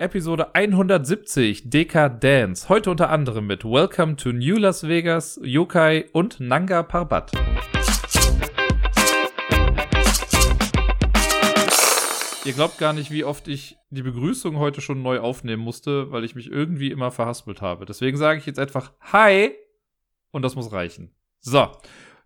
Episode 170 Dance. Heute unter anderem mit Welcome to New Las Vegas, Yokai und Nanga Parbat. Ihr glaubt gar nicht, wie oft ich die Begrüßung heute schon neu aufnehmen musste, weil ich mich irgendwie immer verhaspelt habe. Deswegen sage ich jetzt einfach Hi und das muss reichen. So,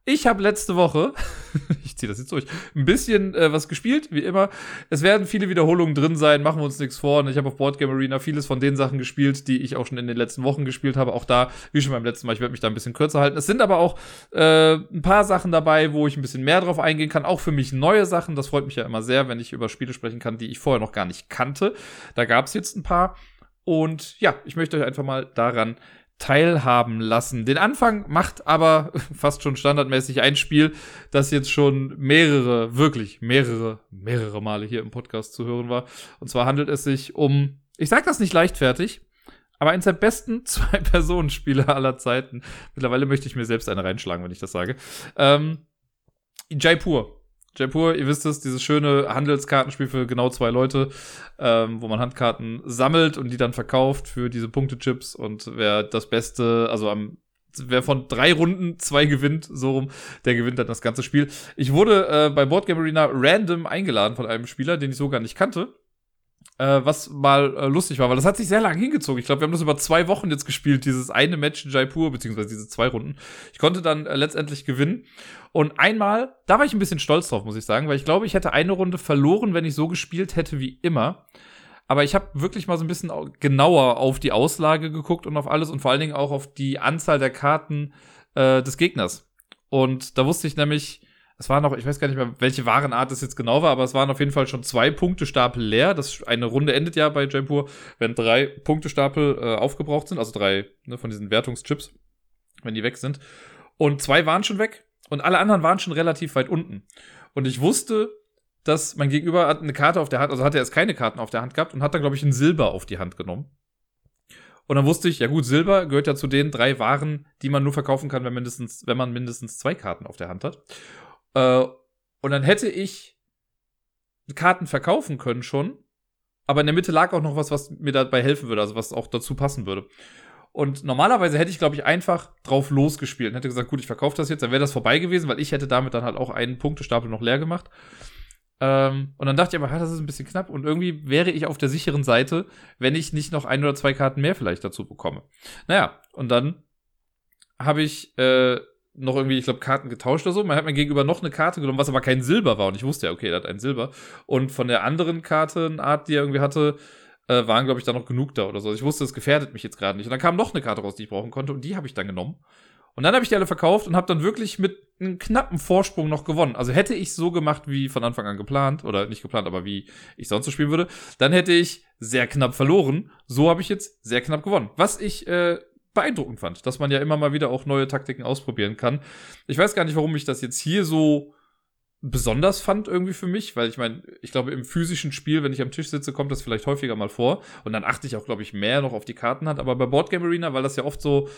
ich habe letzte Woche, ich ziehe das jetzt durch, ein bisschen äh, was gespielt, wie immer. Es werden viele Wiederholungen drin sein, machen wir uns nichts vor. Und ich habe auf Boardgame Arena vieles von den Sachen gespielt, die ich auch schon in den letzten Wochen gespielt habe. Auch da, wie schon beim letzten Mal, ich werde mich da ein bisschen kürzer halten. Es sind aber auch äh, ein paar Sachen dabei, wo ich ein bisschen mehr drauf eingehen kann. Auch für mich neue Sachen. Das freut mich ja immer sehr, wenn ich über Spiele sprechen kann, die ich vorher noch gar nicht kannte. Da gab es jetzt ein paar. Und ja, ich möchte euch einfach mal daran teilhaben lassen. Den Anfang macht aber fast schon standardmäßig ein Spiel, das jetzt schon mehrere, wirklich mehrere, mehrere Male hier im Podcast zu hören war. Und zwar handelt es sich um, ich sag das nicht leichtfertig, aber eines der besten Zwei-Personen-Spiele aller Zeiten. Mittlerweile möchte ich mir selbst eine reinschlagen, wenn ich das sage. Ähm, Jaipur Jaipur, ihr wisst es, dieses schöne Handelskartenspiel für genau zwei Leute, ähm, wo man Handkarten sammelt und die dann verkauft für diese Punktechips und wer das Beste, also am wer von drei Runden zwei gewinnt, so rum, der gewinnt dann das ganze Spiel. Ich wurde äh, bei Boardgame Arena random eingeladen von einem Spieler, den ich so gar nicht kannte. Äh, was mal äh, lustig war, weil das hat sich sehr lange hingezogen. Ich glaube, wir haben das über zwei Wochen jetzt gespielt, dieses eine Match in Jaipur, beziehungsweise diese zwei Runden. Ich konnte dann äh, letztendlich gewinnen. Und einmal, da war ich ein bisschen stolz drauf, muss ich sagen, weil ich glaube, ich hätte eine Runde verloren, wenn ich so gespielt hätte wie immer. Aber ich habe wirklich mal so ein bisschen genauer auf die Auslage geguckt und auf alles und vor allen Dingen auch auf die Anzahl der Karten äh, des Gegners. Und da wusste ich nämlich, es war noch, ich weiß gar nicht mehr, welche Warenart es jetzt genau war, aber es waren auf jeden Fall schon zwei Punktestapel leer. Das eine Runde endet ja bei Jaipur, wenn drei Punktestapel äh, aufgebraucht sind, also drei ne, von diesen Wertungschips, wenn die weg sind. Und zwei waren schon weg und alle anderen waren schon relativ weit unten. Und ich wusste, dass mein Gegenüber hat eine Karte auf der Hand, also hat er erst keine Karten auf der Hand gehabt und hat dann, glaube ich, ein Silber auf die Hand genommen. Und dann wusste ich, ja gut, Silber gehört ja zu den drei Waren, die man nur verkaufen kann, wenn, mindestens, wenn man mindestens zwei Karten auf der Hand hat. Äh, und dann hätte ich Karten verkaufen können schon, aber in der Mitte lag auch noch was, was mir dabei helfen würde, also was auch dazu passen würde. Und normalerweise hätte ich, glaube ich, einfach drauf losgespielt und hätte gesagt, gut, ich verkaufe das jetzt, dann wäre das vorbei gewesen, weil ich hätte damit dann halt auch einen Punktestapel noch leer gemacht. Ähm, und dann dachte ich aber, das ist ein bisschen knapp und irgendwie wäre ich auf der sicheren Seite, wenn ich nicht noch ein oder zwei Karten mehr vielleicht dazu bekomme. Naja, und dann habe ich äh, noch irgendwie, ich glaube, Karten getauscht oder so. Man hat mir gegenüber noch eine Karte genommen, was aber kein Silber war. Und ich wusste ja, okay, er hat ein Silber. Und von der anderen Kartenart, die er irgendwie hatte, äh, waren, glaube ich, da noch genug da oder so. Ich wusste, es gefährdet mich jetzt gerade nicht. Und dann kam noch eine Karte raus, die ich brauchen konnte. Und die habe ich dann genommen. Und dann habe ich die alle verkauft und habe dann wirklich mit einem knappen Vorsprung noch gewonnen. Also hätte ich so gemacht, wie von Anfang an geplant, oder nicht geplant, aber wie ich sonst so spielen würde, dann hätte ich sehr knapp verloren. So habe ich jetzt sehr knapp gewonnen. Was ich äh, beeindruckend fand, dass man ja immer mal wieder auch neue Taktiken ausprobieren kann. Ich weiß gar nicht, warum ich das jetzt hier so besonders fand irgendwie für mich, weil ich meine, ich glaube im physischen Spiel, wenn ich am Tisch sitze, kommt das vielleicht häufiger mal vor und dann achte ich auch, glaube ich, mehr noch auf die Kartenhand, aber bei Boardgame Arena, weil das ja oft so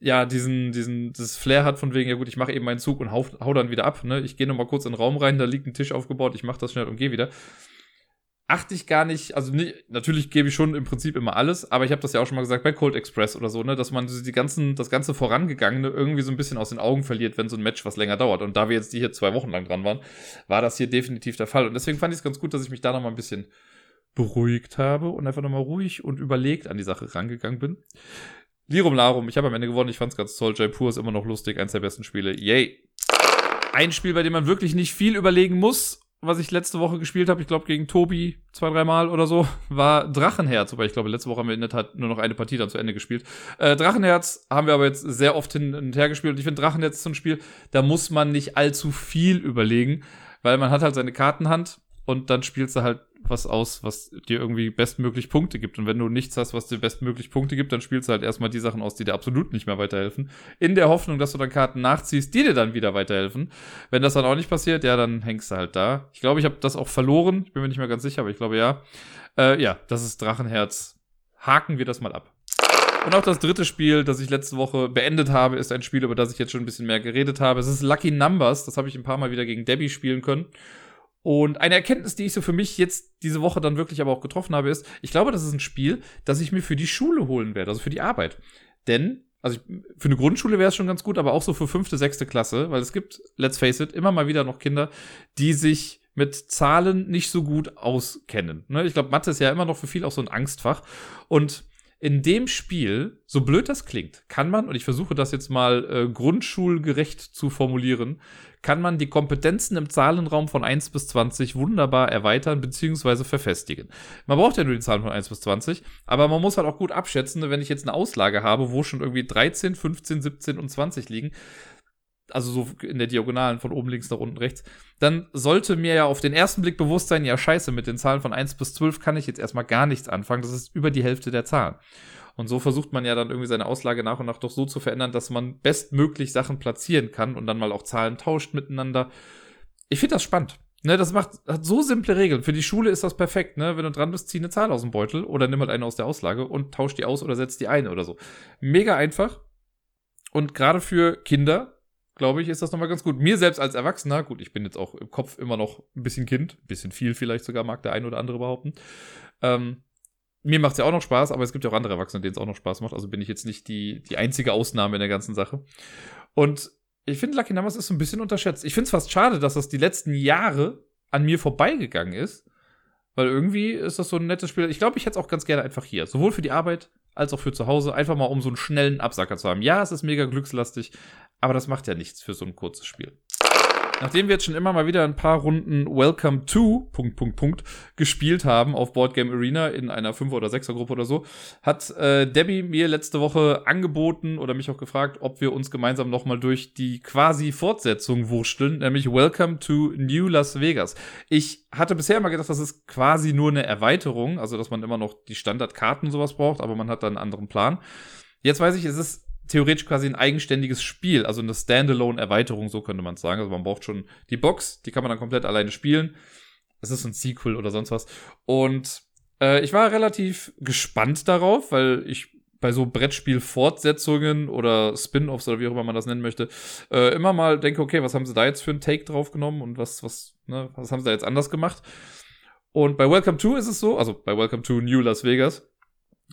ja, diesen, diesen, das Flair hat von wegen, ja gut, ich mache eben meinen Zug und hau, hau dann wieder ab, ne? Ich gehe nochmal kurz in den Raum rein, da liegt ein Tisch aufgebaut, ich mache das schnell und gehe wieder achte ich gar nicht, also nicht, natürlich gebe ich schon im Prinzip immer alles, aber ich habe das ja auch schon mal gesagt bei Cold Express oder so, ne, dass man die ganzen, das ganze Vorangegangene irgendwie so ein bisschen aus den Augen verliert, wenn so ein Match was länger dauert. Und da wir jetzt die hier zwei Wochen lang dran waren, war das hier definitiv der Fall. Und deswegen fand ich es ganz gut, dass ich mich da nochmal ein bisschen beruhigt habe und einfach nochmal ruhig und überlegt an die Sache rangegangen bin. Lirum Larum, ich habe am Ende gewonnen, ich fand's ganz toll. Jaipur ist immer noch lustig, eins der besten Spiele. Yay! Ein Spiel, bei dem man wirklich nicht viel überlegen muss was ich letzte Woche gespielt habe, ich glaube gegen Tobi zwei, dreimal oder so, war Drachenherz. Wobei ich glaube, letzte Woche haben wir in der Tat nur noch eine Partie dann zu Ende gespielt. Äh, Drachenherz haben wir aber jetzt sehr oft hin und her gespielt. Und ich finde Drachenherz ist so ein Spiel, da muss man nicht allzu viel überlegen, weil man hat halt seine Kartenhand und dann spielst du halt was aus, was dir irgendwie bestmöglich Punkte gibt. Und wenn du nichts hast, was dir bestmöglich Punkte gibt, dann spielst du halt erstmal die Sachen aus, die dir absolut nicht mehr weiterhelfen. In der Hoffnung, dass du dann Karten nachziehst, die dir dann wieder weiterhelfen. Wenn das dann auch nicht passiert, ja, dann hängst du halt da. Ich glaube, ich habe das auch verloren. Ich bin mir nicht mehr ganz sicher, aber ich glaube ja. Äh, ja, das ist Drachenherz. Haken wir das mal ab. Und auch das dritte Spiel, das ich letzte Woche beendet habe, ist ein Spiel, über das ich jetzt schon ein bisschen mehr geredet habe. Es ist Lucky Numbers. Das habe ich ein paar Mal wieder gegen Debbie spielen können. Und eine Erkenntnis, die ich so für mich jetzt diese Woche dann wirklich aber auch getroffen habe, ist, ich glaube, das ist ein Spiel, das ich mir für die Schule holen werde, also für die Arbeit. Denn, also ich, für eine Grundschule wäre es schon ganz gut, aber auch so für fünfte, sechste Klasse, weil es gibt, let's face it, immer mal wieder noch Kinder, die sich mit Zahlen nicht so gut auskennen. Ne? Ich glaube, Mathe ist ja immer noch für viel auch so ein Angstfach. Und in dem Spiel, so blöd das klingt, kann man, und ich versuche das jetzt mal äh, grundschulgerecht zu formulieren, kann man die Kompetenzen im Zahlenraum von 1 bis 20 wunderbar erweitern bzw. verfestigen. Man braucht ja nur die Zahlen von 1 bis 20, aber man muss halt auch gut abschätzen, wenn ich jetzt eine Auslage habe, wo schon irgendwie 13, 15, 17 und 20 liegen, also so in der Diagonalen von oben links nach unten rechts, dann sollte mir ja auf den ersten Blick bewusst sein, ja scheiße, mit den Zahlen von 1 bis 12 kann ich jetzt erstmal gar nichts anfangen, das ist über die Hälfte der Zahlen. Und so versucht man ja dann irgendwie seine Auslage nach und nach doch so zu verändern, dass man bestmöglich Sachen platzieren kann und dann mal auch Zahlen tauscht miteinander. Ich finde das spannend. Ne, das macht, hat so simple Regeln. Für die Schule ist das perfekt, ne? Wenn du dran bist, zieh eine Zahl aus dem Beutel oder nimm halt eine aus der Auslage und tausch die aus oder setz die ein oder so. Mega einfach. Und gerade für Kinder, glaube ich, ist das nochmal ganz gut. Mir selbst als Erwachsener, gut, ich bin jetzt auch im Kopf immer noch ein bisschen Kind, ein bisschen viel vielleicht sogar, mag der ein oder andere behaupten. Ähm, mir macht es ja auch noch Spaß, aber es gibt ja auch andere Erwachsene, denen es auch noch Spaß macht. Also bin ich jetzt nicht die, die einzige Ausnahme in der ganzen Sache. Und ich finde, Lucky Numbers ist so ein bisschen unterschätzt. Ich finde es fast schade, dass das die letzten Jahre an mir vorbeigegangen ist. Weil irgendwie ist das so ein nettes Spiel. Ich glaube, ich hätte es auch ganz gerne einfach hier. Sowohl für die Arbeit als auch für zu Hause. Einfach mal, um so einen schnellen Absacker zu haben. Ja, es ist mega glückslastig, aber das macht ja nichts für so ein kurzes Spiel. Nachdem wir jetzt schon immer mal wieder ein paar Runden Welcome to Punkt Punkt Punkt gespielt haben auf Board Game Arena in einer 5 oder 6er Gruppe oder so, hat äh, Debbie mir letzte Woche angeboten oder mich auch gefragt, ob wir uns gemeinsam nochmal durch die quasi Fortsetzung wursteln, nämlich Welcome to New Las Vegas. Ich hatte bisher immer gedacht, das ist quasi nur eine Erweiterung, also dass man immer noch die Standardkarten sowas braucht, aber man hat dann einen anderen Plan. Jetzt weiß ich, es ist theoretisch quasi ein eigenständiges Spiel, also eine Standalone-Erweiterung, so könnte man es sagen. Also man braucht schon die Box, die kann man dann komplett alleine spielen. Es ist ein Sequel oder sonst was. Und äh, ich war relativ gespannt darauf, weil ich bei so Brettspiel-Fortsetzungen oder Spin-offs oder wie auch immer man das nennen möchte, äh, immer mal denke, okay, was haben sie da jetzt für einen Take drauf genommen und was, was, ne, was haben sie da jetzt anders gemacht? Und bei Welcome to ist es so, also bei Welcome to New Las Vegas,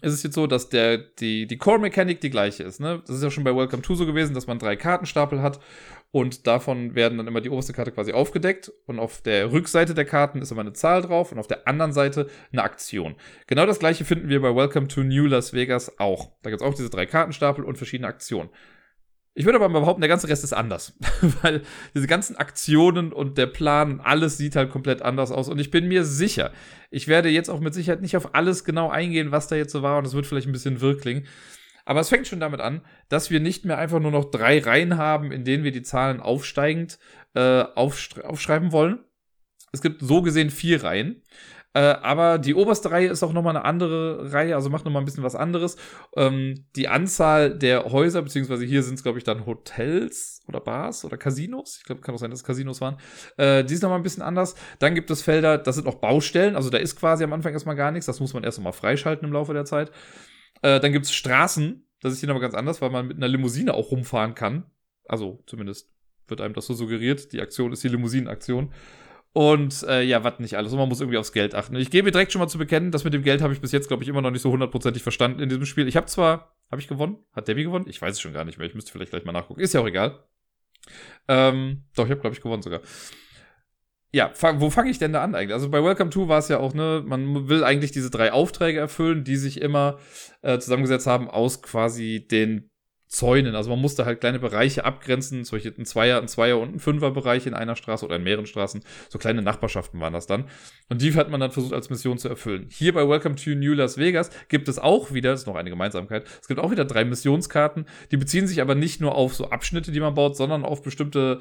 ist es jetzt so, dass der, die, die Core-Mechanik die gleiche ist. Ne? Das ist ja schon bei Welcome to so gewesen, dass man drei Kartenstapel hat und davon werden dann immer die oberste Karte quasi aufgedeckt und auf der Rückseite der Karten ist immer eine Zahl drauf und auf der anderen Seite eine Aktion. Genau das gleiche finden wir bei Welcome to New Las Vegas auch. Da gibt es auch diese drei Kartenstapel und verschiedene Aktionen. Ich würde aber mal behaupten, der ganze Rest ist anders. Weil diese ganzen Aktionen und der Plan, alles sieht halt komplett anders aus. Und ich bin mir sicher, ich werde jetzt auch mit Sicherheit nicht auf alles genau eingehen, was da jetzt so war. Und es wird vielleicht ein bisschen wirkling. Aber es fängt schon damit an, dass wir nicht mehr einfach nur noch drei Reihen haben, in denen wir die Zahlen aufsteigend äh, aufschreiben wollen. Es gibt so gesehen vier Reihen. Äh, aber die oberste Reihe ist auch nochmal eine andere Reihe, also macht nochmal ein bisschen was anderes. Ähm, die Anzahl der Häuser, beziehungsweise hier sind es, glaube ich, dann Hotels oder Bars oder Casinos. Ich glaube, kann auch sein, dass es Casinos waren. Äh, die ist nochmal ein bisschen anders. Dann gibt es Felder, das sind noch Baustellen, also da ist quasi am Anfang erstmal gar nichts. Das muss man erst nochmal freischalten im Laufe der Zeit. Äh, dann gibt es Straßen, das ist hier nochmal ganz anders, weil man mit einer Limousine auch rumfahren kann. Also zumindest wird einem das so suggeriert. Die Aktion ist die Limousinenaktion. Und äh, ja, was nicht alles. Und man muss irgendwie aufs Geld achten. Ich gebe direkt schon mal zu bekennen, das mit dem Geld habe ich bis jetzt, glaube ich, immer noch nicht so hundertprozentig verstanden in diesem Spiel. Ich habe zwar, habe ich gewonnen? Hat Debbie gewonnen? Ich weiß es schon gar nicht mehr. Ich müsste vielleicht gleich mal nachgucken. Ist ja auch egal. Ähm, doch, ich habe, glaube ich, gewonnen sogar. Ja, fang, wo fange ich denn da an eigentlich? Also bei Welcome to war es ja auch, ne, man will eigentlich diese drei Aufträge erfüllen, die sich immer äh, zusammengesetzt haben aus quasi den Zäunen. Also man musste halt kleine Bereiche abgrenzen, solche ein Zweier, ein Zweier und ein Fünfer-Bereich in einer Straße oder in mehreren Straßen. So kleine Nachbarschaften waren das dann. Und die hat man dann versucht als Mission zu erfüllen. Hier bei Welcome to New Las Vegas gibt es auch wieder, das ist noch eine Gemeinsamkeit, es gibt auch wieder drei Missionskarten. Die beziehen sich aber nicht nur auf so Abschnitte, die man baut, sondern auf bestimmte,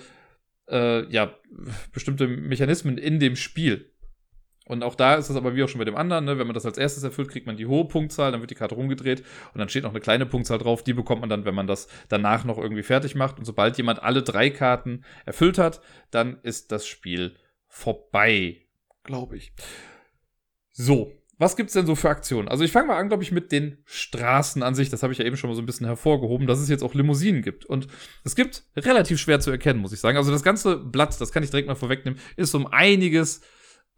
äh, ja, bestimmte Mechanismen in dem Spiel. Und auch da ist es aber wie auch schon bei dem anderen, ne? wenn man das als erstes erfüllt, kriegt man die hohe Punktzahl, dann wird die Karte rumgedreht und dann steht noch eine kleine Punktzahl drauf, die bekommt man dann, wenn man das danach noch irgendwie fertig macht. Und sobald jemand alle drei Karten erfüllt hat, dann ist das Spiel vorbei, glaube ich. So, was gibt's denn so für Aktionen? Also ich fange mal an, glaube ich, mit den Straßen an sich. Das habe ich ja eben schon mal so ein bisschen hervorgehoben, dass es jetzt auch Limousinen gibt. Und es gibt relativ schwer zu erkennen, muss ich sagen. Also das ganze Blatt, das kann ich direkt mal vorwegnehmen, ist um einiges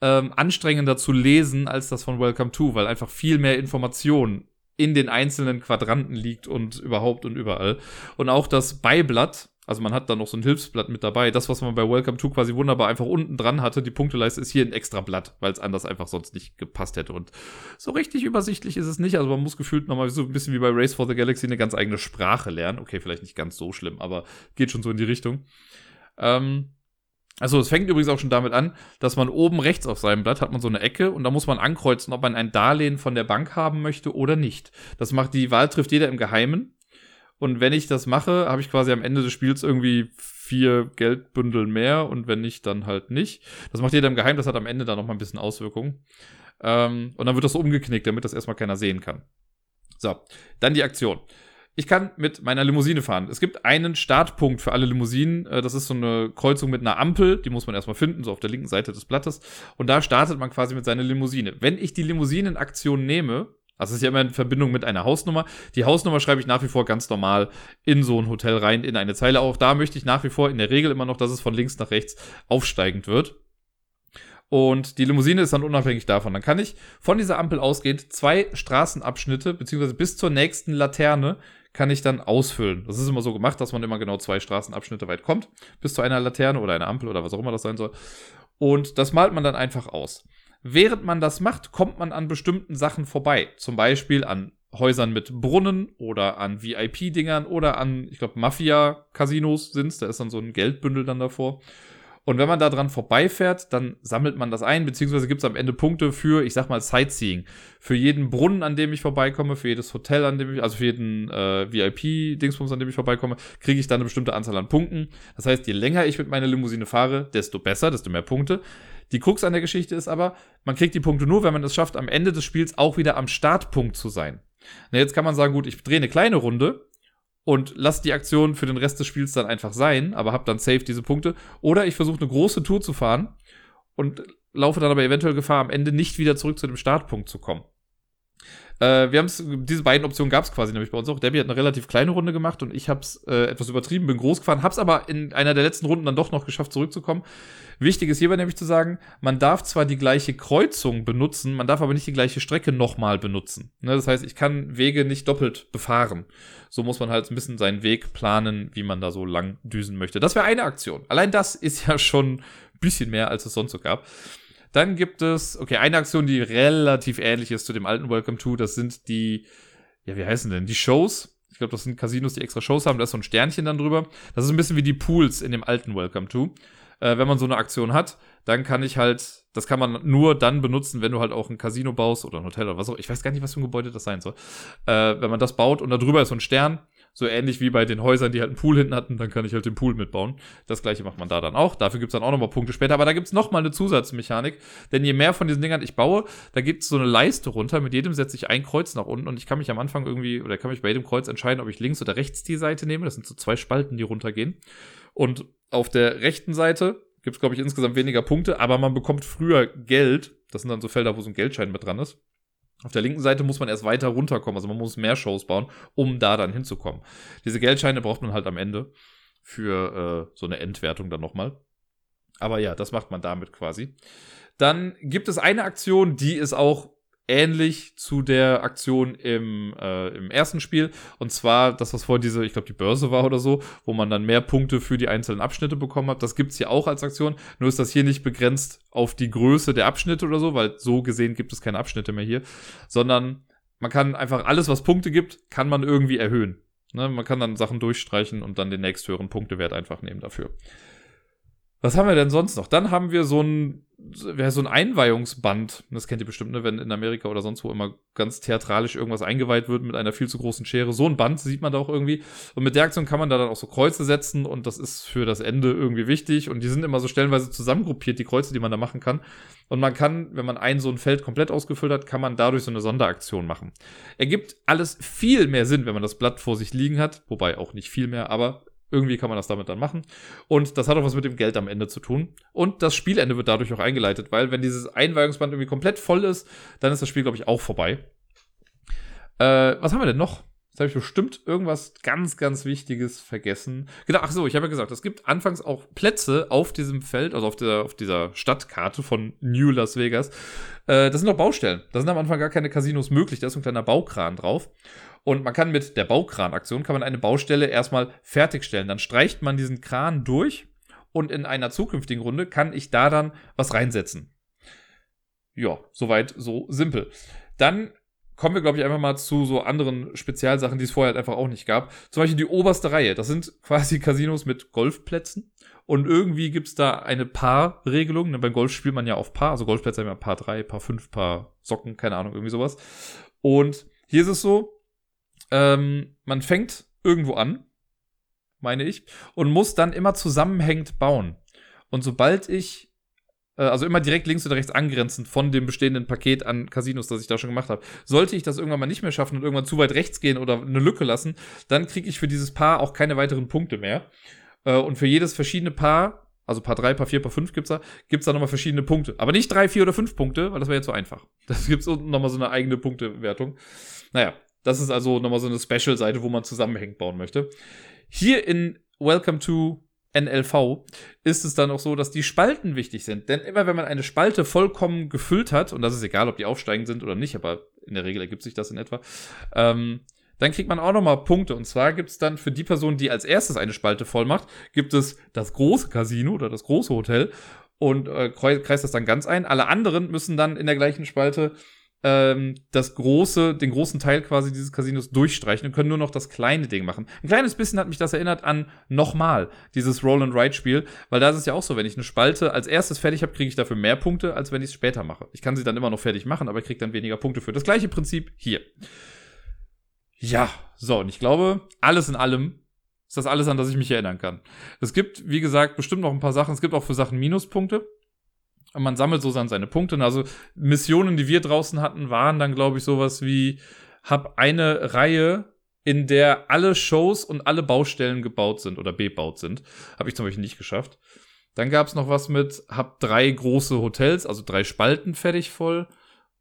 ähm, anstrengender zu lesen als das von Welcome to, weil einfach viel mehr Information in den einzelnen Quadranten liegt und überhaupt und überall. Und auch das Beiblatt, also man hat da noch so ein Hilfsblatt mit dabei. Das, was man bei Welcome to quasi wunderbar einfach unten dran hatte, die Punkteleiste ist hier ein extra Blatt, weil es anders einfach sonst nicht gepasst hätte. Und so richtig übersichtlich ist es nicht. Also man muss gefühlt nochmal so ein bisschen wie bei Race for the Galaxy eine ganz eigene Sprache lernen. Okay, vielleicht nicht ganz so schlimm, aber geht schon so in die Richtung. Ähm, also es fängt übrigens auch schon damit an, dass man oben rechts auf seinem Blatt hat man so eine Ecke und da muss man ankreuzen, ob man ein Darlehen von der Bank haben möchte oder nicht. Das macht die Wahl trifft jeder im Geheimen. Und wenn ich das mache, habe ich quasi am Ende des Spiels irgendwie vier Geldbündel mehr und wenn nicht, dann halt nicht. Das macht jeder im Geheim, das hat am Ende dann nochmal ein bisschen Auswirkungen. Ähm, und dann wird das so umgeknickt, damit das erstmal keiner sehen kann. So, dann die Aktion. Ich kann mit meiner Limousine fahren. Es gibt einen Startpunkt für alle Limousinen. Äh, das ist so eine Kreuzung mit einer Ampel. Die muss man erstmal finden, so auf der linken Seite des Blattes. Und da startet man quasi mit seiner Limousine. Wenn ich die Limousinen-Aktion nehme, also es ist ja immer in Verbindung mit einer Hausnummer. Die Hausnummer schreibe ich nach wie vor ganz normal in so ein Hotel rein, in eine Zeile. Auch da möchte ich nach wie vor in der Regel immer noch, dass es von links nach rechts aufsteigend wird. Und die Limousine ist dann unabhängig davon. Dann kann ich von dieser Ampel ausgehend zwei Straßenabschnitte, beziehungsweise bis zur nächsten Laterne, kann ich dann ausfüllen. Das ist immer so gemacht, dass man immer genau zwei Straßenabschnitte weit kommt, bis zu einer Laterne oder einer Ampel oder was auch immer das sein soll. Und das malt man dann einfach aus. Während man das macht, kommt man an bestimmten Sachen vorbei. Zum Beispiel an Häusern mit Brunnen oder an VIP-Dingern oder an, ich glaube, Mafia-Casinos sind es. Da ist dann so ein Geldbündel dann davor. Und wenn man da dran vorbeifährt, dann sammelt man das ein, beziehungsweise gibt es am Ende Punkte für, ich sag mal, Sightseeing. Für jeden Brunnen, an dem ich vorbeikomme, für jedes Hotel, an dem ich, also für jeden äh, VIP-Dingsbums, an dem ich vorbeikomme, kriege ich dann eine bestimmte Anzahl an Punkten. Das heißt, je länger ich mit meiner Limousine fahre, desto besser, desto mehr Punkte. Die Krux an der Geschichte ist aber, man kriegt die Punkte nur, wenn man es schafft, am Ende des Spiels auch wieder am Startpunkt zu sein. Na, jetzt kann man sagen, gut, ich drehe eine kleine Runde und lasse die Aktion für den Rest des Spiels dann einfach sein, aber habe dann safe diese Punkte. Oder ich versuche eine große Tour zu fahren und laufe dann aber eventuell Gefahr, am Ende nicht wieder zurück zu dem Startpunkt zu kommen. Äh, wir haben diese beiden Optionen gab es quasi nämlich bei uns auch. Debbie hat eine relativ kleine Runde gemacht und ich habe es äh, etwas übertrieben, bin groß gefahren, habe es aber in einer der letzten Runden dann doch noch geschafft, zurückzukommen. Wichtig ist hierbei nämlich zu sagen, man darf zwar die gleiche Kreuzung benutzen, man darf aber nicht die gleiche Strecke nochmal benutzen. Ne, das heißt, ich kann Wege nicht doppelt befahren. So muss man halt ein bisschen seinen Weg planen, wie man da so lang düsen möchte. Das wäre eine Aktion. Allein das ist ja schon bisschen mehr, als es sonst so gab. Dann gibt es, okay, eine Aktion, die relativ ähnlich ist zu dem alten Welcome to, das sind die, ja, wie heißen denn? Die Shows. Ich glaube, das sind Casinos, die extra Shows haben, da ist so ein Sternchen dann drüber. Das ist ein bisschen wie die Pools in dem alten Welcome to. Äh, wenn man so eine Aktion hat, dann kann ich halt, das kann man nur dann benutzen, wenn du halt auch ein Casino baust oder ein Hotel oder was auch. Ich weiß gar nicht, was für ein Gebäude das sein soll. Äh, wenn man das baut und da drüber ist so ein Stern, so ähnlich wie bei den Häusern, die halt einen Pool hinten hatten, dann kann ich halt den Pool mitbauen. Das gleiche macht man da dann auch. Dafür gibt's dann auch nochmal Punkte später. Aber da gibt's nochmal eine Zusatzmechanik. Denn je mehr von diesen Dingern ich baue, da gibt's so eine Leiste runter. Mit jedem setze ich ein Kreuz nach unten und ich kann mich am Anfang irgendwie, oder kann mich bei jedem Kreuz entscheiden, ob ich links oder rechts die Seite nehme. Das sind so zwei Spalten, die runtergehen. Und auf der rechten Seite gibt's glaube ich, insgesamt weniger Punkte, aber man bekommt früher Geld. Das sind dann so Felder, wo so ein Geldschein mit dran ist. Auf der linken Seite muss man erst weiter runterkommen, also man muss mehr Shows bauen, um da dann hinzukommen. Diese Geldscheine braucht man halt am Ende für äh, so eine Endwertung dann nochmal. Aber ja, das macht man damit quasi. Dann gibt es eine Aktion, die ist auch ähnlich zu der Aktion im, äh, im ersten Spiel. Und zwar das, was vor diese, ich glaube, die Börse war oder so, wo man dann mehr Punkte für die einzelnen Abschnitte bekommen hat. Das gibt's hier auch als Aktion. Nur ist das hier nicht begrenzt auf die Größe der Abschnitte oder so, weil so gesehen gibt es keine Abschnitte mehr hier, sondern man kann einfach alles, was Punkte gibt, kann man irgendwie erhöhen. Ne? Man kann dann Sachen durchstreichen und dann den nächsthöheren Punktewert einfach nehmen dafür. Was haben wir denn sonst noch? Dann haben wir so ein, so ein Einweihungsband. Das kennt ihr bestimmt, ne? wenn in Amerika oder sonst wo immer ganz theatralisch irgendwas eingeweiht wird mit einer viel zu großen Schere. So ein Band sieht man da auch irgendwie. Und mit der Aktion kann man da dann auch so Kreuze setzen und das ist für das Ende irgendwie wichtig. Und die sind immer so stellenweise zusammengruppiert, die Kreuze, die man da machen kann. Und man kann, wenn man ein so ein Feld komplett ausgefüllt hat, kann man dadurch so eine Sonderaktion machen. Ergibt alles viel mehr Sinn, wenn man das Blatt vor sich liegen hat. Wobei auch nicht viel mehr, aber Irgendwie kann man das damit dann machen. Und das hat auch was mit dem Geld am Ende zu tun. Und das Spielende wird dadurch auch eingeleitet, weil wenn dieses Einweihungsband irgendwie komplett voll ist, dann ist das Spiel, glaube ich, auch vorbei. Äh, was haben wir denn noch? Jetzt habe ich bestimmt irgendwas ganz, ganz Wichtiges vergessen. Genau, ach so, ich habe ja gesagt, es gibt anfangs auch Plätze auf diesem Feld, also auf dieser, auf dieser Stadtkarte von New Las Vegas. Äh, das sind noch Baustellen. Da sind am Anfang gar keine Casinos möglich. Da ist ein kleiner Baukran drauf. Und man kann mit der Baukran-Aktion kann man eine Baustelle erstmal fertigstellen. Dann streicht man diesen Kran durch und in einer zukünftigen Runde kann ich da dann was reinsetzen. Ja, soweit so simpel. Dann kommen wir, glaube ich, einfach mal zu so anderen Spezialsachen, die es vorher halt einfach auch nicht gab. Zum Beispiel die oberste Reihe. Das sind quasi Casinos mit Golfplätzen. Und irgendwie gibt es da eine Paarregelung. Ne, beim Golf spielt man ja auf Paar. Also Golfplätze haben ja Paar 3, Paar 5, Paar Socken, keine Ahnung, irgendwie sowas. Und hier ist es so, ähm, man fängt irgendwo an, meine ich, und muss dann immer zusammenhängend bauen. Und sobald ich äh, also immer direkt links oder rechts angrenzend von dem bestehenden Paket an Casinos, das ich da schon gemacht habe. Sollte ich das irgendwann mal nicht mehr schaffen und irgendwann zu weit rechts gehen oder eine Lücke lassen, dann kriege ich für dieses Paar auch keine weiteren Punkte mehr. Äh, und für jedes verschiedene Paar, also Paar 3, Paar 4, Paar 5 gibt's da, gibt's da nochmal verschiedene Punkte. Aber nicht 3, 4 oder 5 Punkte, weil das wäre jetzt so einfach. Das gibt's unten nochmal so eine eigene Punktewertung. Naja, das ist also nochmal so eine Special-Seite, wo man zusammenhängend bauen möchte. Hier in Welcome to NLV ist es dann auch so, dass die Spalten wichtig sind. Denn immer wenn man eine Spalte vollkommen gefüllt hat, und das ist egal, ob die aufsteigend sind oder nicht, aber in der Regel ergibt sich das in etwa, ähm, dann kriegt man auch nochmal Punkte. Und zwar gibt es dann für die Person, die als erstes eine Spalte voll macht, gibt es das große Casino oder das große Hotel und äh, kreist das dann ganz ein. Alle anderen müssen dann in der gleichen Spalte ähm, das große, den großen Teil quasi dieses Casinos durchstreichen und können nur noch das kleine Ding machen. Ein kleines bisschen hat mich das erinnert an nochmal dieses Roll and Ride Spiel, weil da ist es ja auch so, wenn ich eine Spalte als erstes fertig habe, kriege ich dafür mehr Punkte, als wenn ich es später mache. Ich kann sie dann immer noch fertig machen, aber ich kriege dann weniger Punkte für. Das gleiche Prinzip hier. Ja, so, und ich glaube, alles in allem ist das alles, an das ich mich erinnern kann. Es gibt, wie gesagt, bestimmt noch ein paar Sachen. Es gibt auch für Sachen Minuspunkte. Man sammelt so dann seine Punkte. Und also Missionen, die wir draußen hatten, waren dann, glaube ich, sowas wie, hab eine Reihe, in der alle Shows und alle Baustellen gebaut sind oder bebaut sind. Habe ich zum Beispiel nicht geschafft. Dann gab es noch was mit, hab drei große Hotels, also drei Spalten fertig voll.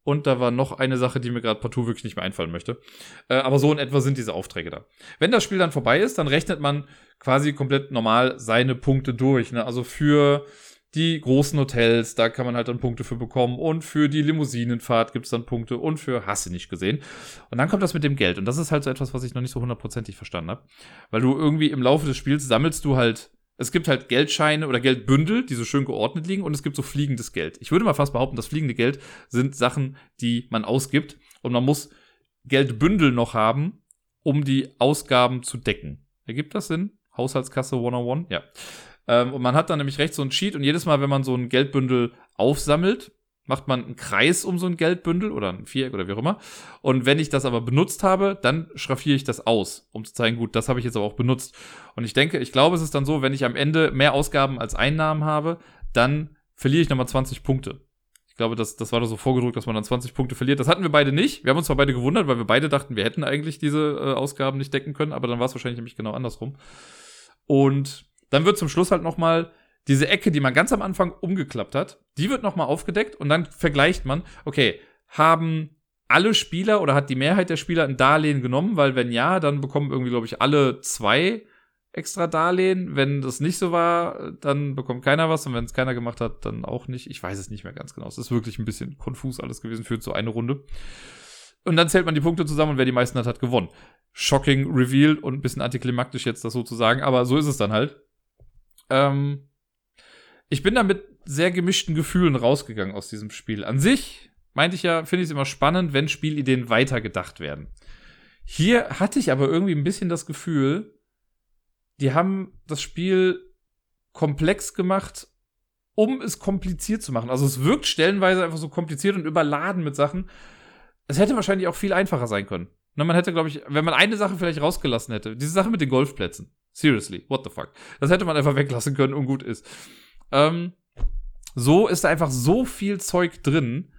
Und da war noch eine Sache, die mir gerade partout wirklich nicht mehr einfallen möchte. Äh, aber so in etwa sind diese Aufträge da. Wenn das Spiel dann vorbei ist, dann rechnet man quasi komplett normal seine Punkte durch. Ne? Also für die großen Hotels, da kann man halt dann Punkte für bekommen und für die Limousinenfahrt gibt es dann Punkte und für Hasse nicht gesehen. Und dann kommt das mit dem Geld und das ist halt so etwas, was ich noch nicht so hundertprozentig verstanden habe, weil du irgendwie im Laufe des Spiels sammelst du halt es gibt halt Geldscheine oder Geldbündel, die so schön geordnet liegen und es gibt so fliegendes Geld. Ich würde mal fast behaupten, das fliegende Geld sind Sachen, die man ausgibt und man muss Geldbündel noch haben, um die Ausgaben zu decken. Ergibt das Sinn? Haushaltskasse 101? Ja. Ähm, und man hat dann nämlich rechts so ein Sheet und jedes Mal, wenn man so ein Geldbündel aufsammelt, macht man einen Kreis um so ein Geldbündel oder ein Viereck oder wie auch immer. Und wenn ich das aber benutzt habe, dann schraffiere ich das aus, um zu zeigen, gut, das habe ich jetzt aber auch benutzt. Und ich denke, ich glaube, es ist dann so, wenn ich am Ende mehr Ausgaben als Einnahmen habe, dann verliere ich nochmal 20 Punkte. Ich glaube, das, das war da so vorgedruckt, dass man dann 20 Punkte verliert. Das hatten wir beide nicht. Wir haben uns zwar beide gewundert, weil wir beide dachten, wir hätten eigentlich diese äh, Ausgaben nicht decken können, aber dann war es wahrscheinlich nämlich genau andersrum. Und dann wird zum Schluss halt nochmal diese Ecke, die man ganz am Anfang umgeklappt hat, die wird nochmal aufgedeckt und dann vergleicht man, okay, haben alle Spieler oder hat die Mehrheit der Spieler ein Darlehen genommen? Weil wenn ja, dann bekommen irgendwie, glaube ich, alle zwei extra Darlehen. Wenn das nicht so war, dann bekommt keiner was und wenn es keiner gemacht hat, dann auch nicht. Ich weiß es nicht mehr ganz genau. Es ist wirklich ein bisschen konfus alles gewesen für so eine Runde. Und dann zählt man die Punkte zusammen und wer die meisten hat, hat gewonnen. Shocking Reveal und ein bisschen antiklimaktisch jetzt das so zu sagen, aber so ist es dann halt. Ähm, ich bin da mit sehr gemischten Gefühlen rausgegangen aus diesem Spiel. An sich meinte ich ja, finde ich es immer spannend, wenn Spielideen weitergedacht werden. Hier hatte ich aber irgendwie ein bisschen das Gefühl, die haben das Spiel komplex gemacht, um es kompliziert zu machen. Also es wirkt stellenweise einfach so kompliziert und überladen mit Sachen. Es hätte wahrscheinlich auch viel einfacher sein können. Na, man hätte, glaube ich, wenn man eine Sache vielleicht rausgelassen hätte, diese Sache mit den Golfplätzen. Seriously, what the fuck? Das hätte man einfach weglassen können und gut ist. Ähm, so ist da einfach so viel Zeug drin.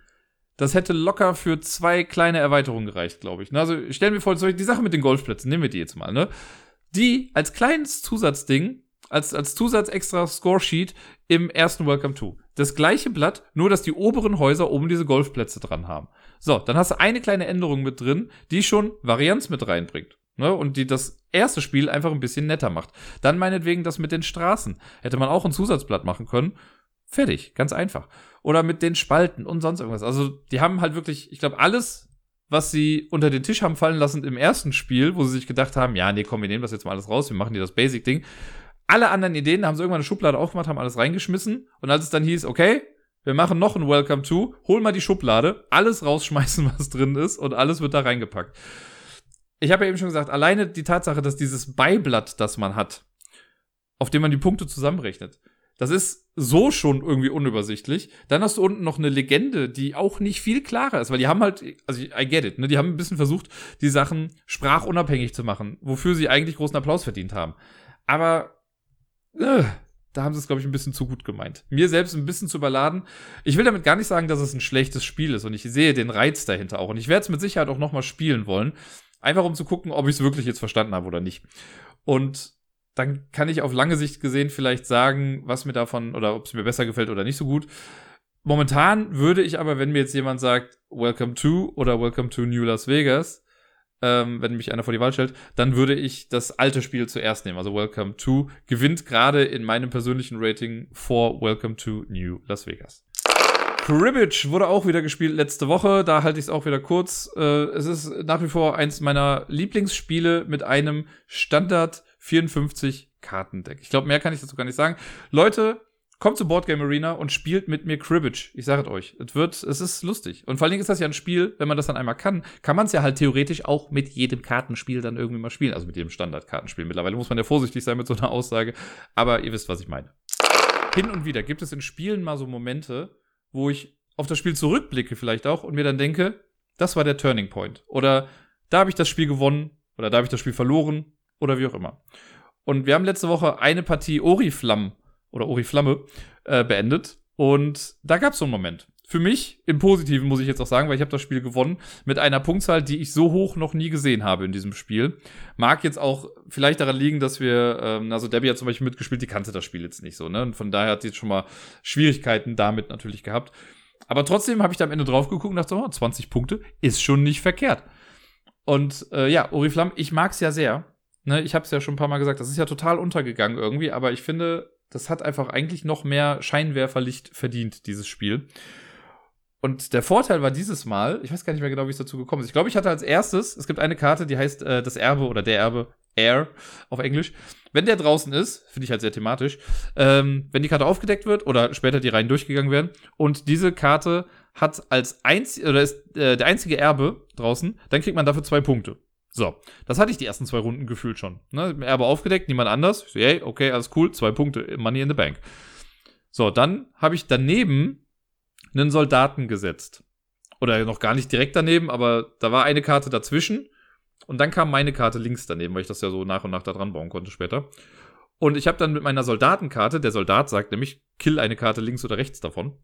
Das hätte locker für zwei kleine Erweiterungen gereicht, glaube ich. Also stellen wir vor, die Sache mit den Golfplätzen, nehmen wir die jetzt mal, ne? die als kleines Zusatzding, als, als Zusatz extra Scoresheet im ersten Welcome to. Das gleiche Blatt, nur dass die oberen Häuser oben diese Golfplätze dran haben. So, dann hast du eine kleine Änderung mit drin, die schon Varianz mit reinbringt. Ne, und die das erste Spiel einfach ein bisschen netter macht. Dann meinetwegen das mit den Straßen. Hätte man auch ein Zusatzblatt machen können. Fertig, ganz einfach. Oder mit den Spalten und sonst irgendwas. Also, die haben halt wirklich, ich glaube, alles, was sie unter den Tisch haben fallen lassen im ersten Spiel, wo sie sich gedacht haben, ja, nee, komm, wir nehmen das jetzt mal alles raus, wir machen dir das Basic-Ding. Alle anderen Ideen haben sie irgendwann eine Schublade aufgemacht, haben alles reingeschmissen. Und als es dann hieß, okay, wir machen noch ein Welcome to, hol mal die Schublade, alles rausschmeißen, was drin ist, und alles wird da reingepackt ich habe ja eben schon gesagt, alleine die Tatsache, dass dieses Beiblatt, das man hat, auf dem man die Punkte zusammenrechnet, das ist so schon irgendwie unübersichtlich. Dann hast du unten noch eine Legende, die auch nicht viel klarer ist, weil die haben halt, also I get it, ne, die haben ein bisschen versucht, die Sachen sprachunabhängig zu machen, wofür sie eigentlich großen Applaus verdient haben. Aber äh, da haben sie es, glaube ich, ein bisschen zu gut gemeint. Mir selbst ein bisschen zu überladen. Ich will damit gar nicht sagen, dass es ein schlechtes Spiel ist und ich sehe den Reiz dahinter auch. Und ich werde es mit Sicherheit auch noch mal spielen wollen. Einfach um zu gucken, ob ich es wirklich jetzt verstanden habe oder nicht. Und dann kann ich auf lange Sicht gesehen vielleicht sagen, was mir davon oder ob es mir besser gefällt oder nicht so gut. Momentan würde ich aber, wenn mir jetzt jemand sagt, Welcome to oder Welcome to New Las Vegas, ähm, wenn mich einer vor die Wahl stellt, dann würde ich das alte Spiel zuerst nehmen. Also Welcome to gewinnt gerade in meinem persönlichen Rating vor Welcome to New Las Vegas. Cribbage wurde auch wieder gespielt letzte Woche. Da halte ich es auch wieder kurz. Äh, es ist nach wie vor eins meiner Lieblingsspiele mit einem Standard 54 Kartendeck. Ich glaube, mehr kann ich dazu gar nicht sagen. Leute, kommt zu Boardgame Arena und spielt mit mir Cribbage. Ich sage es euch. Es wird, es ist lustig. Und vor allen Dingen ist das ja ein Spiel, wenn man das dann einmal kann, kann man es ja halt theoretisch auch mit jedem Kartenspiel dann irgendwie mal spielen. Also mit jedem Standardkartenspiel. Mittlerweile muss man ja vorsichtig sein mit so einer Aussage. Aber ihr wisst, was ich meine. Hin und wieder gibt es in Spielen mal so Momente, wo ich auf das Spiel zurückblicke vielleicht auch und mir dann denke, das war der Turning Point. Oder da habe ich das Spiel gewonnen oder da habe ich das Spiel verloren oder wie auch immer. Und wir haben letzte Woche eine Partie Oriflamme oder Oriflamme äh, beendet und da gab es so einen Moment. Für mich im Positiven muss ich jetzt auch sagen, weil ich habe das Spiel gewonnen mit einer Punktzahl, die ich so hoch noch nie gesehen habe in diesem Spiel. Mag jetzt auch vielleicht daran liegen, dass wir, ähm, also Debbie hat zum Beispiel mitgespielt, die kannte das Spiel jetzt nicht so, ne? Und von daher hat sie jetzt schon mal Schwierigkeiten damit natürlich gehabt. Aber trotzdem habe ich da am Ende drauf geguckt und dachte, oh, 20 Punkte ist schon nicht verkehrt. Und äh, ja, Oriflamme, ich mag es ja sehr. Ne, ich habe es ja schon ein paar Mal gesagt, das ist ja total untergegangen irgendwie, aber ich finde, das hat einfach eigentlich noch mehr Scheinwerferlicht verdient, dieses Spiel. Und der Vorteil war dieses Mal, ich weiß gar nicht mehr genau, wie es dazu gekommen ist. Ich glaube, ich hatte als erstes, es gibt eine Karte, die heißt äh, das Erbe oder der Erbe, Air auf Englisch. Wenn der draußen ist, finde ich halt sehr thematisch, ähm, wenn die Karte aufgedeckt wird oder später die Reihen durchgegangen werden und diese Karte hat als einzige oder ist äh, der einzige Erbe draußen, dann kriegt man dafür zwei Punkte. So, das hatte ich die ersten zwei Runden gefühlt schon. Ne? Erbe aufgedeckt, niemand anders. So, hey, okay, alles cool, zwei Punkte, Money in the Bank. So, dann habe ich daneben einen Soldaten gesetzt. Oder noch gar nicht direkt daneben, aber da war eine Karte dazwischen. Und dann kam meine Karte links daneben, weil ich das ja so nach und nach da dran bauen konnte später. Und ich habe dann mit meiner Soldatenkarte, der Soldat sagt nämlich, kill eine Karte links oder rechts davon.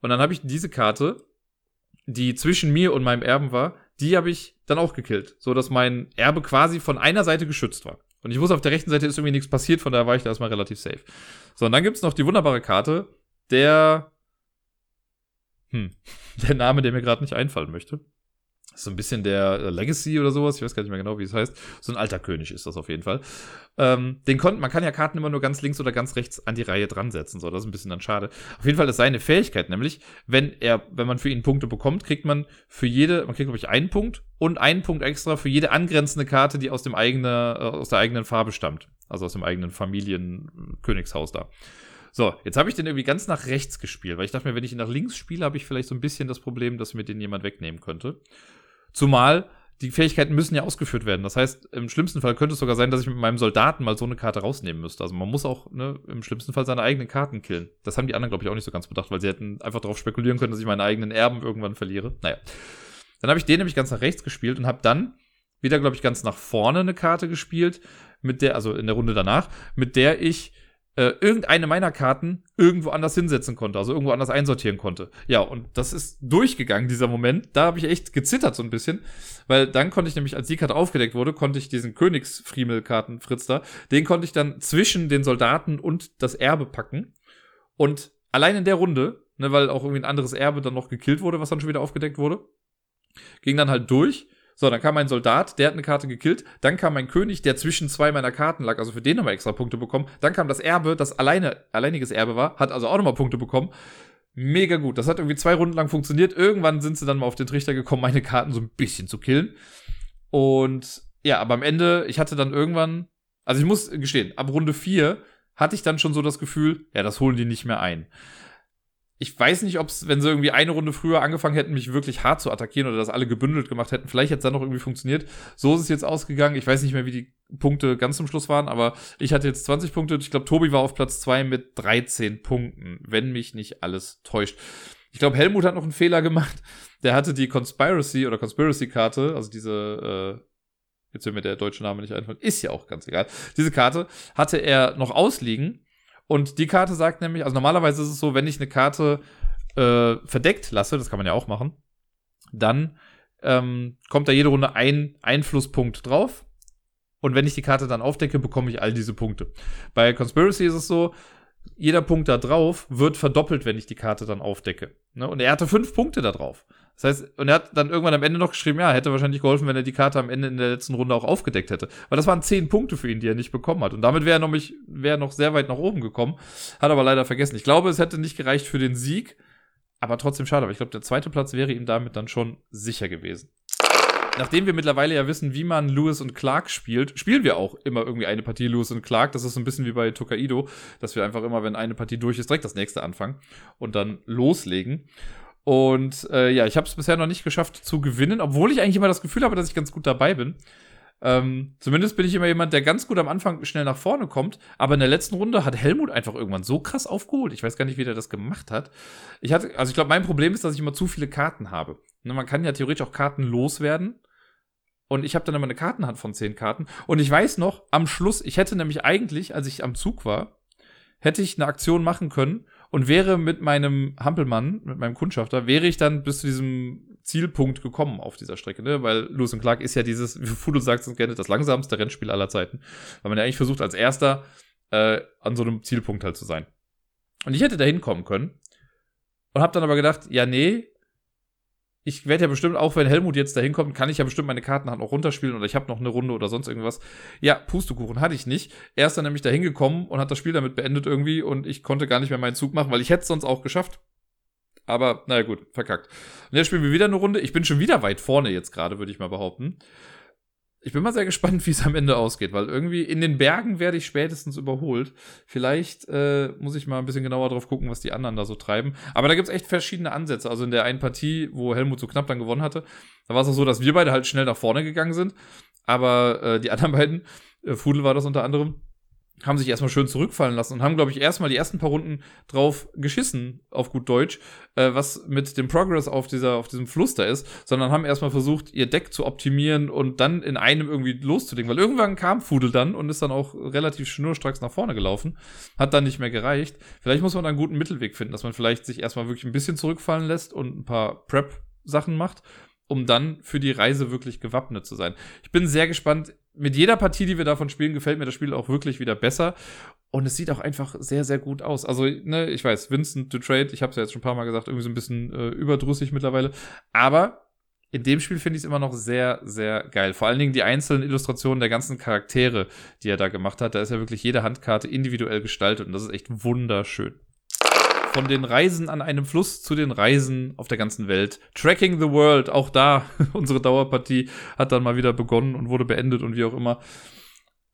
Und dann habe ich diese Karte, die zwischen mir und meinem Erben war, die habe ich dann auch gekillt, so dass mein Erbe quasi von einer Seite geschützt war. Und ich wusste, auf der rechten Seite ist irgendwie nichts passiert, von daher war ich da erstmal relativ safe. So, und dann gibt's noch die wunderbare Karte, der hm. Der Name, der mir gerade nicht einfallen möchte. So ein bisschen der äh, Legacy oder sowas. Ich weiß gar nicht mehr genau, wie es heißt. So ein alter König ist das auf jeden Fall. Ähm, den konnte, man kann ja Karten immer nur ganz links oder ganz rechts an die Reihe dran setzen. So, das ist ein bisschen dann schade. Auf jeden Fall ist seine Fähigkeit nämlich, wenn er, wenn man für ihn Punkte bekommt, kriegt man für jede, man kriegt, glaube ich, einen Punkt und einen Punkt extra für jede angrenzende Karte, die aus dem eigenen, äh, aus der eigenen Farbe stammt. Also aus dem eigenen Familienkönigshaus da. So, jetzt habe ich den irgendwie ganz nach rechts gespielt, weil ich dachte mir, wenn ich ihn nach links spiele, habe ich vielleicht so ein bisschen das Problem, dass mir den jemand wegnehmen könnte. Zumal die Fähigkeiten müssen ja ausgeführt werden. Das heißt, im schlimmsten Fall könnte es sogar sein, dass ich mit meinem Soldaten mal so eine Karte rausnehmen müsste. Also man muss auch ne, im schlimmsten Fall seine eigenen Karten killen. Das haben die anderen, glaube ich, auch nicht so ganz bedacht, weil sie hätten einfach darauf spekulieren können, dass ich meine eigenen Erben irgendwann verliere. Naja. Dann habe ich den nämlich ganz nach rechts gespielt und habe dann wieder, glaube ich, ganz nach vorne eine Karte gespielt, mit der, also in der Runde danach, mit der ich äh, irgendeine meiner Karten irgendwo anders hinsetzen konnte, also irgendwo anders einsortieren konnte. Ja, und das ist durchgegangen, dieser Moment. Da habe ich echt gezittert so ein bisschen, weil dann konnte ich nämlich, als die Karte aufgedeckt wurde, konnte ich diesen Königsfriemel-Karten Fritz da, den konnte ich dann zwischen den Soldaten und das Erbe packen. Und allein in der Runde, ne, weil auch irgendwie ein anderes Erbe dann noch gekillt wurde, was dann schon wieder aufgedeckt wurde, ging dann halt durch so, dann kam ein Soldat, der hat eine Karte gekillt. Dann kam mein König, der zwischen zwei meiner Karten lag, also für den nochmal extra Punkte bekommen. Dann kam das Erbe, das alleine, alleiniges Erbe war, hat also auch nochmal Punkte bekommen. Mega gut. Das hat irgendwie zwei Runden lang funktioniert. Irgendwann sind sie dann mal auf den Trichter gekommen, meine Karten so ein bisschen zu killen. Und ja, aber am Ende, ich hatte dann irgendwann, also ich muss gestehen, ab Runde 4 hatte ich dann schon so das Gefühl, ja, das holen die nicht mehr ein ich weiß nicht, ob es, wenn sie irgendwie eine Runde früher angefangen hätten, mich wirklich hart zu attackieren oder das alle gebündelt gemacht hätten, vielleicht hätte es dann noch irgendwie funktioniert. So ist es jetzt ausgegangen. Ich weiß nicht mehr, wie die Punkte ganz zum Schluss waren, aber ich hatte jetzt 20 Punkte. Ich glaube, Tobi war auf Platz 2 mit 13 Punkten, wenn mich nicht alles täuscht. Ich glaube, Helmut hat noch einen Fehler gemacht. Der hatte die Conspiracy oder Conspiracy-Karte, also diese, äh, jetzt will mir der deutsche Name nicht einfallen, ist ja auch ganz egal. Diese Karte hatte er noch ausliegen und die Karte sagt nämlich, also normalerweise ist es so, wenn ich eine Karte äh, verdeckt lasse, das kann man ja auch machen, dann ähm, kommt da jede Runde ein Einflusspunkt drauf. Und wenn ich die Karte dann aufdecke, bekomme ich all diese Punkte. Bei Conspiracy ist es so, jeder Punkt da drauf wird verdoppelt, wenn ich die Karte dann aufdecke. Ne? Und er hatte fünf Punkte da drauf. Das heißt, und er hat dann irgendwann am Ende noch geschrieben, ja, hätte wahrscheinlich geholfen, wenn er die Karte am Ende in der letzten Runde auch aufgedeckt hätte. Weil das waren zehn Punkte für ihn, die er nicht bekommen hat. Und damit wäre er noch, wär noch sehr weit nach oben gekommen. Hat aber leider vergessen. Ich glaube, es hätte nicht gereicht für den Sieg. Aber trotzdem schade. Aber ich glaube, der zweite Platz wäre ihm damit dann schon sicher gewesen. Nachdem wir mittlerweile ja wissen, wie man Lewis und Clark spielt, spielen wir auch immer irgendwie eine Partie Lewis und Clark. Das ist so ein bisschen wie bei Tokaido, dass wir einfach immer, wenn eine Partie durch ist, direkt das nächste anfangen und dann loslegen. Und äh, ja, ich habe es bisher noch nicht geschafft zu gewinnen, obwohl ich eigentlich immer das Gefühl habe, dass ich ganz gut dabei bin. Ähm, zumindest bin ich immer jemand, der ganz gut am Anfang schnell nach vorne kommt. Aber in der letzten Runde hat Helmut einfach irgendwann so krass aufgeholt. Ich weiß gar nicht, wie der das gemacht hat. Ich hatte, also ich glaube, mein Problem ist, dass ich immer zu viele Karten habe. Ne, man kann ja theoretisch auch Karten loswerden. Und ich habe dann immer eine Kartenhand von zehn Karten. Und ich weiß noch, am Schluss, ich hätte nämlich eigentlich, als ich am Zug war, hätte ich eine Aktion machen können und wäre mit meinem Hampelmann, mit meinem Kundschafter, wäre ich dann bis zu diesem Zielpunkt gekommen auf dieser Strecke, ne? Weil Lewis und Clark ist ja dieses, wie Fudo sagt es gerne, das langsamste Rennspiel aller Zeiten. Weil man ja eigentlich versucht, als erster äh, an so einem Zielpunkt halt zu sein. Und ich hätte da hinkommen können. Und habe dann aber gedacht, ja, nee, ich werde ja bestimmt, auch wenn Helmut jetzt da hinkommt, kann ich ja bestimmt meine Karten halt noch runterspielen oder ich habe noch eine Runde oder sonst irgendwas. Ja, Pustekuchen hatte ich nicht. Er ist dann nämlich da hingekommen und hat das Spiel damit beendet irgendwie und ich konnte gar nicht mehr meinen Zug machen, weil ich hätte es sonst auch geschafft. Aber naja gut, verkackt. Und jetzt spielen wir wieder eine Runde. Ich bin schon wieder weit vorne jetzt gerade, würde ich mal behaupten. Ich bin mal sehr gespannt, wie es am Ende ausgeht, weil irgendwie in den Bergen werde ich spätestens überholt. Vielleicht äh, muss ich mal ein bisschen genauer drauf gucken, was die anderen da so treiben. Aber da gibt es echt verschiedene Ansätze. Also in der einen Partie, wo Helmut so knapp dann gewonnen hatte, da war es auch so, dass wir beide halt schnell nach vorne gegangen sind. Aber äh, die anderen beiden, äh, Fudel war das unter anderem, haben sich erstmal schön zurückfallen lassen und haben, glaube ich, erstmal die ersten paar Runden drauf geschissen, auf gut Deutsch, äh, was mit dem Progress auf, dieser, auf diesem Fluss da ist, sondern haben erstmal versucht, ihr Deck zu optimieren und dann in einem irgendwie loszulegen. Weil irgendwann kam Fudel dann und ist dann auch relativ schnurstracks nach vorne gelaufen. Hat dann nicht mehr gereicht. Vielleicht muss man einen guten Mittelweg finden, dass man vielleicht sich erstmal wirklich ein bisschen zurückfallen lässt und ein paar Prep-Sachen macht um dann für die Reise wirklich gewappnet zu sein. Ich bin sehr gespannt mit jeder Partie, die wir davon spielen, gefällt mir das Spiel auch wirklich wieder besser. Und es sieht auch einfach sehr, sehr gut aus. Also, ne, ich weiß, Vincent to Trade, ich habe es ja jetzt schon ein paar Mal gesagt, irgendwie so ein bisschen äh, überdrüssig mittlerweile. Aber in dem Spiel finde ich es immer noch sehr, sehr geil. Vor allen Dingen die einzelnen Illustrationen der ganzen Charaktere, die er da gemacht hat. Da ist ja wirklich jede Handkarte individuell gestaltet und das ist echt wunderschön von den Reisen an einem Fluss zu den Reisen auf der ganzen Welt. Tracking the World, auch da, unsere Dauerpartie hat dann mal wieder begonnen und wurde beendet und wie auch immer.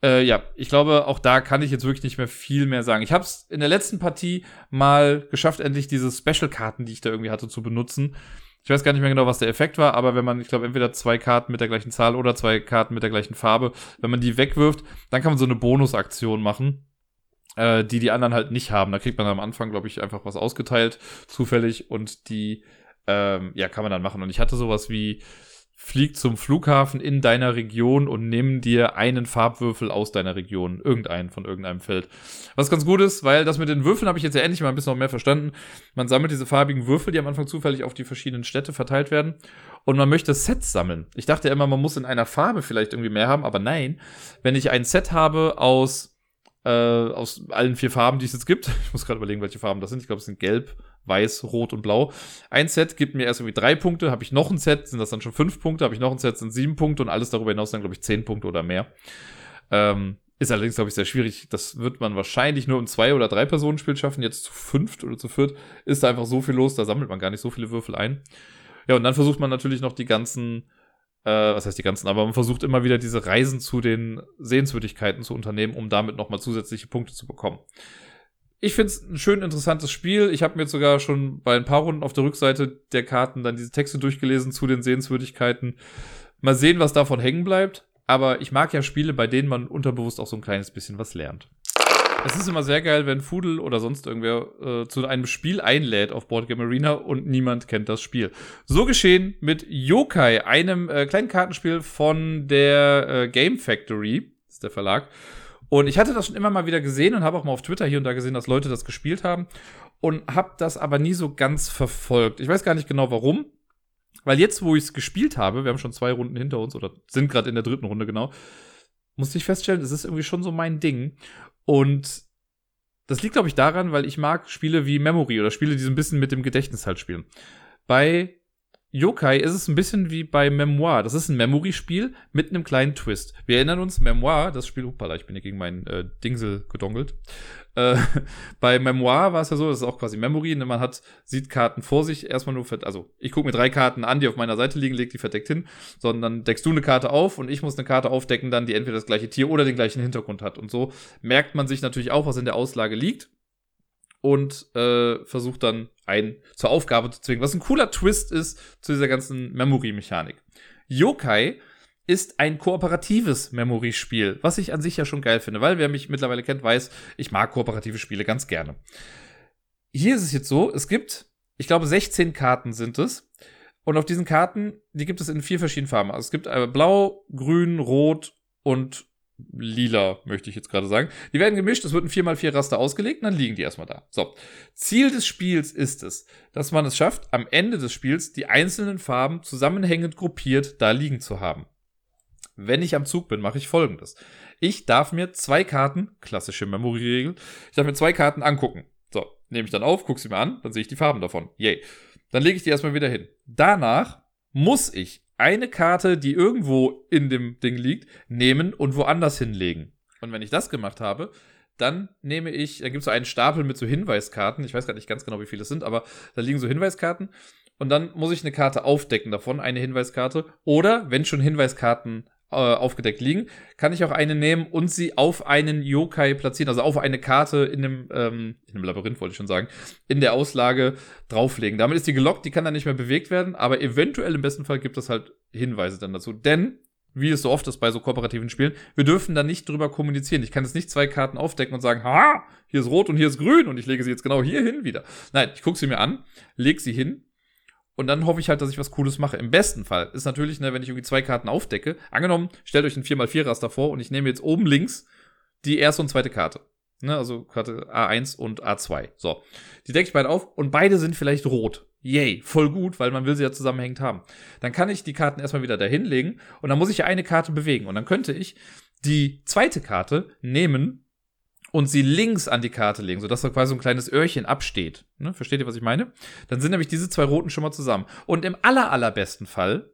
Äh, ja, ich glaube, auch da kann ich jetzt wirklich nicht mehr viel mehr sagen. Ich habe es in der letzten Partie mal geschafft, endlich diese Special-Karten, die ich da irgendwie hatte, zu benutzen. Ich weiß gar nicht mehr genau, was der Effekt war, aber wenn man, ich glaube, entweder zwei Karten mit der gleichen Zahl oder zwei Karten mit der gleichen Farbe, wenn man die wegwirft, dann kann man so eine Bonusaktion machen äh, die die anderen halt nicht haben. Da kriegt man am Anfang, glaube ich, einfach was ausgeteilt, zufällig, und die, ähm, ja, kann man dann machen. Und ich hatte sowas wie flieg zum Flughafen in deiner Region und nimm dir einen Farbwürfel aus deiner Region, irgendeinen von irgendeinem Feld. Was ganz gut ist, weil das mit den Würfeln habe ich jetzt ja endlich mal ein bisschen noch mehr verstanden. Man sammelt diese farbigen Würfel, die am Anfang zufällig auf die verschiedenen Städte verteilt werden und man möchte Sets sammeln. Ich dachte immer, man muss in einer Farbe vielleicht irgendwie mehr haben, aber nein, wenn ich ein Set habe aus äh, aus allen vier Farben, die es jetzt gibt. Ich muss gerade überlegen, welche Farben das sind. Ich glaube, es sind gelb, weiß, rot und blau. Ein Set gibt mir erst irgendwie drei Punkte. Habe ich noch ein Set, sind das dann schon fünf Punkte. Habe ich noch ein Set, sind sieben Punkte. Und alles darüber hinaus dann, glaube ich, zehn Punkte oder mehr. Ähm, ist allerdings, glaube ich, sehr schwierig. Das wird man wahrscheinlich nur im Zwei- oder Drei-Personen-Spiel schaffen. Jetzt zu fünft oder zu viert ist da einfach so viel los. Da sammelt man gar nicht so viele Würfel ein. Ja, und dann versucht man natürlich noch die ganzen äh, was heißt die ganzen, aber man versucht immer wieder diese Reisen zu den Sehenswürdigkeiten zu unternehmen, um damit nochmal zusätzliche Punkte zu bekommen. Ich finde es ein schön interessantes Spiel. Ich habe mir jetzt sogar schon bei ein paar Runden auf der Rückseite der Karten dann diese Texte durchgelesen zu den Sehenswürdigkeiten. Mal sehen, was davon hängen bleibt. Aber ich mag ja Spiele, bei denen man unterbewusst auch so ein kleines bisschen was lernt. Es ist immer sehr geil, wenn Fudel oder sonst irgendwer äh, zu einem Spiel einlädt auf Boardgame Arena und niemand kennt das Spiel. So geschehen mit Yokai, einem äh, kleinen Kartenspiel von der äh, Game Factory, ist der Verlag. Und ich hatte das schon immer mal wieder gesehen und habe auch mal auf Twitter hier und da gesehen, dass Leute das gespielt haben und habe das aber nie so ganz verfolgt. Ich weiß gar nicht genau warum, weil jetzt, wo ich es gespielt habe, wir haben schon zwei Runden hinter uns oder sind gerade in der dritten Runde genau, musste ich feststellen, es ist irgendwie schon so mein Ding. Und das liegt, glaube ich, daran, weil ich mag Spiele wie Memory oder Spiele, die so ein bisschen mit dem Gedächtnis halt spielen. Bei Yokai ist es ein bisschen wie bei Memoir. Das ist ein Memory-Spiel mit einem kleinen Twist. Wir erinnern uns, Memoir, das Spiel, hoppala, ich bin hier gegen meinen äh, Dingsel gedongelt. Äh, bei Memoir war es ja so, das ist auch quasi Memory, ne? man hat, sieht Karten vor sich, erstmal nur, also ich gucke mir drei Karten an, die auf meiner Seite liegen, leg die verdeckt hin, sondern deckst du eine Karte auf und ich muss eine Karte aufdecken, dann die entweder das gleiche Tier oder den gleichen Hintergrund hat. Und so merkt man sich natürlich auch, was in der Auslage liegt und äh, versucht dann einen zur Aufgabe zu zwingen, was ein cooler Twist ist zu dieser ganzen Memory-Mechanik. Yokai ist ein kooperatives Memory-Spiel, was ich an sich ja schon geil finde, weil wer mich mittlerweile kennt, weiß, ich mag kooperative Spiele ganz gerne. Hier ist es jetzt so, es gibt, ich glaube, 16 Karten sind es. Und auf diesen Karten, die gibt es in vier verschiedenen Farben. Also es gibt blau, grün, rot und lila, möchte ich jetzt gerade sagen. Die werden gemischt, es wird ein 4x4 Raster ausgelegt und dann liegen die erstmal da. So. Ziel des Spiels ist es, dass man es schafft, am Ende des Spiels die einzelnen Farben zusammenhängend gruppiert da liegen zu haben. Wenn ich am Zug bin, mache ich folgendes. Ich darf mir zwei Karten, klassische Memory-Regel, ich darf mir zwei Karten angucken. So, nehme ich dann auf, gucke sie mir an, dann sehe ich die Farben davon. Yay. Dann lege ich die erstmal wieder hin. Danach muss ich eine Karte, die irgendwo in dem Ding liegt, nehmen und woanders hinlegen. Und wenn ich das gemacht habe, dann nehme ich, da gibt es so einen Stapel mit so Hinweiskarten. Ich weiß gar nicht ganz genau, wie viele es sind, aber da liegen so Hinweiskarten. Und dann muss ich eine Karte aufdecken davon, eine Hinweiskarte. Oder, wenn schon Hinweiskarten äh, aufgedeckt liegen, kann ich auch eine nehmen und sie auf einen Yokai platzieren, also auf eine Karte in dem, ähm, in dem Labyrinth wollte ich schon sagen, in der Auslage drauflegen. Damit ist die gelockt, die kann dann nicht mehr bewegt werden, aber eventuell im besten Fall gibt es halt Hinweise dann dazu. Denn wie es so oft ist bei so kooperativen Spielen, wir dürfen da nicht drüber kommunizieren. Ich kann jetzt nicht zwei Karten aufdecken und sagen, ha, hier ist rot und hier ist grün und ich lege sie jetzt genau hier hin wieder. Nein, ich gucke sie mir an, lege sie hin und dann hoffe ich halt, dass ich was Cooles mache. Im besten Fall ist natürlich, ne, wenn ich irgendwie zwei Karten aufdecke, angenommen, stellt euch ein 4x4-Raster vor und ich nehme jetzt oben links die erste und zweite Karte. Ne, also Karte A1 und A2. So. Die decke ich beide auf und beide sind vielleicht rot. Yay, voll gut, weil man will sie ja zusammenhängend haben. Dann kann ich die Karten erstmal wieder dahin legen und dann muss ich ja eine Karte bewegen. Und dann könnte ich die zweite Karte nehmen und sie links an die Karte legen, sodass da quasi so ein kleines Öhrchen absteht. Ne? Versteht ihr, was ich meine? Dann sind nämlich diese zwei roten schon mal zusammen. Und im aller, allerbesten Fall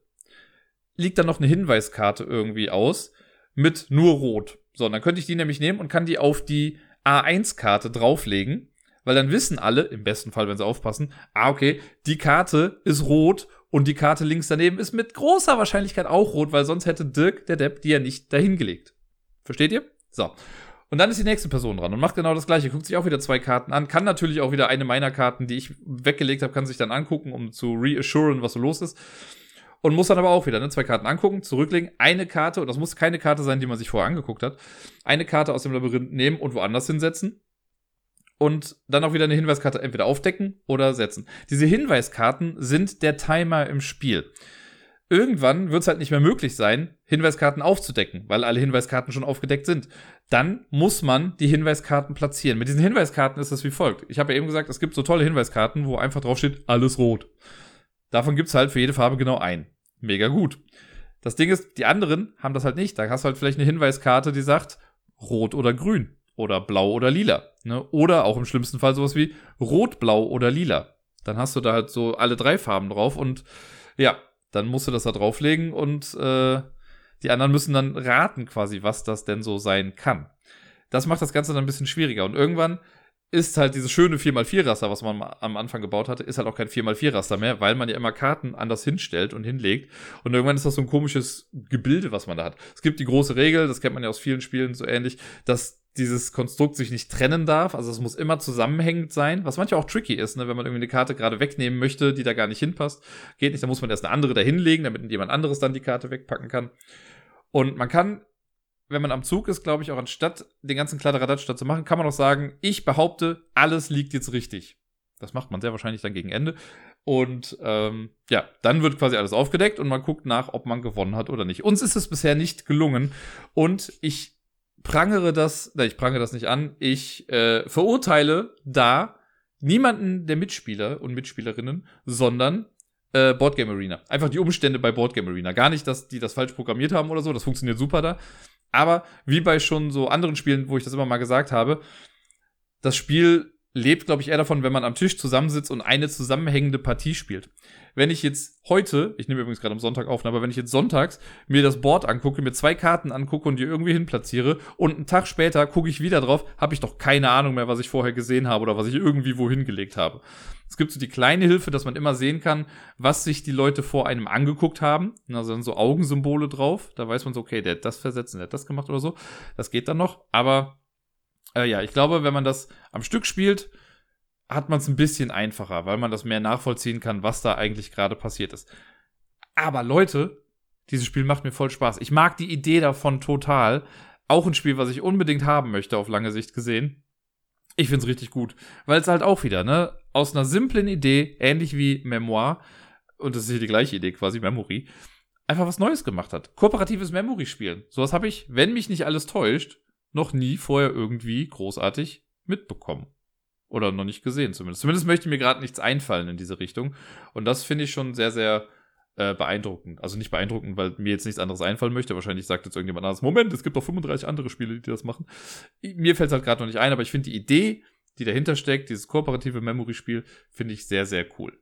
liegt dann noch eine Hinweiskarte irgendwie aus mit nur rot. So, und dann könnte ich die nämlich nehmen und kann die auf die A1-Karte drauflegen, weil dann wissen alle, im besten Fall, wenn sie aufpassen, ah, okay, die Karte ist rot und die Karte links daneben ist mit großer Wahrscheinlichkeit auch rot, weil sonst hätte Dirk, der Depp, die ja nicht dahingelegt. Versteht ihr? So. Und dann ist die nächste Person dran und macht genau das gleiche, guckt sich auch wieder zwei Karten an, kann natürlich auch wieder eine meiner Karten, die ich weggelegt habe, kann sich dann angucken, um zu reassuren, was so los ist. Und muss dann aber auch wieder ne, zwei Karten angucken, zurücklegen, eine Karte, und das muss keine Karte sein, die man sich vorher angeguckt hat, eine Karte aus dem Labyrinth nehmen und woanders hinsetzen. Und dann auch wieder eine Hinweiskarte entweder aufdecken oder setzen. Diese Hinweiskarten sind der Timer im Spiel. Irgendwann wird es halt nicht mehr möglich sein, Hinweiskarten aufzudecken, weil alle Hinweiskarten schon aufgedeckt sind. Dann muss man die Hinweiskarten platzieren. Mit diesen Hinweiskarten ist das wie folgt. Ich habe ja eben gesagt, es gibt so tolle Hinweiskarten, wo einfach drauf steht, alles rot. Davon gibt es halt für jede Farbe genau ein. Mega gut. Das Ding ist, die anderen haben das halt nicht. Da hast du halt vielleicht eine Hinweiskarte, die sagt rot oder grün oder blau oder lila. Ne? Oder auch im schlimmsten Fall sowas wie rot, blau oder lila. Dann hast du da halt so alle drei Farben drauf und ja, dann musst du das da drauflegen und äh, die anderen müssen dann raten quasi, was das denn so sein kann. Das macht das Ganze dann ein bisschen schwieriger. Und irgendwann ist halt dieses schöne 4x4-Raster, was man am Anfang gebaut hatte, ist halt auch kein 4x4-Raster mehr, weil man ja immer Karten anders hinstellt und hinlegt. Und irgendwann ist das so ein komisches Gebilde, was man da hat. Es gibt die große Regel, das kennt man ja aus vielen Spielen so ähnlich, dass dieses Konstrukt sich nicht trennen darf. Also es muss immer zusammenhängend sein, was manchmal auch tricky ist, ne? wenn man irgendwie eine Karte gerade wegnehmen möchte, die da gar nicht hinpasst. Geht nicht, da muss man erst eine andere da hinlegen, damit jemand anderes dann die Karte wegpacken kann. Und man kann, wenn man am Zug ist, glaube ich, auch anstatt den ganzen Kladderadatsch dazu machen, kann man auch sagen, ich behaupte, alles liegt jetzt richtig. Das macht man sehr wahrscheinlich dann gegen Ende. Und ähm, ja, dann wird quasi alles aufgedeckt und man guckt nach, ob man gewonnen hat oder nicht. Uns ist es bisher nicht gelungen. Und ich prangere das, nein, ich prangere das nicht an, ich äh, verurteile da niemanden der Mitspieler und Mitspielerinnen, sondern äh, Boardgame Arena. Einfach die Umstände bei Boardgame Arena. Gar nicht, dass die das falsch programmiert haben oder so, das funktioniert super da. Aber wie bei schon so anderen Spielen, wo ich das immer mal gesagt habe, das Spiel lebt, glaube ich, eher davon, wenn man am Tisch zusammensitzt und eine zusammenhängende Partie spielt. Wenn ich jetzt heute, ich nehme übrigens gerade am Sonntag auf, aber wenn ich jetzt sonntags mir das Board angucke, mir zwei Karten angucke und die irgendwie hinplatziere und einen Tag später gucke ich wieder drauf, habe ich doch keine Ahnung mehr, was ich vorher gesehen habe oder was ich irgendwie wohin gelegt habe. Es gibt so die kleine Hilfe, dass man immer sehen kann, was sich die Leute vor einem angeguckt haben. Also dann so Augensymbole drauf. Da weiß man so, okay, der hat das versetzt, der hat das gemacht oder so. Das geht dann noch. Aber äh, ja, ich glaube, wenn man das am Stück spielt, hat man es ein bisschen einfacher, weil man das mehr nachvollziehen kann, was da eigentlich gerade passiert ist. Aber Leute, dieses Spiel macht mir voll Spaß. Ich mag die Idee davon total. Auch ein Spiel, was ich unbedingt haben möchte, auf lange Sicht gesehen. Ich find's richtig gut. Weil es halt auch wieder, ne, aus einer simplen Idee, ähnlich wie Memoir, und das ist hier die gleiche Idee quasi, Memory, einfach was Neues gemacht hat. Kooperatives Memory-Spielen. Sowas habe ich, wenn mich nicht alles täuscht, noch nie vorher irgendwie großartig mitbekommen. Oder noch nicht gesehen zumindest. Zumindest möchte mir gerade nichts einfallen in diese Richtung. Und das finde ich schon sehr, sehr äh, beeindruckend. Also nicht beeindruckend, weil mir jetzt nichts anderes einfallen möchte. Wahrscheinlich sagt jetzt irgendjemand anderes, Moment, es gibt doch 35 andere Spiele, die das machen. Mir fällt es halt gerade noch nicht ein, aber ich finde die Idee, die dahinter steckt, dieses kooperative Memory-Spiel, finde ich sehr, sehr cool.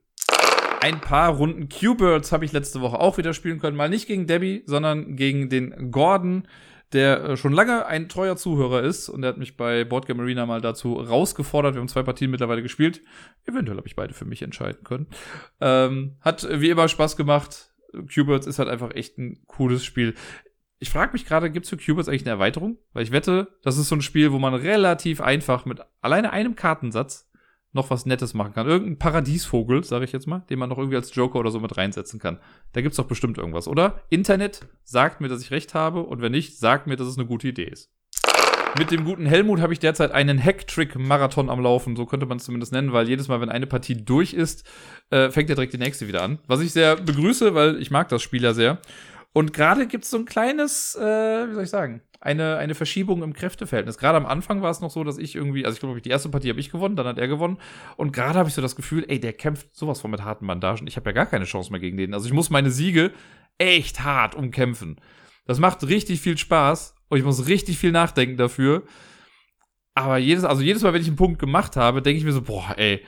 Ein paar Runden Q-Birds habe ich letzte Woche auch wieder spielen können. Mal nicht gegen Debbie, sondern gegen den Gordon der äh, schon lange ein treuer Zuhörer ist und der hat mich bei Boardgame Arena mal dazu rausgefordert. Wir haben zwei Partien mittlerweile gespielt. Eventuell habe ich beide für mich entscheiden können. Ähm, hat wie immer Spaß gemacht. Qbirds ist halt einfach echt ein cooles Spiel. Ich frage mich gerade, gibt es für Qbirds eigentlich eine Erweiterung? Weil ich wette, das ist so ein Spiel, wo man relativ einfach mit alleine einem Kartensatz noch was Nettes machen kann. Irgendein Paradiesvogel, sage ich jetzt mal, den man noch irgendwie als Joker oder so mit reinsetzen kann. Da gibt's doch bestimmt irgendwas, oder? Internet sagt mir, dass ich recht habe und wenn nicht, sagt mir, dass es eine gute Idee ist. Mit dem guten Helmut habe ich derzeit einen Hacktrick-Marathon am Laufen, so könnte man es zumindest nennen, weil jedes Mal, wenn eine Partie durch ist, äh, fängt er direkt die nächste wieder an. Was ich sehr begrüße, weil ich mag das Spiel ja sehr. Und gerade gibt's so ein kleines, äh, wie soll ich sagen, eine, eine Verschiebung im Kräfteverhältnis. Gerade am Anfang war es noch so, dass ich irgendwie, also ich glaube, die erste Partie habe ich gewonnen, dann hat er gewonnen. Und gerade habe ich so das Gefühl, ey, der kämpft sowas von mit harten Bandagen. Ich habe ja gar keine Chance mehr gegen den. Also ich muss meine Siege echt hart umkämpfen. Das macht richtig viel Spaß und ich muss richtig viel nachdenken dafür. Aber jedes, also jedes Mal, wenn ich einen Punkt gemacht habe, denke ich mir so, boah, ey,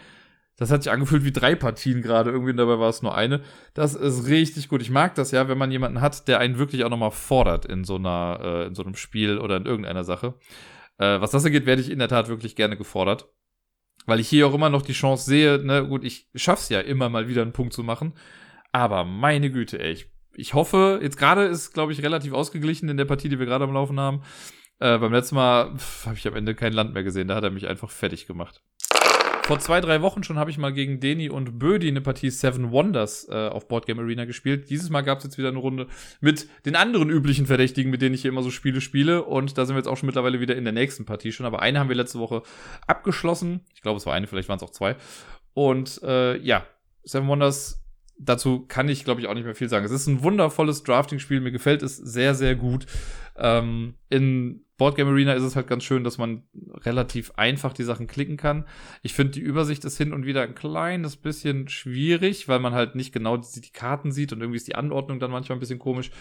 das hat sich angefühlt wie drei Partien gerade irgendwie und dabei war es nur eine. Das ist richtig gut. Ich mag das ja, wenn man jemanden hat, der einen wirklich auch nochmal fordert in so einer, äh, in so einem Spiel oder in irgendeiner Sache. Äh, was das angeht, werde ich in der Tat wirklich gerne gefordert. Weil ich hier auch immer noch die Chance sehe, ne, gut, ich schaff's ja immer mal wieder einen Punkt zu machen. Aber meine Güte, ey, ich, ich hoffe, jetzt gerade ist, glaube ich, relativ ausgeglichen in der Partie, die wir gerade am Laufen haben. Äh, beim letzten Mal habe ich am Ende kein Land mehr gesehen, da hat er mich einfach fertig gemacht. Vor zwei, drei Wochen schon habe ich mal gegen Deni und Bödi eine Partie Seven Wonders äh, auf Boardgame Arena gespielt. Dieses Mal gab es jetzt wieder eine Runde mit den anderen üblichen Verdächtigen, mit denen ich hier immer so Spiele spiele. Und da sind wir jetzt auch schon mittlerweile wieder in der nächsten Partie schon. Aber eine haben wir letzte Woche abgeschlossen. Ich glaube, es war eine, vielleicht waren es auch zwei. Und äh, ja, Seven Wonders dazu kann ich, glaube ich, auch nicht mehr viel sagen. Es ist ein wundervolles Drafting-Spiel. Mir gefällt es sehr, sehr gut. Ähm, in Boardgame Arena ist es halt ganz schön, dass man relativ einfach die Sachen klicken kann. Ich finde, die Übersicht ist hin und wieder ein kleines bisschen schwierig, weil man halt nicht genau die, die Karten sieht und irgendwie ist die Anordnung dann manchmal ein bisschen komisch.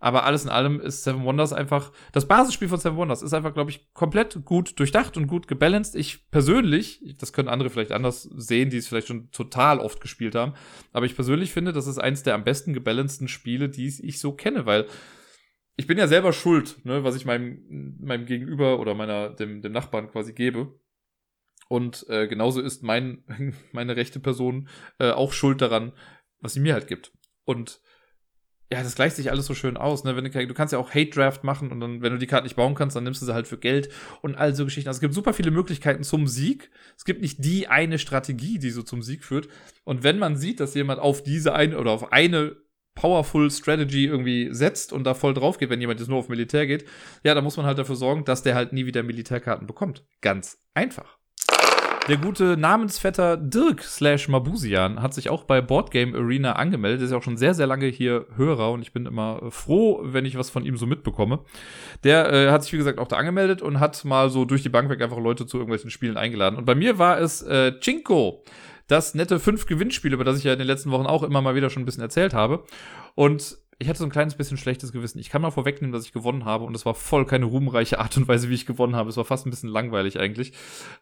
Aber alles in allem ist Seven Wonders einfach, das Basisspiel von Seven Wonders ist einfach, glaube ich, komplett gut durchdacht und gut gebalanced. Ich persönlich, das können andere vielleicht anders sehen, die es vielleicht schon total oft gespielt haben, aber ich persönlich finde, das ist eins der am besten gebalanceden Spiele, die ich so kenne, weil ich bin ja selber schuld, ne, was ich meinem, meinem Gegenüber oder meiner, dem, dem Nachbarn quasi gebe. Und äh, genauso ist mein, meine rechte Person äh, auch schuld daran, was sie mir halt gibt. Und ja, das gleicht sich alles so schön aus. Ne? Wenn du, du kannst ja auch Hate Draft machen und dann, wenn du die Karte nicht bauen kannst, dann nimmst du sie halt für Geld und all so Geschichten. Also es gibt super viele Möglichkeiten zum Sieg. Es gibt nicht die eine Strategie, die so zum Sieg führt. Und wenn man sieht, dass jemand auf diese eine oder auf eine Powerful Strategy irgendwie setzt und da voll drauf geht, wenn jemand jetzt nur auf Militär geht, ja, da muss man halt dafür sorgen, dass der halt nie wieder Militärkarten bekommt. Ganz einfach. Der gute Namensvetter Dirk slash Mabusian hat sich auch bei Boardgame Arena angemeldet. Ist ja auch schon sehr, sehr lange hier Hörer und ich bin immer froh, wenn ich was von ihm so mitbekomme. Der äh, hat sich, wie gesagt, auch da angemeldet und hat mal so durch die Bank weg einfach Leute zu irgendwelchen Spielen eingeladen. Und bei mir war es äh, Chinko, das nette fünf Gewinnspiel, über das ich ja in den letzten Wochen auch immer mal wieder schon ein bisschen erzählt habe. Und ich hatte so ein kleines bisschen schlechtes Gewissen. Ich kann mal vorwegnehmen, dass ich gewonnen habe und es war voll keine ruhmreiche Art und Weise, wie ich gewonnen habe. Es war fast ein bisschen langweilig eigentlich.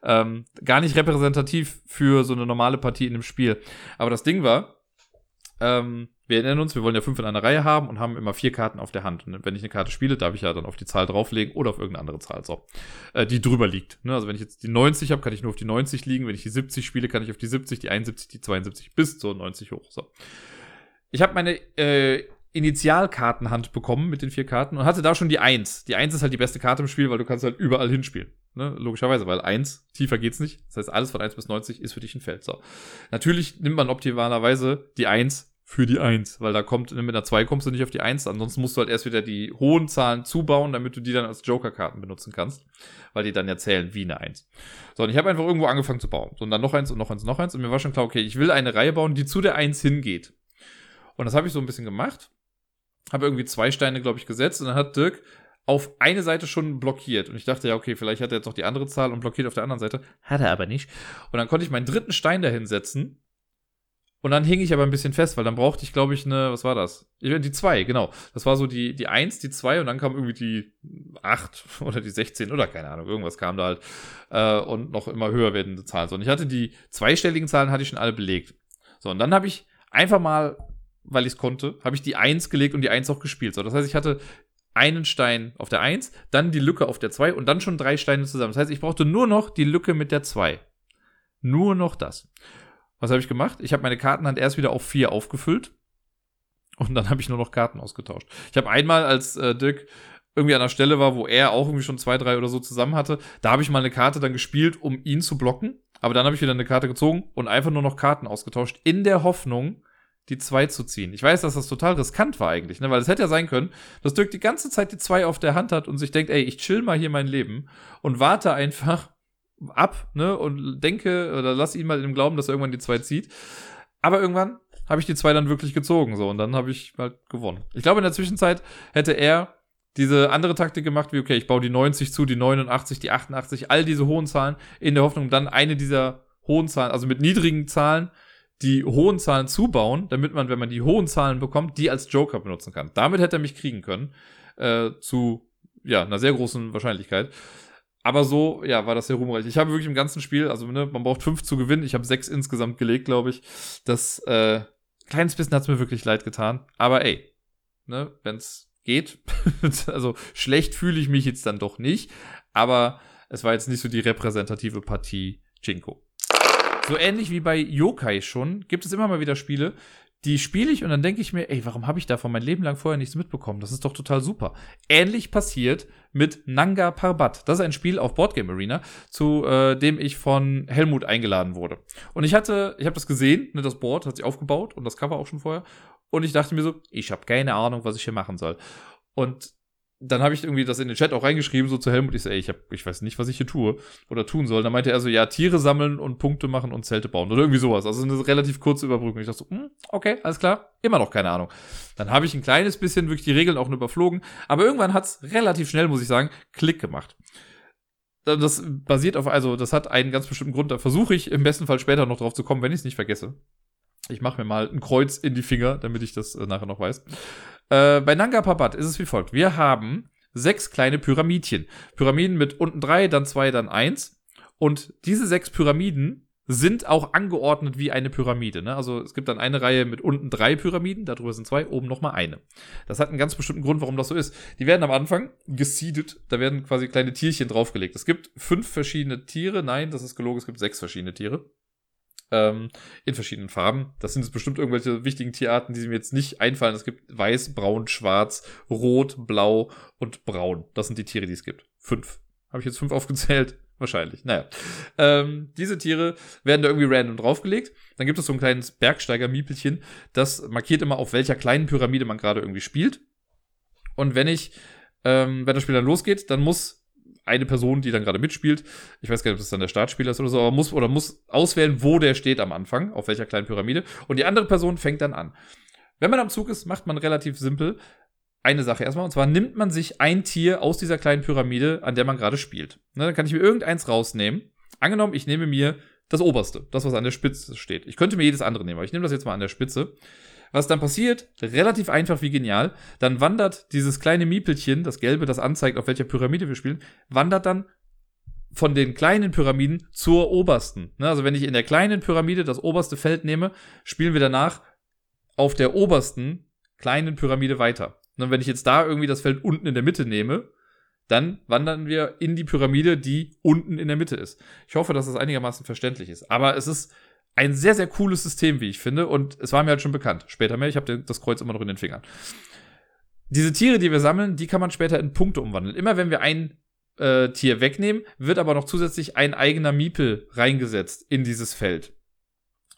Ähm, gar nicht repräsentativ für so eine normale Partie in dem Spiel. Aber das Ding war, ähm, wir erinnern uns, wir wollen ja fünf in einer Reihe haben und haben immer vier Karten auf der Hand. Und wenn ich eine Karte spiele, darf ich ja dann auf die Zahl drauflegen oder auf irgendeine andere Zahl, so, äh, die drüber liegt. Ne? Also wenn ich jetzt die 90 habe, kann ich nur auf die 90 liegen. Wenn ich die 70 spiele, kann ich auf die 70, die 71, die 72 bis zur 90 hoch. So. Ich habe meine äh, Initialkartenhand bekommen mit den vier Karten und hatte da schon die Eins. Die Eins ist halt die beste Karte im Spiel, weil du kannst halt überall hinspielen. Ne? Logischerweise, weil Eins, tiefer geht's nicht. Das heißt, alles von 1 bis 90 ist für dich ein Feld. So. Natürlich nimmt man optimalerweise die Eins für die Eins, weil da kommt, mit einer 2 kommst du nicht auf die Eins, ansonsten musst du halt erst wieder die hohen Zahlen zubauen, damit du die dann als Joker-Karten benutzen kannst, weil die dann ja zählen wie eine Eins. So, und ich habe einfach irgendwo angefangen zu bauen. So, und dann noch eins und noch eins und noch eins und mir war schon klar, okay, ich will eine Reihe bauen, die zu der Eins hingeht. Und das habe ich so ein bisschen gemacht habe irgendwie zwei Steine, glaube ich, gesetzt und dann hat Dirk auf eine Seite schon blockiert. Und ich dachte, ja, okay, vielleicht hat er jetzt noch die andere Zahl und blockiert auf der anderen Seite. Hat er aber nicht. Und dann konnte ich meinen dritten Stein dahin setzen. Und dann hing ich aber ein bisschen fest, weil dann brauchte ich, glaube ich, eine, was war das? Die zwei, genau. Das war so die, die eins, die zwei und dann kam irgendwie die acht oder die 16 oder keine Ahnung, irgendwas kam da halt. Äh, und noch immer höher werdende Zahlen. So, und ich hatte die zweistelligen Zahlen, hatte ich schon alle belegt. So, und dann habe ich einfach mal weil ich es konnte, habe ich die 1 gelegt und die 1 auch gespielt. So, das heißt, ich hatte einen Stein auf der 1, dann die Lücke auf der 2 und dann schon drei Steine zusammen. Das heißt, ich brauchte nur noch die Lücke mit der 2. Nur noch das. Was habe ich gemacht? Ich habe meine Kartenhand erst wieder auf 4 aufgefüllt und dann habe ich nur noch Karten ausgetauscht. Ich habe einmal, als äh, Dirk irgendwie an der Stelle war, wo er auch irgendwie schon zwei, drei oder so zusammen hatte, da habe ich mal eine Karte dann gespielt, um ihn zu blocken. Aber dann habe ich wieder eine Karte gezogen und einfach nur noch Karten ausgetauscht, in der Hoffnung, die 2 zu ziehen. Ich weiß, dass das total riskant war eigentlich, ne? weil es hätte ja sein können, dass Dirk die ganze Zeit die 2 auf der Hand hat und sich denkt, ey, ich chill mal hier mein Leben und warte einfach ab, ne, und denke oder lass ihn mal im Glauben, dass er irgendwann die 2 zieht. Aber irgendwann habe ich die 2 dann wirklich gezogen, so, und dann habe ich halt gewonnen. Ich glaube, in der Zwischenzeit hätte er diese andere Taktik gemacht, wie, okay, ich baue die 90 zu, die 89, die 88, all diese hohen Zahlen, in der Hoffnung, dann eine dieser hohen Zahlen, also mit niedrigen Zahlen, die hohen Zahlen zubauen, damit man, wenn man die hohen Zahlen bekommt, die als Joker benutzen kann. Damit hätte er mich kriegen können. Äh, zu ja, einer sehr großen Wahrscheinlichkeit. Aber so, ja, war das sehr ruhmreich. Ich habe wirklich im ganzen Spiel, also ne, man braucht fünf zu gewinnen. Ich habe sechs insgesamt gelegt, glaube ich. Das äh, kleines bisschen hat es mir wirklich leid getan. Aber ey, ne, wenn es geht, also schlecht fühle ich mich jetzt dann doch nicht. Aber es war jetzt nicht so die repräsentative Partie Jinko. So ähnlich wie bei Yokai schon, gibt es immer mal wieder Spiele, die spiele ich und dann denke ich mir, ey, warum habe ich davon mein Leben lang vorher nichts mitbekommen? Das ist doch total super. Ähnlich passiert mit Nanga Parbat. Das ist ein Spiel auf Boardgame Arena, zu äh, dem ich von Helmut eingeladen wurde. Und ich hatte, ich habe das gesehen, ne, das Board hat sich aufgebaut und das Cover auch schon vorher. Und ich dachte mir so, ich habe keine Ahnung, was ich hier machen soll. Und dann habe ich irgendwie das in den Chat auch reingeschrieben, so zu Helmut. Ich so, ey, ich, hab, ich weiß nicht, was ich hier tue oder tun soll. Dann meinte er so, ja, Tiere sammeln und Punkte machen und Zelte bauen oder irgendwie sowas. Also eine relativ kurze Überbrückung. Ich dachte so, hm, okay, alles klar, immer noch keine Ahnung. Dann habe ich ein kleines bisschen wirklich die Regeln auch nur überflogen. Aber irgendwann hat's relativ schnell, muss ich sagen, Klick gemacht. Das basiert auf, also das hat einen ganz bestimmten Grund. Da versuche ich im besten Fall später noch drauf zu kommen, wenn ich es nicht vergesse. Ich mache mir mal ein Kreuz in die Finger, damit ich das äh, nachher noch weiß. Äh, bei Nanga Parbat ist es wie folgt. Wir haben sechs kleine Pyramidchen. Pyramiden mit unten drei, dann zwei, dann eins. Und diese sechs Pyramiden sind auch angeordnet wie eine Pyramide. Ne? Also es gibt dann eine Reihe mit unten drei Pyramiden, darüber sind zwei, oben nochmal eine. Das hat einen ganz bestimmten Grund, warum das so ist. Die werden am Anfang geseedet, da werden quasi kleine Tierchen draufgelegt. Es gibt fünf verschiedene Tiere, nein, das ist gelogen, es gibt sechs verschiedene Tiere ähm, in verschiedenen Farben. Das sind jetzt bestimmt irgendwelche wichtigen Tierarten, die mir jetzt nicht einfallen. Es gibt weiß, braun, schwarz, rot, blau und braun. Das sind die Tiere, die es gibt. Fünf. Habe ich jetzt fünf aufgezählt? Wahrscheinlich. Naja. Ähm, diese Tiere werden da irgendwie random draufgelegt. Dann gibt es so ein kleines Bergsteiger-Miepelchen, das markiert immer, auf welcher kleinen Pyramide man gerade irgendwie spielt. Und wenn ich, ähm, wenn das Spiel dann losgeht, dann muss eine Person, die dann gerade mitspielt. Ich weiß gar nicht, ob das dann der Startspieler ist oder so, aber muss oder muss auswählen, wo der steht am Anfang, auf welcher kleinen Pyramide. Und die andere Person fängt dann an. Wenn man am Zug ist, macht man relativ simpel eine Sache erstmal. Und zwar nimmt man sich ein Tier aus dieser kleinen Pyramide, an der man gerade spielt. Ne, dann kann ich mir irgendeins rausnehmen. Angenommen, ich nehme mir das oberste, das, was an der Spitze steht. Ich könnte mir jedes andere nehmen, aber ich nehme das jetzt mal an der Spitze. Was dann passiert, relativ einfach wie genial, dann wandert dieses kleine Miepelchen, das gelbe, das anzeigt, auf welcher Pyramide wir spielen, wandert dann von den kleinen Pyramiden zur obersten. Ne, also wenn ich in der kleinen Pyramide das oberste Feld nehme, spielen wir danach auf der obersten kleinen Pyramide weiter. Und wenn ich jetzt da irgendwie das Feld unten in der Mitte nehme, dann wandern wir in die Pyramide, die unten in der Mitte ist. Ich hoffe, dass das einigermaßen verständlich ist. Aber es ist ein sehr, sehr cooles System, wie ich finde. Und es war mir halt schon bekannt. Später mehr, ich habe das Kreuz immer noch in den Fingern. Diese Tiere, die wir sammeln, die kann man später in Punkte umwandeln. Immer wenn wir ein äh, Tier wegnehmen, wird aber noch zusätzlich ein eigener Miepel reingesetzt in dieses Feld.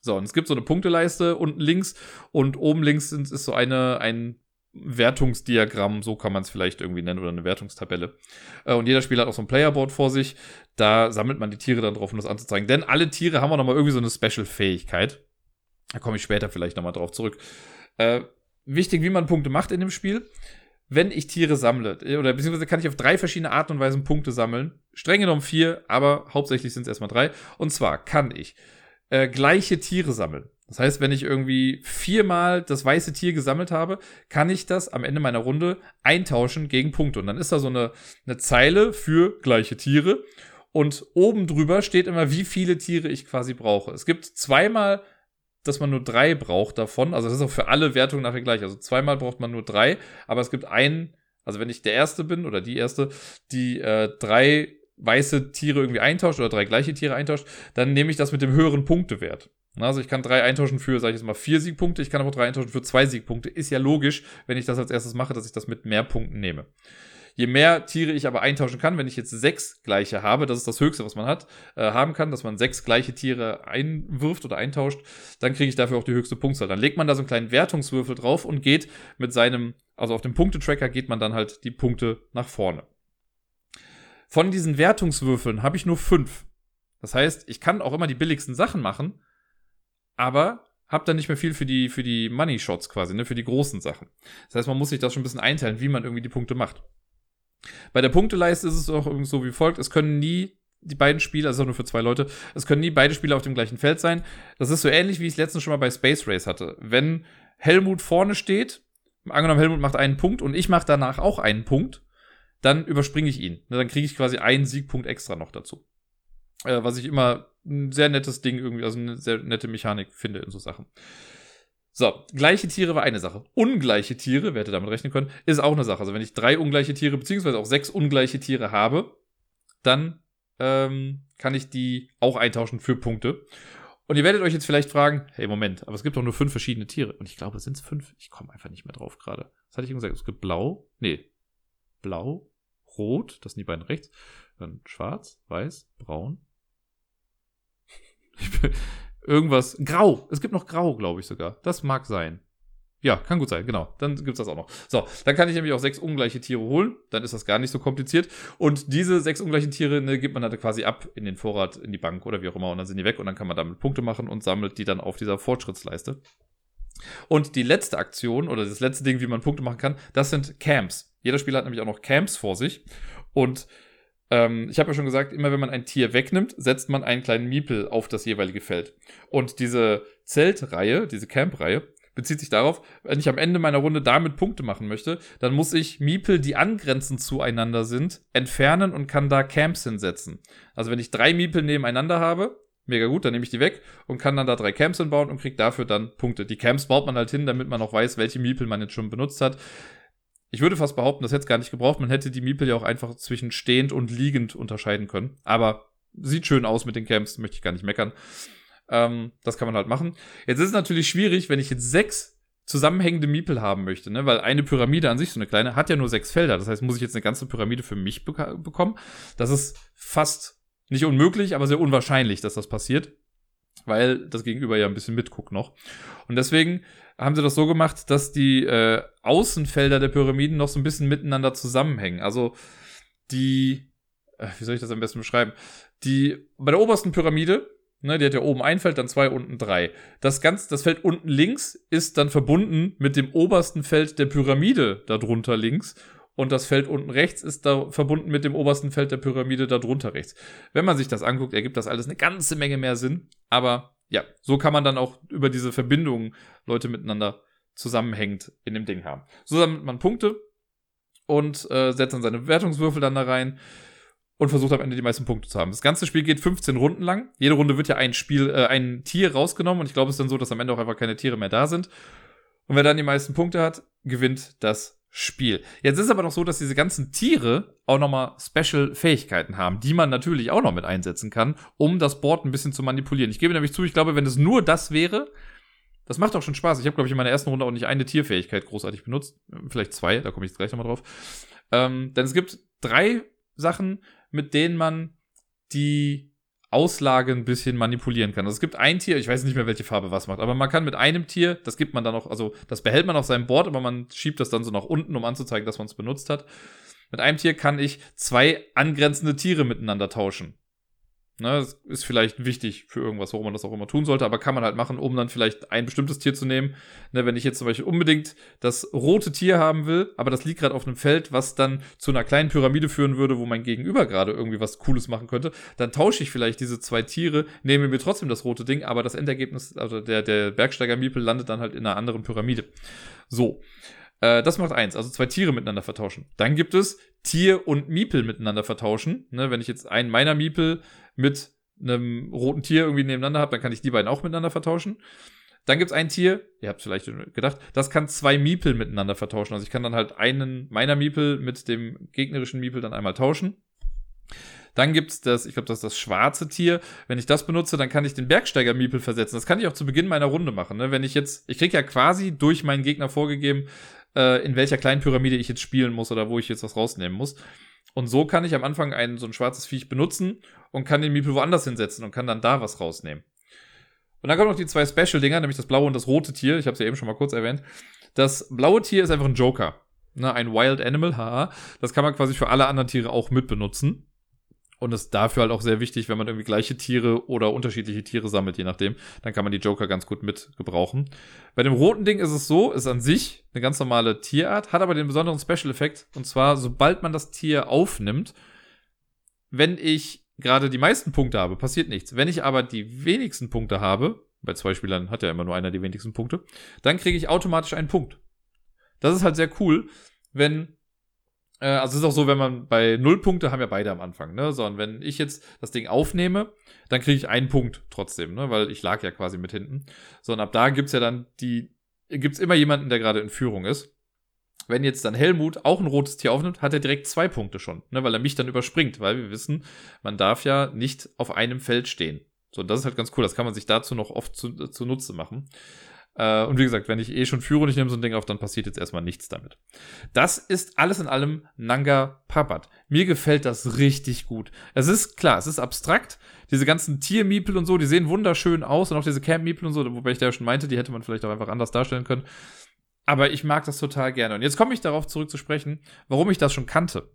So, und es gibt so eine Punkteleiste unten links und oben links ist so eine, ein Wertungsdiagramm, so kann man es vielleicht irgendwie nennen, oder eine Wertungstabelle. Äh, und jeder Spieler hat auch so ein Playerboard vor sich. Da sammelt man die Tiere dann drauf, um das anzuzeigen. Denn alle Tiere haben auch nochmal irgendwie so eine Special-Fähigkeit. Da komme ich später vielleicht nochmal drauf zurück. Äh, wichtig, wie man Punkte macht in dem Spiel. Wenn ich Tiere sammle, äh, oder beziehungsweise kann ich auf drei verschiedene Arten und Weisen Punkte sammeln. Streng genommen vier, aber hauptsächlich sind es erstmal drei. Und zwar kann ich äh, gleiche Tiere sammeln. Das heißt, wenn ich irgendwie viermal das weiße Tier gesammelt habe, kann ich das am Ende meiner Runde eintauschen gegen Punkte. Und dann ist da so eine, eine Zeile für gleiche Tiere. Und oben drüber steht immer, wie viele Tiere ich quasi brauche. Es gibt zweimal, dass man nur drei braucht davon. Also das ist auch für alle Wertungen nachher gleich. Also zweimal braucht man nur drei. Aber es gibt einen, also wenn ich der Erste bin oder die Erste, die äh, drei weiße Tiere irgendwie eintauscht oder drei gleiche Tiere eintauscht, dann nehme ich das mit dem höheren Punktewert. Also ich kann drei eintauschen für, sag ich jetzt mal, vier Siegpunkte, ich kann aber drei eintauschen für zwei Siegpunkte. Ist ja logisch, wenn ich das als erstes mache, dass ich das mit mehr Punkten nehme. Je mehr Tiere ich aber eintauschen kann, wenn ich jetzt sechs gleiche habe, das ist das Höchste, was man hat, äh, haben kann, dass man sechs gleiche Tiere einwirft oder eintauscht, dann kriege ich dafür auch die höchste Punktzahl. Dann legt man da so einen kleinen Wertungswürfel drauf und geht mit seinem, also auf dem Punktetracker geht man dann halt die Punkte nach vorne. Von diesen Wertungswürfeln habe ich nur fünf. Das heißt, ich kann auch immer die billigsten Sachen machen, aber habe dann nicht mehr viel für die, für die Money Shots quasi, ne, für die großen Sachen. Das heißt, man muss sich das schon ein bisschen einteilen, wie man irgendwie die Punkte macht. Bei der Punkteleiste ist es auch irgendwie so wie folgt. Es können nie die beiden Spieler, also nur für zwei Leute, es können nie beide Spieler auf dem gleichen Feld sein. Das ist so ähnlich, wie ich es letztens schon mal bei Space Race hatte. Wenn Helmut vorne steht, angenommen Helmut macht einen Punkt und ich mache danach auch einen Punkt, dann überspringe ich ihn. Dann kriege ich quasi einen Siegpunkt extra noch dazu. Äh, was ich immer ein sehr nettes Ding irgendwie, also eine sehr nette Mechanik finde in so Sachen. So, gleiche Tiere war eine Sache. Ungleiche Tiere, wer hätte damit rechnen können, ist auch eine Sache. Also wenn ich drei ungleiche Tiere, beziehungsweise auch sechs ungleiche Tiere habe, dann ähm, kann ich die auch eintauschen für Punkte. Und ihr werdet euch jetzt vielleicht fragen, hey, Moment, aber es gibt doch nur fünf verschiedene Tiere. Und ich glaube, es sind fünf. Ich komme einfach nicht mehr drauf gerade. Was hatte ich gesagt? Es gibt blau, nee, blau, rot, das sind die beiden rechts, dann schwarz, weiß, braun, Irgendwas. Grau. Es gibt noch Grau, glaube ich sogar. Das mag sein. Ja, kann gut sein, genau. Dann gibt's das auch noch. So, dann kann ich nämlich auch sechs ungleiche Tiere holen. Dann ist das gar nicht so kompliziert. Und diese sechs ungleichen Tiere ne, gibt man halt quasi ab in den Vorrat, in die Bank oder wie auch immer. Und dann sind die weg und dann kann man damit Punkte machen und sammelt die dann auf dieser Fortschrittsleiste. Und die letzte Aktion oder das letzte Ding, wie man Punkte machen kann, das sind Camps. Jeder Spieler hat nämlich auch noch Camps vor sich. Und ähm, ich habe ja schon gesagt, immer wenn man ein Tier wegnimmt, setzt man einen kleinen Miepel auf das jeweilige Feld. Und diese Zeltreihe, diese Camp-Reihe, bezieht sich darauf, wenn ich am Ende meiner Runde damit Punkte machen möchte, dann muss ich Miepel, die angrenzend zueinander sind, entfernen und kann da Camps hinsetzen. Also wenn ich drei Miepel nebeneinander habe, mega gut, dann nehme ich die weg und kann dann da drei Camps hinbauen und kriege dafür dann Punkte. Die Camps baut man halt hin, damit man auch weiß, welche Miepel man jetzt schon benutzt hat. Ich würde fast behaupten, das hätte es gar nicht gebraucht. Man hätte die Miepel ja auch einfach zwischen stehend und liegend unterscheiden können. Aber sieht schön aus mit den Camps, möchte ich gar nicht meckern. Ähm, das kann man halt machen. Jetzt ist es natürlich schwierig, wenn ich jetzt sechs zusammenhängende Miepel haben möchte, ne? weil eine Pyramide an sich, so eine kleine, hat ja nur sechs Felder. Das heißt, muss ich jetzt eine ganze Pyramide für mich bek bekommen. Das ist fast nicht unmöglich, aber sehr unwahrscheinlich, dass das passiert, weil das Gegenüber ja ein bisschen mitguckt noch. Und deswegen haben sie das so gemacht, dass die äh, Außenfelder der Pyramiden noch so ein bisschen miteinander zusammenhängen. Also die, äh, wie soll ich das am besten beschreiben? Die bei der obersten Pyramide Ne, die hat ja oben ein Feld, dann zwei, unten drei. Das ganz, das Feld unten links ist dann verbunden mit dem obersten Feld der Pyramide darunter links. Und das Feld unten rechts ist da verbunden mit dem obersten Feld der Pyramide darunter rechts. Wenn man sich das anguckt, ergibt das alles eine ganze Menge mehr Sinn. Aber ja, so kann man dann auch über diese Verbindungen Leute miteinander zusammenhängend in dem Ding haben. So sammelt man Punkte und äh, setzt dann seine Wertungswürfel dann da rein und versucht am Ende die meisten Punkte zu haben. Das ganze Spiel geht 15 Runden lang. Jede Runde wird ja ein Spiel, äh, ein Tier rausgenommen und ich glaube, es ist dann so, dass am Ende auch einfach keine Tiere mehr da sind. Und wer dann die meisten Punkte hat, gewinnt das Spiel. Jetzt ist aber noch so, dass diese ganzen Tiere auch nochmal Special-Fähigkeiten haben, die man natürlich auch noch mit einsetzen kann, um das Board ein bisschen zu manipulieren. Ich gebe nämlich zu, ich glaube, wenn es nur das wäre, das macht auch schon Spaß. Ich habe, glaube ich, in meiner ersten Runde auch nicht eine Tierfähigkeit großartig benutzt. Vielleicht zwei, da komme ich jetzt gleich nochmal drauf. Ähm, denn es gibt drei Sachen, mit denen man die Auslage ein bisschen manipulieren kann. Also es gibt ein Tier, ich weiß nicht mehr, welche Farbe was macht, aber man kann mit einem Tier, das gibt man dann auch, also das behält man auf seinem Board, aber man schiebt das dann so nach unten, um anzuzeigen, dass man es benutzt hat. Mit einem Tier kann ich zwei angrenzende Tiere miteinander tauschen. Ne, das ist vielleicht wichtig für irgendwas, warum man das auch immer tun sollte, aber kann man halt machen, um dann vielleicht ein bestimmtes Tier zu nehmen. Ne, wenn ich jetzt zum Beispiel unbedingt das rote Tier haben will, aber das liegt gerade auf einem Feld, was dann zu einer kleinen Pyramide führen würde, wo mein Gegenüber gerade irgendwie was Cooles machen könnte, dann tausche ich vielleicht diese zwei Tiere, nehme mir trotzdem das rote Ding, aber das Endergebnis, also der, der Bergsteiger-Miepel landet dann halt in einer anderen Pyramide. So. Äh, das macht eins, also zwei Tiere miteinander vertauschen. Dann gibt es Tier und Miepel miteinander vertauschen. Ne, wenn ich jetzt einen meiner Miepel mit einem roten Tier irgendwie nebeneinander habe, dann kann ich die beiden auch miteinander vertauschen. Dann gibt es ein Tier, ihr habt vielleicht gedacht, das kann zwei Miepel miteinander vertauschen. Also ich kann dann halt einen meiner Miepel mit dem gegnerischen Miepel dann einmal tauschen. Dann gibt es das, ich glaube, das ist das schwarze Tier. Wenn ich das benutze, dann kann ich den Bergsteiger-Miepel versetzen. Das kann ich auch zu Beginn meiner Runde machen. Ne? Wenn ich jetzt, ich kriege ja quasi durch meinen Gegner vorgegeben, äh, in welcher kleinen Pyramide ich jetzt spielen muss oder wo ich jetzt was rausnehmen muss. Und so kann ich am Anfang ein so ein schwarzes Viech benutzen und kann den Miepel woanders hinsetzen und kann dann da was rausnehmen. Und dann kommen noch die zwei Special-Dinger, nämlich das blaue und das rote Tier. Ich habe es ja eben schon mal kurz erwähnt. Das blaue Tier ist einfach ein Joker. Ne, ein Wild Animal, haha. Das kann man quasi für alle anderen Tiere auch mit benutzen. Und ist dafür halt auch sehr wichtig, wenn man irgendwie gleiche Tiere oder unterschiedliche Tiere sammelt, je nachdem. Dann kann man die Joker ganz gut mit gebrauchen. Bei dem roten Ding ist es so, ist an sich eine ganz normale Tierart, hat aber den besonderen Special-Effekt. Und zwar, sobald man das Tier aufnimmt, wenn ich gerade die meisten Punkte habe, passiert nichts. Wenn ich aber die wenigsten Punkte habe, bei zwei Spielern hat ja immer nur einer die wenigsten Punkte, dann kriege ich automatisch einen Punkt. Das ist halt sehr cool, wenn äh, also es ist auch so, wenn man bei null Punkte haben ja beide am Anfang, ne? So, und wenn ich jetzt das Ding aufnehme, dann kriege ich einen Punkt trotzdem, ne? Weil ich lag ja quasi mit hinten. So, und ab da gibt's ja dann die, gibt's immer jemanden, der gerade in Führung ist. Wenn jetzt dann Helmut auch ein rotes Tier aufnimmt, hat er direkt zwei Punkte schon, ne? Weil er mich dann überspringt, weil wir wissen, man darf ja nicht auf einem Feld stehen. So, und das ist halt ganz cool. Das kann man sich dazu noch oft zu, zunutze machen. Äh, und wie gesagt, wenn ich eh schon führe und ich nehme so ein Ding auf, dann passiert jetzt erstmal nichts damit. Das ist alles in allem Nanga Parbat. Mir gefällt das richtig gut. Es ist klar, es ist abstrakt. Diese ganzen Tiermiepel und so, die sehen wunderschön aus und auch diese Camp-Miepel und so, wobei ich da ja schon meinte, die hätte man vielleicht auch einfach anders darstellen können. Aber ich mag das total gerne. Und jetzt komme ich darauf zurück zu sprechen, warum ich das schon kannte.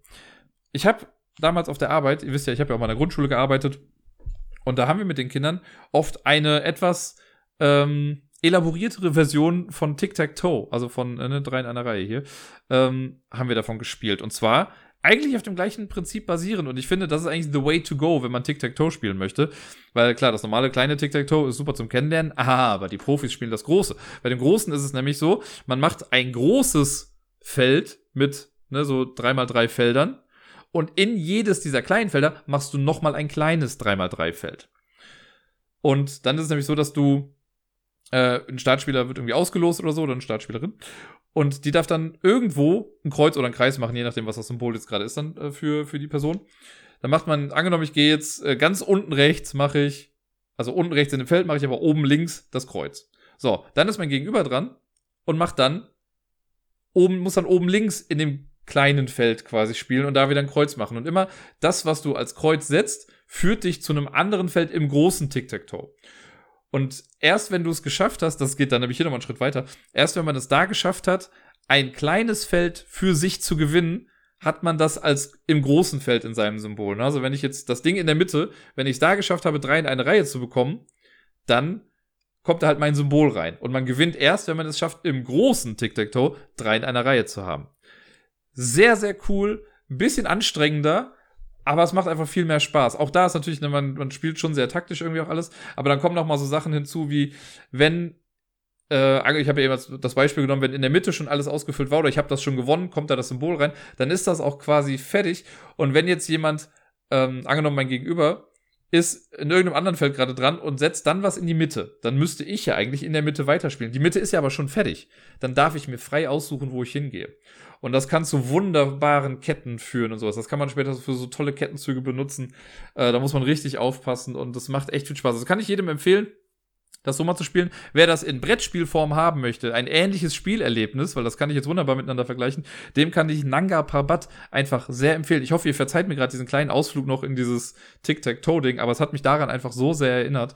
Ich habe damals auf der Arbeit, ihr wisst ja, ich habe ja auch mal in der Grundschule gearbeitet, und da haben wir mit den Kindern oft eine etwas ähm, elaboriertere Version von Tic-Tac-Toe, also von äh, ne, drei in einer Reihe hier, ähm, haben wir davon gespielt. Und zwar eigentlich auf dem gleichen Prinzip basieren. Und ich finde, das ist eigentlich the way to go, wenn man Tic-Tac-Toe spielen möchte. Weil klar, das normale kleine Tic-Tac-Toe ist super zum Kennenlernen, aber die Profis spielen das große. Bei dem großen ist es nämlich so, man macht ein großes Feld mit ne, so dreimal drei Feldern. Und in jedes dieser kleinen Felder machst du nochmal ein kleines 3x3 Feld. Und dann ist es nämlich so, dass du äh, ein Startspieler wird irgendwie ausgelost oder so, oder eine Startspielerin. Und die darf dann irgendwo ein Kreuz oder ein Kreis machen, je nachdem, was das Symbol jetzt gerade ist dann äh, für, für die Person. Dann macht man, angenommen, ich gehe jetzt äh, ganz unten rechts, mache ich, also unten rechts in dem Feld mache ich aber oben links das Kreuz. So, dann ist mein Gegenüber dran und macht dann oben, muss dann oben links in dem kleinen Feld quasi spielen und da wieder ein Kreuz machen. Und immer das, was du als Kreuz setzt, führt dich zu einem anderen Feld im großen Tic-Tac-Toe. Und erst wenn du es geschafft hast, das geht dann nämlich hier nochmal einen Schritt weiter, erst wenn man es da geschafft hat, ein kleines Feld für sich zu gewinnen, hat man das als im großen Feld in seinem Symbol. Also wenn ich jetzt das Ding in der Mitte, wenn ich es da geschafft habe, drei in eine Reihe zu bekommen, dann kommt da halt mein Symbol rein. Und man gewinnt erst, wenn man es schafft, im großen Tic-Tac-Toe drei in einer Reihe zu haben. Sehr, sehr cool. Ein bisschen anstrengender, aber es macht einfach viel mehr Spaß. Auch da ist natürlich, ne, man, man spielt schon sehr taktisch irgendwie auch alles, aber dann kommen noch mal so Sachen hinzu, wie wenn äh, ich habe ja eben das Beispiel genommen, wenn in der Mitte schon alles ausgefüllt war oder ich habe das schon gewonnen, kommt da das Symbol rein, dann ist das auch quasi fertig. Und wenn jetzt jemand, ähm, angenommen mein Gegenüber, ist in irgendeinem anderen Feld gerade dran und setzt dann was in die Mitte, dann müsste ich ja eigentlich in der Mitte weiterspielen. Die Mitte ist ja aber schon fertig. Dann darf ich mir frei aussuchen, wo ich hingehe. Und das kann zu wunderbaren Ketten führen und sowas. Das kann man später für so tolle Kettenzüge benutzen. Äh, da muss man richtig aufpassen und das macht echt viel Spaß. Das kann ich jedem empfehlen das so mal zu spielen. Wer das in Brettspielform haben möchte, ein ähnliches Spielerlebnis, weil das kann ich jetzt wunderbar miteinander vergleichen, dem kann ich Nanga Parbat einfach sehr empfehlen. Ich hoffe, ihr verzeiht mir gerade diesen kleinen Ausflug noch in dieses Tic-Tac-Toe-Ding, aber es hat mich daran einfach so sehr erinnert.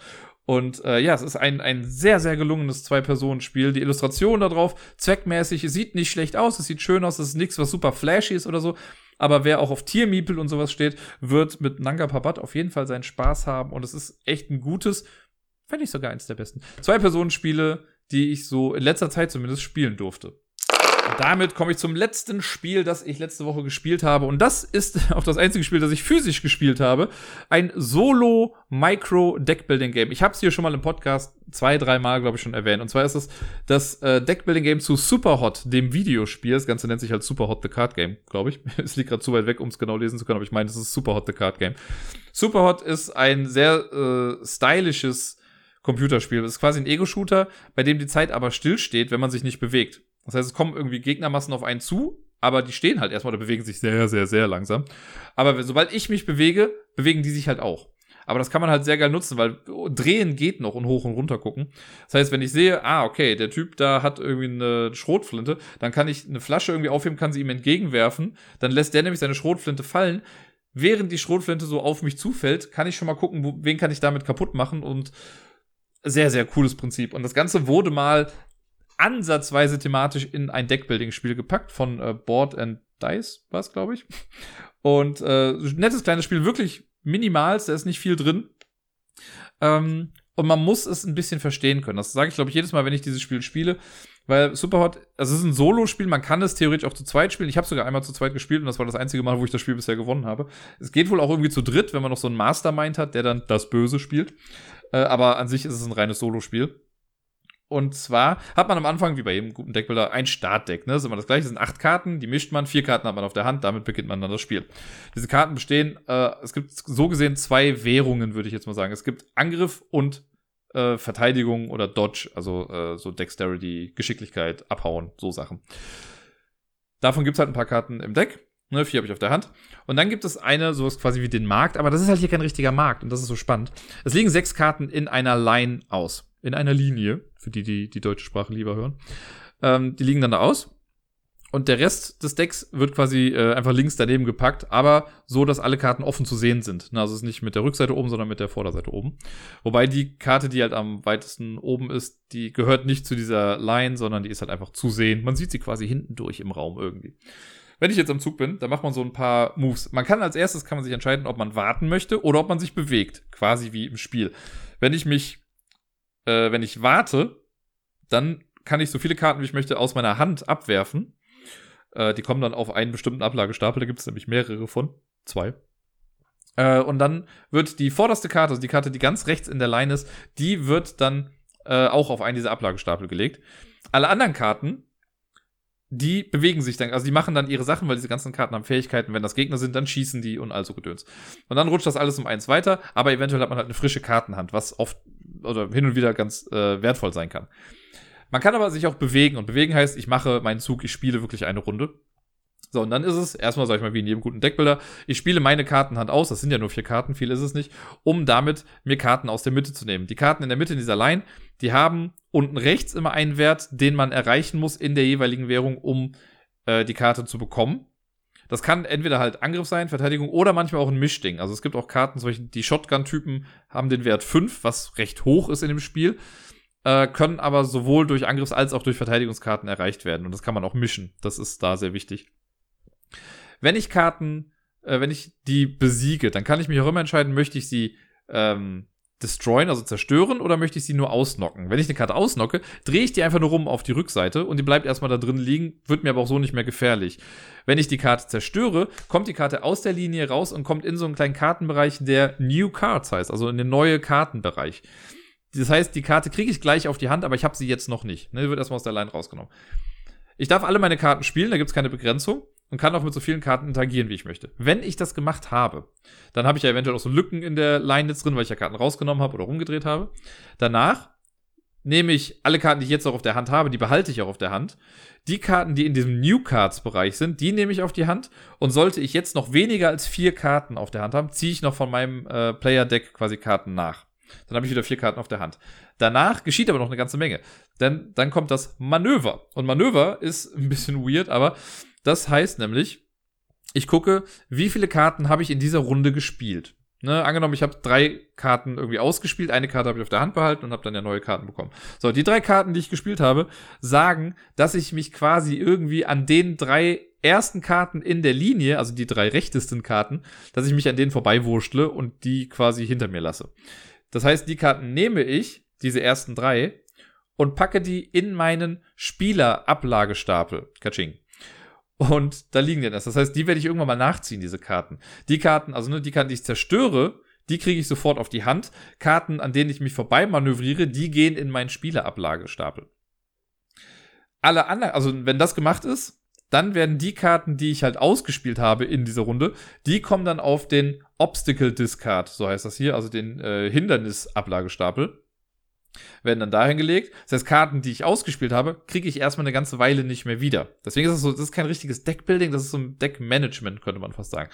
Und äh, ja, es ist ein, ein sehr, sehr gelungenes Zwei-Personen-Spiel. Die Illustration darauf, zweckmäßig, sieht nicht schlecht aus, es sieht schön aus, es ist nichts, was super flashy ist oder so. Aber wer auch auf Tiermiepel und sowas steht, wird mit Nanga Parbat auf jeden Fall seinen Spaß haben. Und es ist echt ein gutes, fände ich sogar eins der besten. Zwei-Personen-Spiele, die ich so in letzter Zeit zumindest spielen durfte. Und damit komme ich zum letzten Spiel, das ich letzte Woche gespielt habe. Und das ist auch das einzige Spiel, das ich physisch gespielt habe. Ein Solo-Micro-Deckbuilding-Game. Ich habe es hier schon mal im Podcast zwei, dreimal, glaube ich, schon erwähnt. Und zwar ist es das äh, Deckbuilding-Game zu Superhot, dem Videospiel. Das Ganze nennt sich halt Superhot the Card Game, glaube ich. es liegt gerade zu weit weg, um es genau lesen zu können, aber ich meine, es ist Superhot the Card Game. Superhot ist ein sehr äh, stylisches Computerspiel. Das ist quasi ein Ego-Shooter, bei dem die Zeit aber stillsteht, wenn man sich nicht bewegt. Das heißt, es kommen irgendwie Gegnermassen auf einen zu, aber die stehen halt erstmal oder bewegen sich sehr, sehr, sehr langsam. Aber sobald ich mich bewege, bewegen die sich halt auch. Aber das kann man halt sehr geil nutzen, weil drehen geht noch und hoch und runter gucken. Das heißt, wenn ich sehe, ah, okay, der Typ da hat irgendwie eine Schrotflinte, dann kann ich eine Flasche irgendwie aufheben, kann sie ihm entgegenwerfen. Dann lässt der nämlich seine Schrotflinte fallen. Während die Schrotflinte so auf mich zufällt, kann ich schon mal gucken, wen kann ich damit kaputt machen und sehr, sehr cooles Prinzip. Und das Ganze wurde mal ansatzweise thematisch in ein Deckbuilding-Spiel gepackt von äh, Board and Dice, war es, glaube ich. Und äh, nettes kleines Spiel, wirklich minimal, da ist nicht viel drin. Ähm, und man muss es ein bisschen verstehen können. Das sage ich, glaube ich, jedes Mal, wenn ich dieses Spiel spiele. Weil Superhot, also es ist ein Solo-Spiel, man kann es theoretisch auch zu zweit spielen. Ich habe sogar einmal zu zweit gespielt und das war das einzige Mal, wo ich das Spiel bisher gewonnen habe. Es geht wohl auch irgendwie zu dritt, wenn man noch so einen Mastermind hat, der dann das Böse spielt. Äh, aber an sich ist es ein reines Solo-Spiel. Und zwar hat man am Anfang, wie bei jedem guten Deckbilder, ein Startdeck. Ne? Das ist immer das gleiche, das sind acht Karten, die mischt man, vier Karten hat man auf der Hand, damit beginnt man dann das Spiel. Diese Karten bestehen, äh, es gibt so gesehen zwei Währungen, würde ich jetzt mal sagen. Es gibt Angriff und äh, Verteidigung oder Dodge, also äh, so Dexterity, Geschicklichkeit, Abhauen, so Sachen. Davon gibt es halt ein paar Karten im Deck. Ne, vier habe ich auf der Hand. Und dann gibt es eine, sowas quasi wie den Markt, aber das ist halt hier kein richtiger Markt und das ist so spannend. Es liegen sechs Karten in einer Line aus. In einer Linie, für die, die die deutsche Sprache lieber hören. Ähm, die liegen dann da aus. und der Rest des Decks wird quasi äh, einfach links daneben gepackt, aber so, dass alle Karten offen zu sehen sind. Also es ist nicht mit der Rückseite oben, sondern mit der Vorderseite oben. Wobei die Karte, die halt am weitesten oben ist, die gehört nicht zu dieser Line, sondern die ist halt einfach zu sehen. Man sieht sie quasi hinten durch im Raum irgendwie. Wenn ich jetzt am Zug bin, dann macht man so ein paar Moves. Man kann als erstes kann man sich entscheiden, ob man warten möchte oder ob man sich bewegt, quasi wie im Spiel. Wenn ich mich, äh, wenn ich warte, dann kann ich so viele Karten, wie ich möchte, aus meiner Hand abwerfen äh, die kommen dann auf einen bestimmten Ablagestapel, da gibt es nämlich mehrere von. Zwei. Äh, und dann wird die vorderste Karte, also die Karte, die ganz rechts in der Line ist, die wird dann äh, auch auf einen dieser Ablagestapel gelegt. Alle anderen Karten, die bewegen sich dann, also die machen dann ihre Sachen, weil diese ganzen Karten haben Fähigkeiten. Wenn das Gegner sind, dann schießen die und also Gedöns. Und dann rutscht das alles um eins weiter, aber eventuell hat man halt eine frische Kartenhand, was oft oder hin und wieder ganz äh, wertvoll sein kann. Man kann aber sich auch bewegen und bewegen heißt, ich mache meinen Zug, ich spiele wirklich eine Runde. So, und dann ist es erstmal, sag ich mal, wie in jedem guten Deckbilder, ich spiele meine Kartenhand aus, das sind ja nur vier Karten, viel ist es nicht, um damit mir Karten aus der Mitte zu nehmen. Die Karten in der Mitte in dieser Line, die haben unten rechts immer einen Wert, den man erreichen muss in der jeweiligen Währung, um äh, die Karte zu bekommen. Das kann entweder halt Angriff sein, Verteidigung oder manchmal auch ein Mischding. Also es gibt auch Karten, solche, die Shotgun-Typen haben den Wert 5, was recht hoch ist in dem Spiel äh, können aber sowohl durch Angriffs- als auch durch Verteidigungskarten erreicht werden. Und das kann man auch mischen. Das ist da sehr wichtig. Wenn ich Karten, äh, wenn ich die besiege, dann kann ich mich auch immer entscheiden, möchte ich sie ähm, destroyen, also zerstören, oder möchte ich sie nur ausnocken? Wenn ich eine Karte ausnocke, drehe ich die einfach nur rum auf die Rückseite und die bleibt erstmal da drin liegen, wird mir aber auch so nicht mehr gefährlich. Wenn ich die Karte zerstöre, kommt die Karte aus der Linie raus und kommt in so einen kleinen Kartenbereich, der New Cards heißt, also in den neue Kartenbereich. Das heißt, die Karte kriege ich gleich auf die Hand, aber ich habe sie jetzt noch nicht. Ne, wird erstmal aus der Line rausgenommen. Ich darf alle meine Karten spielen, da gibt es keine Begrenzung und kann auch mit so vielen Karten interagieren, wie ich möchte. Wenn ich das gemacht habe, dann habe ich ja eventuell auch so Lücken in der Line jetzt drin, weil ich ja Karten rausgenommen habe oder rumgedreht habe. Danach nehme ich alle Karten, die ich jetzt auch auf der Hand habe, die behalte ich auch auf der Hand. Die Karten, die in diesem New Cards Bereich sind, die nehme ich auf die Hand. Und sollte ich jetzt noch weniger als vier Karten auf der Hand haben, ziehe ich noch von meinem äh, Player Deck quasi Karten nach. Dann habe ich wieder vier Karten auf der Hand. Danach geschieht aber noch eine ganze Menge. Denn dann kommt das Manöver. Und Manöver ist ein bisschen weird, aber das heißt nämlich, ich gucke, wie viele Karten habe ich in dieser Runde gespielt. Ne, angenommen, ich habe drei Karten irgendwie ausgespielt, eine Karte habe ich auf der Hand behalten und habe dann ja neue Karten bekommen. So, die drei Karten, die ich gespielt habe, sagen, dass ich mich quasi irgendwie an den drei ersten Karten in der Linie, also die drei rechtesten Karten, dass ich mich an denen vorbeiwurschtle und die quasi hinter mir lasse. Das heißt, die Karten nehme ich, diese ersten drei, und packe die in meinen Spielerablagestapel. Kaching. Und da liegen die das. Das heißt, die werde ich irgendwann mal nachziehen, diese Karten. Die Karten, also ne, die Karten, die ich zerstöre, die kriege ich sofort auf die Hand. Karten, an denen ich mich vorbei manövriere, die gehen in meinen Spielerablagestapel. Alle anderen, also wenn das gemacht ist, dann werden die Karten, die ich halt ausgespielt habe in dieser Runde, die kommen dann auf den Obstacle Discard, so heißt das hier, also den äh, Hindernisablagestapel. Werden dann dahin gelegt. Das heißt, Karten, die ich ausgespielt habe, kriege ich erstmal eine ganze Weile nicht mehr wieder. Deswegen ist es so, das ist kein richtiges Deckbuilding, das ist so ein Deckmanagement, könnte man fast sagen.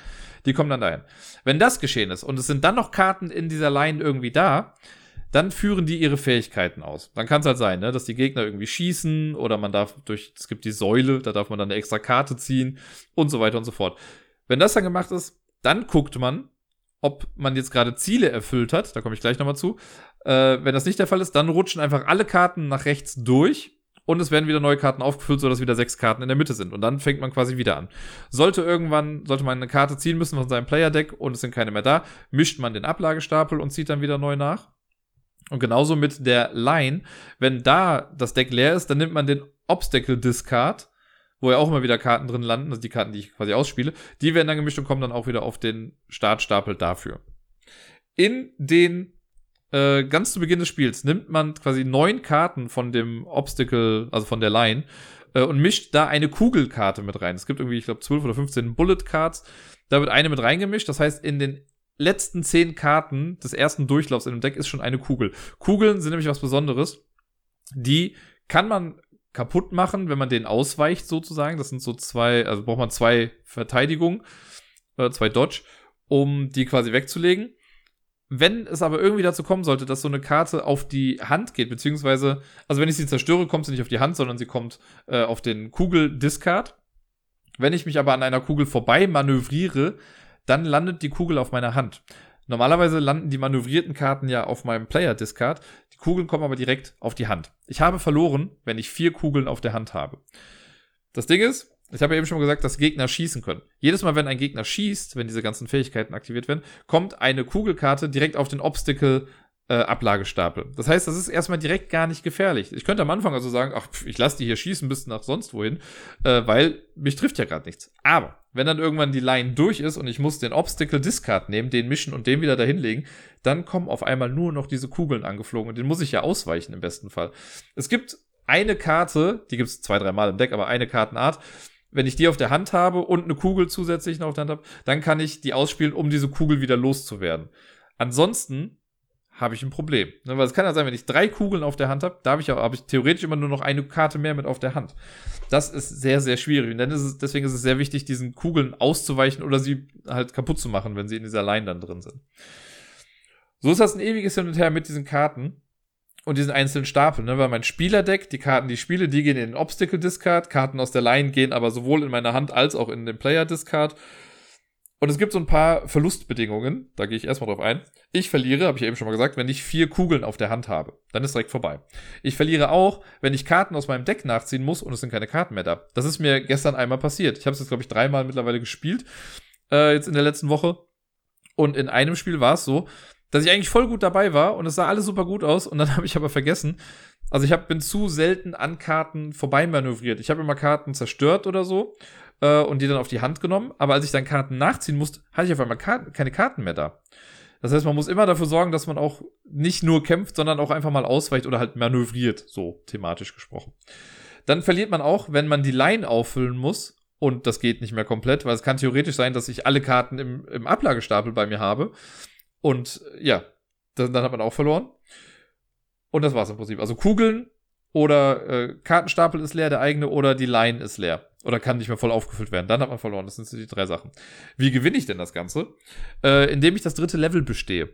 Die kommen dann dahin. Wenn das geschehen ist und es sind dann noch Karten in dieser Line irgendwie da, dann führen die ihre Fähigkeiten aus. Dann kann es halt sein, ne, dass die Gegner irgendwie schießen oder man darf durch, es gibt die Säule, da darf man dann eine extra Karte ziehen und so weiter und so fort. Wenn das dann gemacht ist, dann guckt man, ob man jetzt gerade Ziele erfüllt hat, da komme ich gleich nochmal zu. Äh, wenn das nicht der Fall ist, dann rutschen einfach alle Karten nach rechts durch und es werden wieder neue Karten aufgefüllt, sodass wieder sechs Karten in der Mitte sind. Und dann fängt man quasi wieder an. Sollte irgendwann, sollte man eine Karte ziehen müssen von seinem Player-Deck und es sind keine mehr da, mischt man den Ablagestapel und zieht dann wieder neu nach. Und genauso mit der Line, wenn da das Deck leer ist, dann nimmt man den Obstacle Discard, wo ja auch immer wieder Karten drin landen, also die Karten, die ich quasi ausspiele, die werden dann gemischt und kommen dann auch wieder auf den Startstapel dafür. In den äh, ganz zu Beginn des Spiels nimmt man quasi neun Karten von dem Obstacle, also von der Line, äh, und mischt da eine Kugelkarte mit rein. Es gibt irgendwie, ich glaube, 12 oder 15 Bullet Cards. Da wird eine mit reingemischt. Das heißt, in den letzten zehn Karten des ersten Durchlaufs in dem Deck ist schon eine Kugel. Kugeln sind nämlich was Besonderes. Die kann man kaputt machen, wenn man den ausweicht, sozusagen. Das sind so zwei, also braucht man zwei Verteidigungen, äh, zwei Dodge, um die quasi wegzulegen. Wenn es aber irgendwie dazu kommen sollte, dass so eine Karte auf die Hand geht, beziehungsweise, also wenn ich sie zerstöre, kommt sie nicht auf die Hand, sondern sie kommt äh, auf den Kugel-Discard. Wenn ich mich aber an einer Kugel vorbei manövriere, dann landet die Kugel auf meiner Hand. Normalerweise landen die manövrierten Karten ja auf meinem Player-Discard. Die Kugeln kommen aber direkt auf die Hand. Ich habe verloren, wenn ich vier Kugeln auf der Hand habe. Das Ding ist, ich habe ja eben schon gesagt, dass Gegner schießen können. Jedes Mal, wenn ein Gegner schießt, wenn diese ganzen Fähigkeiten aktiviert werden, kommt eine Kugelkarte direkt auf den Obstacle äh, Ablagestapel. Das heißt, das ist erstmal direkt gar nicht gefährlich. Ich könnte am Anfang also sagen, ach, ich lasse die hier schießen bis nach sonst wohin, äh, weil mich trifft ja gerade nichts. Aber wenn dann irgendwann die Line durch ist und ich muss den Obstacle Discard nehmen, den mischen und den wieder dahinlegen, dann kommen auf einmal nur noch diese Kugeln angeflogen und den muss ich ja ausweichen im besten Fall. Es gibt eine Karte, die gibt es zwei, dreimal im Deck, aber eine Kartenart. Wenn ich die auf der Hand habe und eine Kugel zusätzlich noch auf der Hand habe, dann kann ich die ausspielen, um diese Kugel wieder loszuwerden. Ansonsten habe ich ein Problem. Ne, weil es kann ja sein, wenn ich drei Kugeln auf der Hand habe, da habe ich, hab ich theoretisch immer nur noch eine Karte mehr mit auf der Hand. Das ist sehr, sehr schwierig. Und dann ist es, deswegen ist es sehr wichtig, diesen Kugeln auszuweichen oder sie halt kaputt zu machen, wenn sie in dieser Line dann drin sind. So ist das ein ewiges Hin und Her mit diesen Karten und diesen einzelnen Stapeln, ne? weil mein Spielerdeck, die Karten, die spiele, die gehen in den Obstacle Discard, Karten aus der Line gehen aber sowohl in meiner Hand als auch in den Player Discard und es gibt so ein paar Verlustbedingungen, da gehe ich erstmal drauf ein. Ich verliere, habe ich eben schon mal gesagt, wenn ich vier Kugeln auf der Hand habe. Dann ist direkt vorbei. Ich verliere auch, wenn ich Karten aus meinem Deck nachziehen muss und es sind keine Karten mehr da. Das ist mir gestern einmal passiert. Ich habe es jetzt, glaube ich, dreimal mittlerweile gespielt, äh, jetzt in der letzten Woche. Und in einem Spiel war es so, dass ich eigentlich voll gut dabei war und es sah alles super gut aus und dann habe ich aber vergessen, also ich hab, bin zu selten an Karten vorbei manövriert. Ich habe immer Karten zerstört oder so äh, und die dann auf die Hand genommen. Aber als ich dann Karten nachziehen musste, hatte ich auf einmal Karten, keine Karten mehr da. Das heißt, man muss immer dafür sorgen, dass man auch nicht nur kämpft, sondern auch einfach mal ausweicht oder halt manövriert, so thematisch gesprochen. Dann verliert man auch, wenn man die Line auffüllen muss. Und das geht nicht mehr komplett, weil es kann theoretisch sein, dass ich alle Karten im, im Ablagestapel bei mir habe. Und ja, dann, dann hat man auch verloren. Und das war's im Prinzip. Also Kugeln oder äh, Kartenstapel ist leer, der eigene, oder die Line ist leer. Oder kann nicht mehr voll aufgefüllt werden. Dann hat man verloren. Das sind die drei Sachen. Wie gewinne ich denn das Ganze? Äh, indem ich das dritte Level bestehe.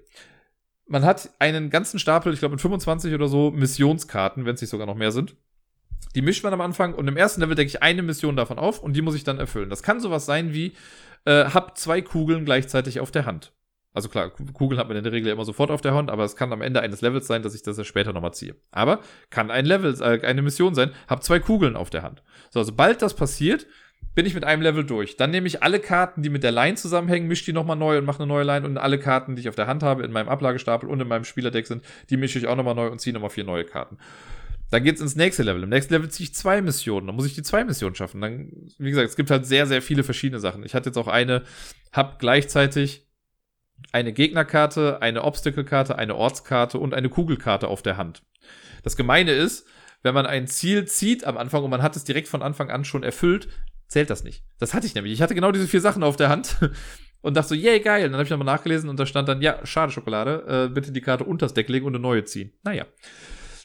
Man hat einen ganzen Stapel, ich glaube mit 25 oder so, Missionskarten, wenn es nicht sogar noch mehr sind. Die mischt man am Anfang und im ersten Level decke ich eine Mission davon auf und die muss ich dann erfüllen. Das kann sowas sein wie, äh, hab zwei Kugeln gleichzeitig auf der Hand. Also klar, Kugeln hat man in der Regel immer sofort auf der Hand, aber es kann am Ende eines Levels sein, dass ich das ja später nochmal ziehe. Aber kann ein Level, äh, eine Mission sein, hab zwei Kugeln auf der Hand. So, sobald das passiert, bin ich mit einem Level durch. Dann nehme ich alle Karten, die mit der Line zusammenhängen, mische die nochmal neu und mache eine neue Line und alle Karten, die ich auf der Hand habe, in meinem Ablagestapel und in meinem Spielerdeck sind, die mische ich auch nochmal neu und ziehe nochmal vier neue Karten. Dann geht's ins nächste Level. Im nächsten Level ziehe ich zwei Missionen. Dann muss ich die zwei Missionen schaffen. Dann, wie gesagt, es gibt halt sehr, sehr viele verschiedene Sachen. Ich hatte jetzt auch eine, hab gleichzeitig eine Gegnerkarte, eine Obstacle-Karte, eine Ortskarte und eine Kugelkarte auf der Hand. Das Gemeine ist, wenn man ein Ziel zieht am Anfang und man hat es direkt von Anfang an schon erfüllt, zählt das nicht. Das hatte ich nämlich. Ich hatte genau diese vier Sachen auf der Hand und dachte so, yay, geil. Und dann habe ich nochmal nachgelesen und da stand dann, ja, schade Schokolade, äh, bitte die Karte unters Deck legen und eine neue ziehen. Naja.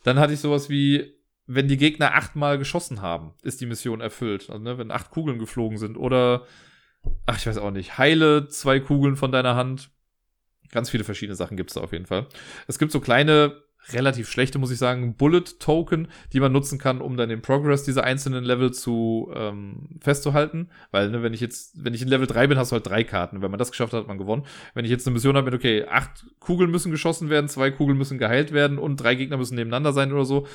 Dann hatte ich sowas wie, wenn die Gegner achtmal geschossen haben, ist die Mission erfüllt. Also, ne, wenn acht Kugeln geflogen sind oder, ach, ich weiß auch nicht, heile zwei Kugeln von deiner Hand, Ganz viele verschiedene Sachen gibt es da auf jeden Fall. Es gibt so kleine, relativ schlechte, muss ich sagen, Bullet-Token, die man nutzen kann, um dann den Progress dieser einzelnen Level zu ähm, festzuhalten. Weil, ne, wenn ich jetzt, wenn ich in Level 3 bin, hast du halt drei Karten. Wenn man das geschafft hat, hat man gewonnen. Wenn ich jetzt eine Mission habe mit, okay, acht Kugeln müssen geschossen werden, zwei Kugeln müssen geheilt werden und drei Gegner müssen nebeneinander sein oder so,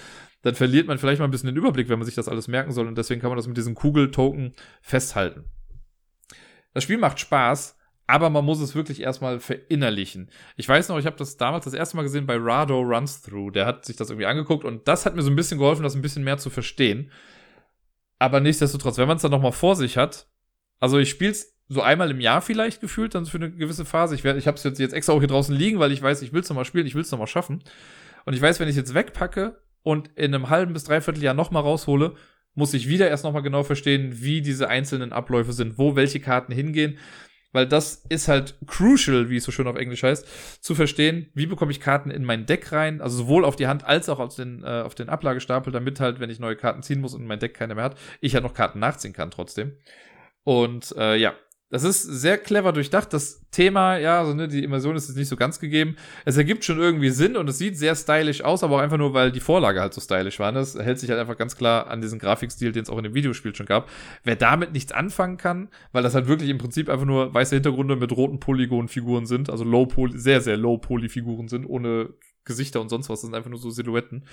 dann verliert man vielleicht mal ein bisschen den Überblick, wenn man sich das alles merken soll. Und deswegen kann man das mit diesen Kugel-Token festhalten. Das Spiel macht Spaß, aber man muss es wirklich erstmal verinnerlichen. Ich weiß noch, ich habe das damals das erste Mal gesehen bei Rado Runs Through. Der hat sich das irgendwie angeguckt und das hat mir so ein bisschen geholfen, das ein bisschen mehr zu verstehen. Aber nichtsdestotrotz, wenn man es dann nochmal vor sich hat, also ich spiele es so einmal im Jahr vielleicht gefühlt, dann für eine gewisse Phase. Ich, ich habe es jetzt, jetzt extra auch hier draußen liegen, weil ich weiß, ich will es nochmal spielen, ich will es nochmal schaffen. Und ich weiß, wenn ich es jetzt wegpacke und in einem halben bis dreiviertel Jahr nochmal raushole, muss ich wieder erst nochmal genau verstehen, wie diese einzelnen Abläufe sind, wo welche Karten hingehen weil das ist halt crucial, wie es so schön auf Englisch heißt, zu verstehen, wie bekomme ich Karten in mein Deck rein, also sowohl auf die Hand als auch auf den, äh, auf den Ablagestapel, damit halt, wenn ich neue Karten ziehen muss und mein Deck keine mehr hat, ich halt noch Karten nachziehen kann trotzdem. Und äh, ja, das ist sehr clever durchdacht. Das Thema, ja, also, ne, die Immersion ist jetzt nicht so ganz gegeben. Es ergibt schon irgendwie Sinn und es sieht sehr stylisch aus, aber auch einfach nur, weil die Vorlage halt so stylisch war. Das hält sich halt einfach ganz klar an diesen Grafikstil, den es auch in dem Videospiel schon gab. Wer damit nichts anfangen kann, weil das halt wirklich im Prinzip einfach nur weiße Hintergründe mit roten Polygon-Figuren sind, also low poly, sehr, sehr low Poly-Figuren sind, ohne Gesichter und sonst was, das sind einfach nur so Silhouetten.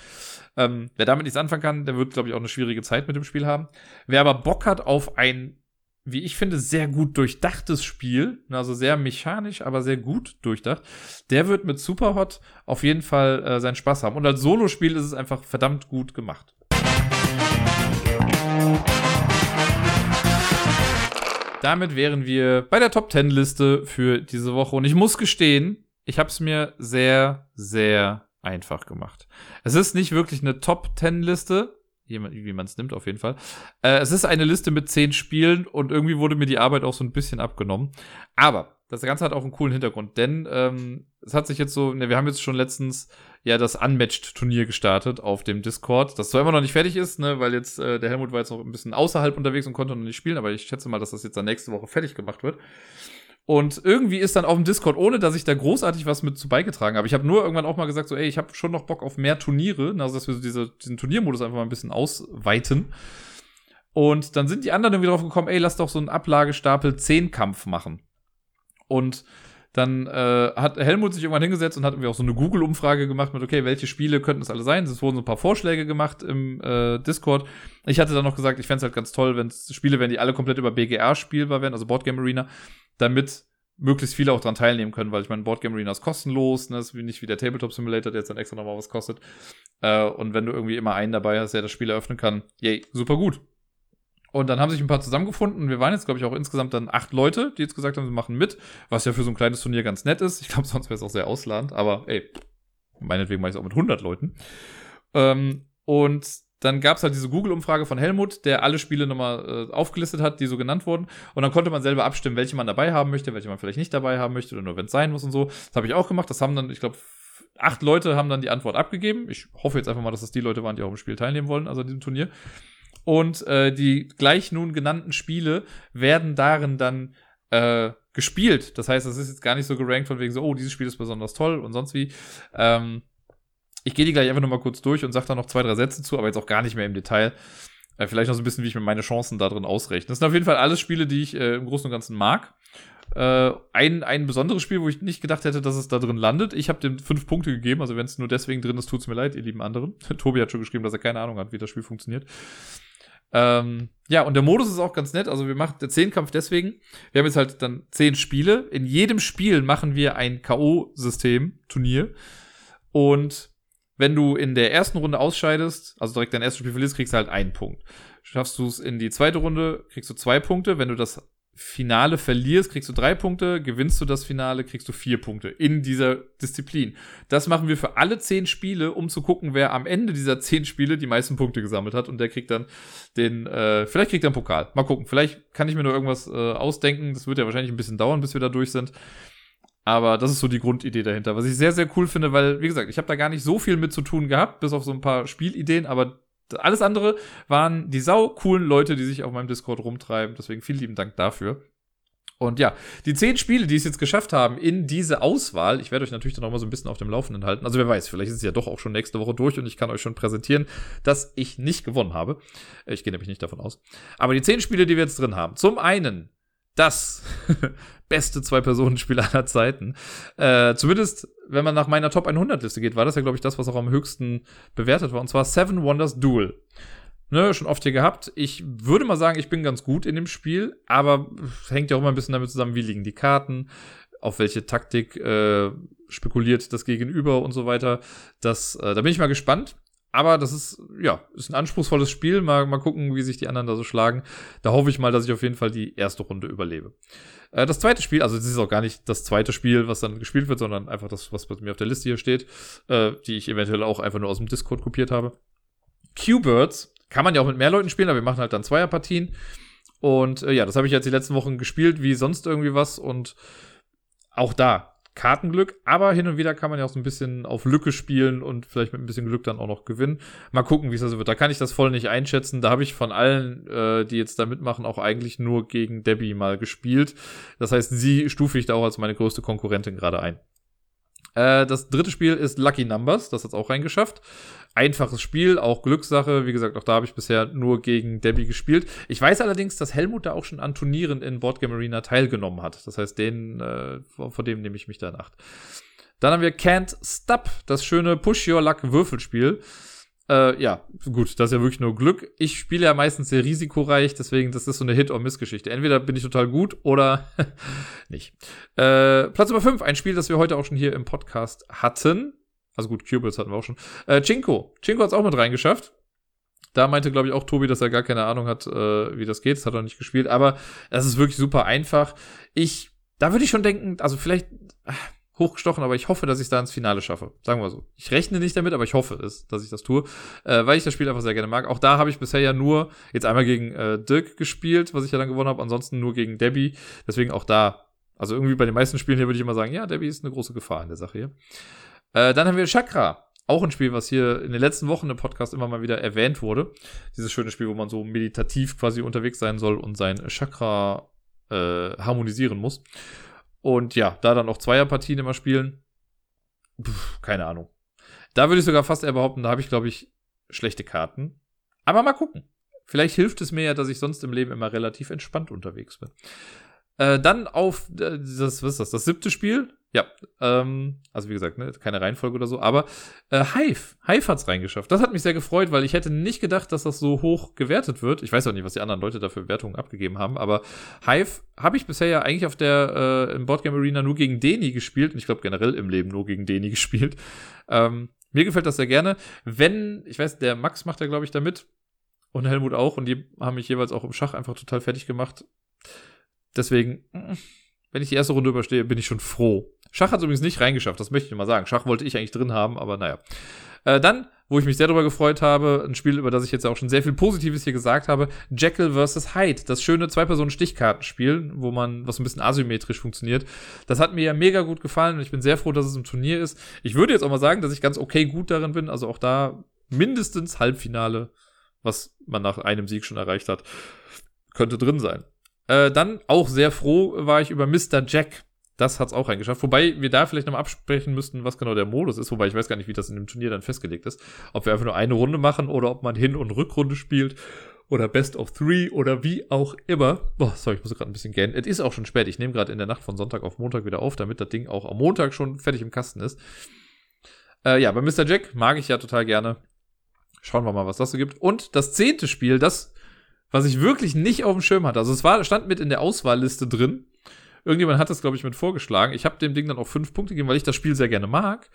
Ähm, wer damit nichts anfangen kann, der wird, glaube ich, auch eine schwierige Zeit mit dem Spiel haben. Wer aber Bock hat auf ein wie ich finde, sehr gut durchdachtes Spiel, also sehr mechanisch, aber sehr gut durchdacht, der wird mit Superhot auf jeden Fall äh, seinen Spaß haben. Und als Solospiel ist es einfach verdammt gut gemacht. Damit wären wir bei der Top 10 Liste für diese Woche. Und ich muss gestehen, ich habe es mir sehr, sehr einfach gemacht. Es ist nicht wirklich eine Top 10 Liste, wie man es nimmt auf jeden Fall. Äh, es ist eine Liste mit zehn Spielen und irgendwie wurde mir die Arbeit auch so ein bisschen abgenommen. Aber das Ganze hat auch einen coolen Hintergrund, denn ähm, es hat sich jetzt so, ne, wir haben jetzt schon letztens ja das Unmatched-Turnier gestartet auf dem Discord, das zwar immer noch nicht fertig ist, ne, weil jetzt äh, der Helmut war jetzt noch ein bisschen außerhalb unterwegs und konnte noch nicht spielen, aber ich schätze mal, dass das jetzt dann nächste Woche fertig gemacht wird. Und irgendwie ist dann auf dem Discord, ohne dass ich da großartig was mit zu beigetragen habe. Ich habe nur irgendwann auch mal gesagt, so, ey, ich habe schon noch Bock auf mehr Turniere, also dass wir so diese, diesen Turniermodus einfach mal ein bisschen ausweiten. Und dann sind die anderen irgendwie drauf gekommen, ey, lass doch so einen Ablagestapel 10 Kampf machen. Und dann äh, hat Helmut sich irgendwann hingesetzt und hat irgendwie auch so eine Google-Umfrage gemacht mit, okay, welche Spiele könnten es alle sein? Es wurden so ein paar Vorschläge gemacht im äh, Discord. Ich hatte dann noch gesagt, ich fände es halt ganz toll, wenn Spiele wären, die alle komplett über BGR spielbar wären, also Boardgame Arena damit möglichst viele auch dran teilnehmen können, weil ich meine, Boardgame Arena ist kostenlos, ne, ist nicht wie der Tabletop Simulator, der jetzt dann extra nochmal was kostet. Äh, und wenn du irgendwie immer einen dabei hast, der das Spiel eröffnen kann, yay, super gut. Und dann haben sich ein paar zusammengefunden. Wir waren jetzt, glaube ich, auch insgesamt dann acht Leute, die jetzt gesagt haben, sie machen mit, was ja für so ein kleines Turnier ganz nett ist. Ich glaube, sonst wäre es auch sehr ausladend, aber ey, meinetwegen mache ich es auch mit 100 Leuten. Ähm, und dann gab es halt diese Google-Umfrage von Helmut, der alle Spiele nochmal äh, aufgelistet hat, die so genannt wurden. Und dann konnte man selber abstimmen, welche man dabei haben möchte, welche man vielleicht nicht dabei haben möchte oder nur wenn es sein muss und so. Das habe ich auch gemacht. Das haben dann, ich glaube, acht Leute haben dann die Antwort abgegeben. Ich hoffe jetzt einfach mal, dass es die Leute waren, die auch im Spiel teilnehmen wollen, also an diesem Turnier. Und äh, die gleich nun genannten Spiele werden darin dann äh, gespielt. Das heißt, es ist jetzt gar nicht so gerankt von wegen so, oh, dieses Spiel ist besonders toll und sonst wie. Ähm, ich gehe die gleich einfach nochmal kurz durch und sage da noch zwei, drei Sätze zu, aber jetzt auch gar nicht mehr im Detail. Äh, vielleicht noch so ein bisschen, wie ich mir meine Chancen da drin ausrechne. Das sind auf jeden Fall alles Spiele, die ich äh, im Großen und Ganzen mag. Äh, ein, ein besonderes Spiel, wo ich nicht gedacht hätte, dass es da drin landet. Ich habe dem fünf Punkte gegeben, also wenn es nur deswegen drin ist, tut's mir leid, ihr lieben anderen. Tobi hat schon geschrieben, dass er keine Ahnung hat, wie das Spiel funktioniert. Ähm, ja, und der Modus ist auch ganz nett. Also wir machen der Zehnkampf deswegen. Wir haben jetzt halt dann zehn Spiele. In jedem Spiel machen wir ein K.O.-System, Turnier. Und wenn du in der ersten Runde ausscheidest, also direkt dein erstes Spiel verlierst, kriegst du halt einen Punkt. Schaffst du es in die zweite Runde, kriegst du zwei Punkte. Wenn du das Finale verlierst, kriegst du drei Punkte. Gewinnst du das Finale, kriegst du vier Punkte in dieser Disziplin. Das machen wir für alle zehn Spiele, um zu gucken, wer am Ende dieser zehn Spiele die meisten Punkte gesammelt hat. Und der kriegt dann den, äh, vielleicht kriegt er einen Pokal. Mal gucken. Vielleicht kann ich mir nur irgendwas äh, ausdenken. Das wird ja wahrscheinlich ein bisschen dauern, bis wir da durch sind. Aber das ist so die Grundidee dahinter, was ich sehr, sehr cool finde, weil, wie gesagt, ich habe da gar nicht so viel mit zu tun gehabt, bis auf so ein paar Spielideen, aber alles andere waren die sau coolen Leute, die sich auf meinem Discord rumtreiben. Deswegen vielen lieben Dank dafür. Und ja, die zehn Spiele, die es jetzt geschafft haben in diese Auswahl, ich werde euch natürlich dann auch mal so ein bisschen auf dem Laufenden halten. Also wer weiß, vielleicht ist es ja doch auch schon nächste Woche durch und ich kann euch schon präsentieren, dass ich nicht gewonnen habe. Ich gehe nämlich nicht davon aus. Aber die zehn Spiele, die wir jetzt drin haben. Zum einen das beste Zwei-Personen-Spiel aller Zeiten. Äh, zumindest, wenn man nach meiner Top 100-Liste geht, war das ja, glaube ich, das, was auch am höchsten bewertet war. Und zwar Seven Wonders Duel. Ne, schon oft hier gehabt. Ich würde mal sagen, ich bin ganz gut in dem Spiel, aber hängt ja auch immer ein bisschen damit zusammen, wie liegen die Karten, auf welche Taktik äh, spekuliert das Gegenüber und so weiter. Das, äh, da bin ich mal gespannt. Aber das ist, ja, ist ein anspruchsvolles Spiel. Mal, mal gucken, wie sich die anderen da so schlagen. Da hoffe ich mal, dass ich auf jeden Fall die erste Runde überlebe. Äh, das zweite Spiel, also es ist auch gar nicht das zweite Spiel, was dann gespielt wird, sondern einfach das, was bei mir auf der Liste hier steht, äh, die ich eventuell auch einfach nur aus dem Discord kopiert habe. Q-Birds kann man ja auch mit mehr Leuten spielen, aber wir machen halt dann Zweierpartien. Und äh, ja, das habe ich jetzt die letzten Wochen gespielt, wie sonst irgendwie was. Und auch da Kartenglück, aber hin und wieder kann man ja auch so ein bisschen auf Lücke spielen und vielleicht mit ein bisschen Glück dann auch noch gewinnen. Mal gucken, wie es also wird. Da kann ich das voll nicht einschätzen. Da habe ich von allen, äh, die jetzt da mitmachen, auch eigentlich nur gegen Debbie mal gespielt. Das heißt, sie stufe ich da auch als meine größte Konkurrentin gerade ein. Äh, das dritte Spiel ist Lucky Numbers, das hat es auch reingeschafft. Einfaches Spiel, auch Glückssache. Wie gesagt, auch da habe ich bisher nur gegen Debbie gespielt. Ich weiß allerdings, dass Helmut da auch schon an Turnieren in Boardgame Arena teilgenommen hat. Das heißt, den, äh, vor dem nehme ich mich da in Acht. Dann haben wir Can't Stop, das schöne Push Your Luck Würfelspiel. Äh, ja, gut, das ist ja wirklich nur Glück. Ich spiele ja meistens sehr risikoreich, deswegen, das ist so eine Hit-or-Miss-Geschichte. Entweder bin ich total gut oder nicht. Äh, Platz Nummer 5, ein Spiel, das wir heute auch schon hier im Podcast hatten. Also gut, Cubits hatten wir auch schon. Äh, Chinko. Chinko hat es auch mit reingeschafft. Da meinte, glaube ich, auch Tobi, dass er gar keine Ahnung hat, äh, wie das geht. Das hat er nicht gespielt. Aber es ist wirklich super einfach. Ich, da würde ich schon denken, also vielleicht, äh, hochgestochen, aber ich hoffe, dass ich es da ins Finale schaffe. Sagen wir so. Ich rechne nicht damit, aber ich hoffe es, dass ich das tue, äh, weil ich das Spiel einfach sehr gerne mag. Auch da habe ich bisher ja nur jetzt einmal gegen äh, Dirk gespielt, was ich ja dann gewonnen habe, ansonsten nur gegen Debbie. Deswegen auch da. Also irgendwie bei den meisten Spielen hier würde ich immer sagen, ja, Debbie ist eine große Gefahr in der Sache hier. Äh, dann haben wir Chakra. Auch ein Spiel, was hier in den letzten Wochen im Podcast immer mal wieder erwähnt wurde. Dieses schöne Spiel, wo man so meditativ quasi unterwegs sein soll und sein Chakra äh, harmonisieren muss. Und ja, da dann auch Zweierpartien immer spielen. Puh, keine Ahnung. Da würde ich sogar fast eher behaupten, da habe ich, glaube ich, schlechte Karten. Aber mal gucken. Vielleicht hilft es mir ja, dass ich sonst im Leben immer relativ entspannt unterwegs bin. Äh, dann auf äh, das, was ist das? Das siebte Spiel, ja, ähm, also wie gesagt, ne, keine Reihenfolge oder so, aber äh, Hive, Hive hat's reingeschafft. Das hat mich sehr gefreut, weil ich hätte nicht gedacht, dass das so hoch gewertet wird. Ich weiß auch nicht, was die anderen Leute dafür Wertungen abgegeben haben, aber Hive habe ich bisher ja eigentlich auf der äh, im Boardgame Arena nur gegen Deni gespielt und ich glaube generell im Leben nur gegen Deni gespielt. Ähm, mir gefällt das sehr gerne. Wenn, ich weiß, der Max macht ja, glaube ich, damit und Helmut auch und die haben mich jeweils auch im Schach einfach total fertig gemacht. Deswegen, wenn ich die erste Runde überstehe, bin ich schon froh. Schach hat es übrigens nicht reingeschafft, das möchte ich mal sagen. Schach wollte ich eigentlich drin haben, aber naja. Äh, dann, wo ich mich sehr darüber gefreut habe, ein Spiel, über das ich jetzt auch schon sehr viel Positives hier gesagt habe, Jekyll vs. Hyde, das schöne Zwei-Personen-Stichkartenspiel, wo man, was ein bisschen asymmetrisch funktioniert. Das hat mir ja mega gut gefallen und ich bin sehr froh, dass es im Turnier ist. Ich würde jetzt auch mal sagen, dass ich ganz okay gut darin bin, also auch da mindestens Halbfinale, was man nach einem Sieg schon erreicht hat, könnte drin sein. Äh, dann auch sehr froh war ich über Mr. Jack. Das hat's auch reingeschafft. Wobei wir da vielleicht nochmal absprechen müssten, was genau der Modus ist. Wobei ich weiß gar nicht, wie das in dem Turnier dann festgelegt ist. Ob wir einfach nur eine Runde machen oder ob man Hin- und Rückrunde spielt oder Best of Three oder wie auch immer. Boah, sorry, ich muss gerade ein bisschen gähnen. Es ist auch schon spät. Ich nehme gerade in der Nacht von Sonntag auf Montag wieder auf, damit das Ding auch am Montag schon fertig im Kasten ist. Äh, ja, bei Mr. Jack mag ich ja total gerne. Schauen wir mal, was das so gibt. Und das zehnte Spiel, das, was ich wirklich nicht auf dem Schirm hatte. Also es war, stand mit in der Auswahlliste drin. Irgendjemand hat das, glaube ich, mit vorgeschlagen. Ich habe dem Ding dann auch fünf Punkte gegeben, weil ich das Spiel sehr gerne mag.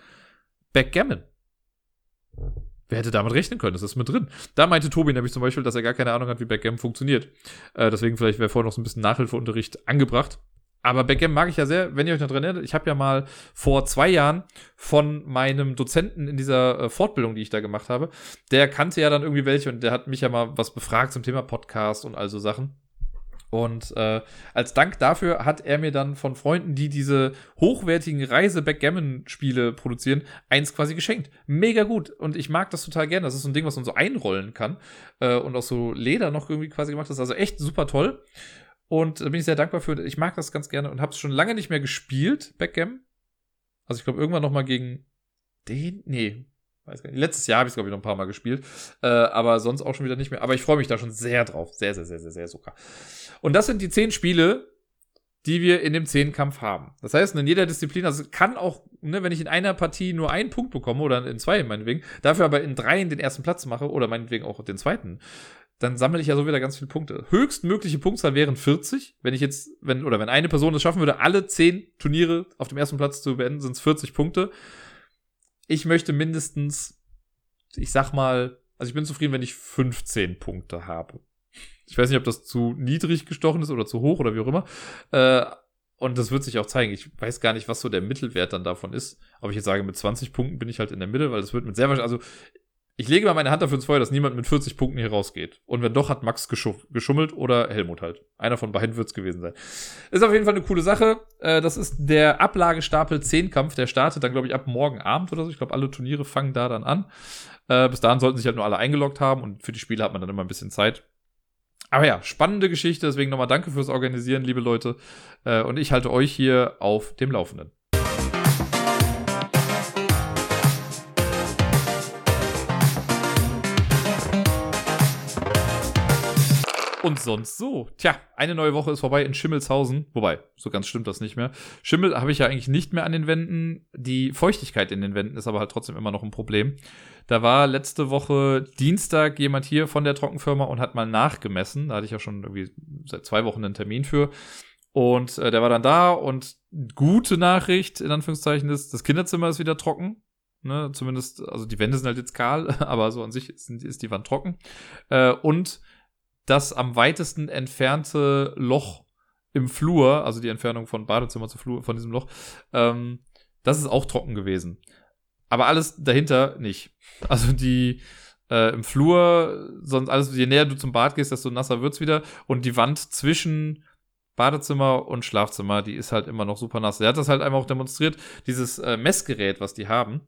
Backgammon. Wer hätte damit rechnen können? Das ist mit drin. Da meinte Tobi nämlich zum Beispiel, dass er gar keine Ahnung hat, wie Backgammon funktioniert. Äh, deswegen vielleicht wäre vorher noch so ein bisschen Nachhilfeunterricht angebracht. Aber Backgammon mag ich ja sehr, wenn ihr euch noch dran erinnert. Ich habe ja mal vor zwei Jahren von meinem Dozenten in dieser äh, Fortbildung, die ich da gemacht habe, der kannte ja dann irgendwie welche und der hat mich ja mal was befragt zum Thema Podcast und all so Sachen. Und äh, als Dank dafür hat er mir dann von Freunden, die diese hochwertigen Reise-Backgammon-Spiele produzieren, eins quasi geschenkt. Mega gut. Und ich mag das total gerne. Das ist so ein Ding, was man so einrollen kann. Äh, und aus so Leder noch irgendwie quasi gemacht ist. Also echt super toll. Und da bin ich sehr dankbar für. Ich mag das ganz gerne und habe es schon lange nicht mehr gespielt, Backgammon. Also ich glaube irgendwann noch mal gegen den, nee. Letztes Jahr habe ich es, glaube ich, noch ein paar Mal gespielt. Äh, aber sonst auch schon wieder nicht mehr. Aber ich freue mich da schon sehr drauf. Sehr, sehr, sehr, sehr, sehr sogar. Und das sind die zehn Spiele, die wir in dem Zehnkampf haben. Das heißt, in jeder Disziplin, also kann auch, ne, wenn ich in einer Partie nur einen Punkt bekomme oder in zwei meinetwegen, dafür aber in dreien den ersten Platz mache oder meinetwegen auch den zweiten, dann sammle ich ja so wieder ganz viele Punkte. Höchstmögliche Punktzahl wären 40. Wenn ich jetzt, wenn, oder wenn eine Person es schaffen würde, alle zehn Turniere auf dem ersten Platz zu beenden, sind es 40 Punkte ich möchte mindestens, ich sag mal, also ich bin zufrieden, wenn ich 15 Punkte habe. Ich weiß nicht, ob das zu niedrig gestochen ist oder zu hoch oder wie auch immer. Äh, und das wird sich auch zeigen. Ich weiß gar nicht, was so der Mittelwert dann davon ist. Ob ich jetzt sage, mit 20 Punkten bin ich halt in der Mitte, weil das wird mit sehr wahrscheinlich, also Ich lege mal meine Hand dafür ins Feuer, dass niemand mit 40 Punkten hier rausgeht. Und wenn doch, hat Max geschummelt oder Helmut halt. Einer von beiden wird es gewesen sein. Ist auf jeden Fall eine coole Sache. Äh, das ist der Ablagestapel 10 Kampf. Der startet dann, glaube ich, ab morgen Abend oder so. Ich glaube, alle Turniere fangen da dann an. Äh, bis dahin sollten sich halt nur alle eingeloggt haben und für die Spiele hat man dann immer ein bisschen Zeit. Aber ja, spannende Geschichte. Deswegen nochmal danke fürs Organisieren, liebe Leute. Äh, und ich halte euch hier auf dem Laufenden. Und sonst so. Tja, eine neue Woche ist vorbei in Schimmelshausen. Wobei, so ganz stimmt das nicht mehr. Schimmel habe ich ja eigentlich nicht mehr an den Wänden. Die Feuchtigkeit in den Wänden ist aber halt trotzdem immer noch ein Problem. Da war letzte Woche Dienstag jemand hier von der Trockenfirma und hat mal nachgemessen. Da hatte ich ja schon irgendwie seit zwei Wochen einen Termin für. Und äh, der war dann da und gute Nachricht, in Anführungszeichen, ist, das Kinderzimmer ist wieder trocken. Ne, zumindest, also die Wände sind halt jetzt kahl, aber so an sich ist, ist die Wand trocken. Äh, und das am weitesten entfernte Loch im Flur, also die Entfernung von Badezimmer zu Flur, von diesem Loch, ähm, das ist auch trocken gewesen. Aber alles dahinter nicht. Also die äh, im Flur, sonst alles, je näher du zum Bad gehst, desto nasser wird's wieder. Und die Wand zwischen Badezimmer und Schlafzimmer, die ist halt immer noch super nass. Er hat das halt einfach auch demonstriert, dieses äh, Messgerät, was die haben.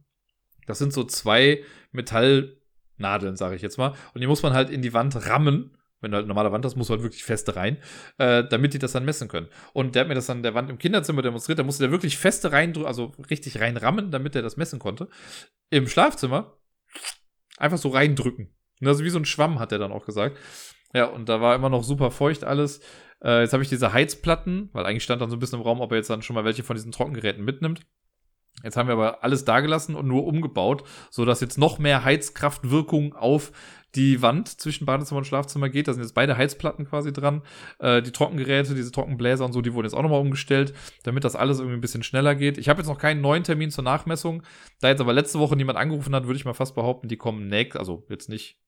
Das sind so zwei Metallnadeln, sage ich jetzt mal. Und die muss man halt in die Wand rammen wenn du halt normale Wand hast, musst du halt wirklich feste rein, äh, damit die das dann messen können. Und der hat mir das an der Wand im Kinderzimmer demonstriert, da musste der wirklich feste rein, also richtig reinrammen, damit er das messen konnte. Im Schlafzimmer einfach so reindrücken. Also wie so ein Schwamm, hat er dann auch gesagt. Ja, und da war immer noch super feucht alles. Äh, jetzt habe ich diese Heizplatten, weil eigentlich stand dann so ein bisschen im Raum, ob er jetzt dann schon mal welche von diesen Trockengeräten mitnimmt. Jetzt haben wir aber alles dagelassen und nur umgebaut, sodass jetzt noch mehr Heizkraftwirkung auf die Wand zwischen Badezimmer und Schlafzimmer geht. Da sind jetzt beide Heizplatten quasi dran. Äh, die Trockengeräte, diese Trockenbläser und so, die wurden jetzt auch nochmal umgestellt, damit das alles irgendwie ein bisschen schneller geht. Ich habe jetzt noch keinen neuen Termin zur Nachmessung. Da jetzt aber letzte Woche niemand angerufen hat, würde ich mal fast behaupten, die kommen nächst, also jetzt nicht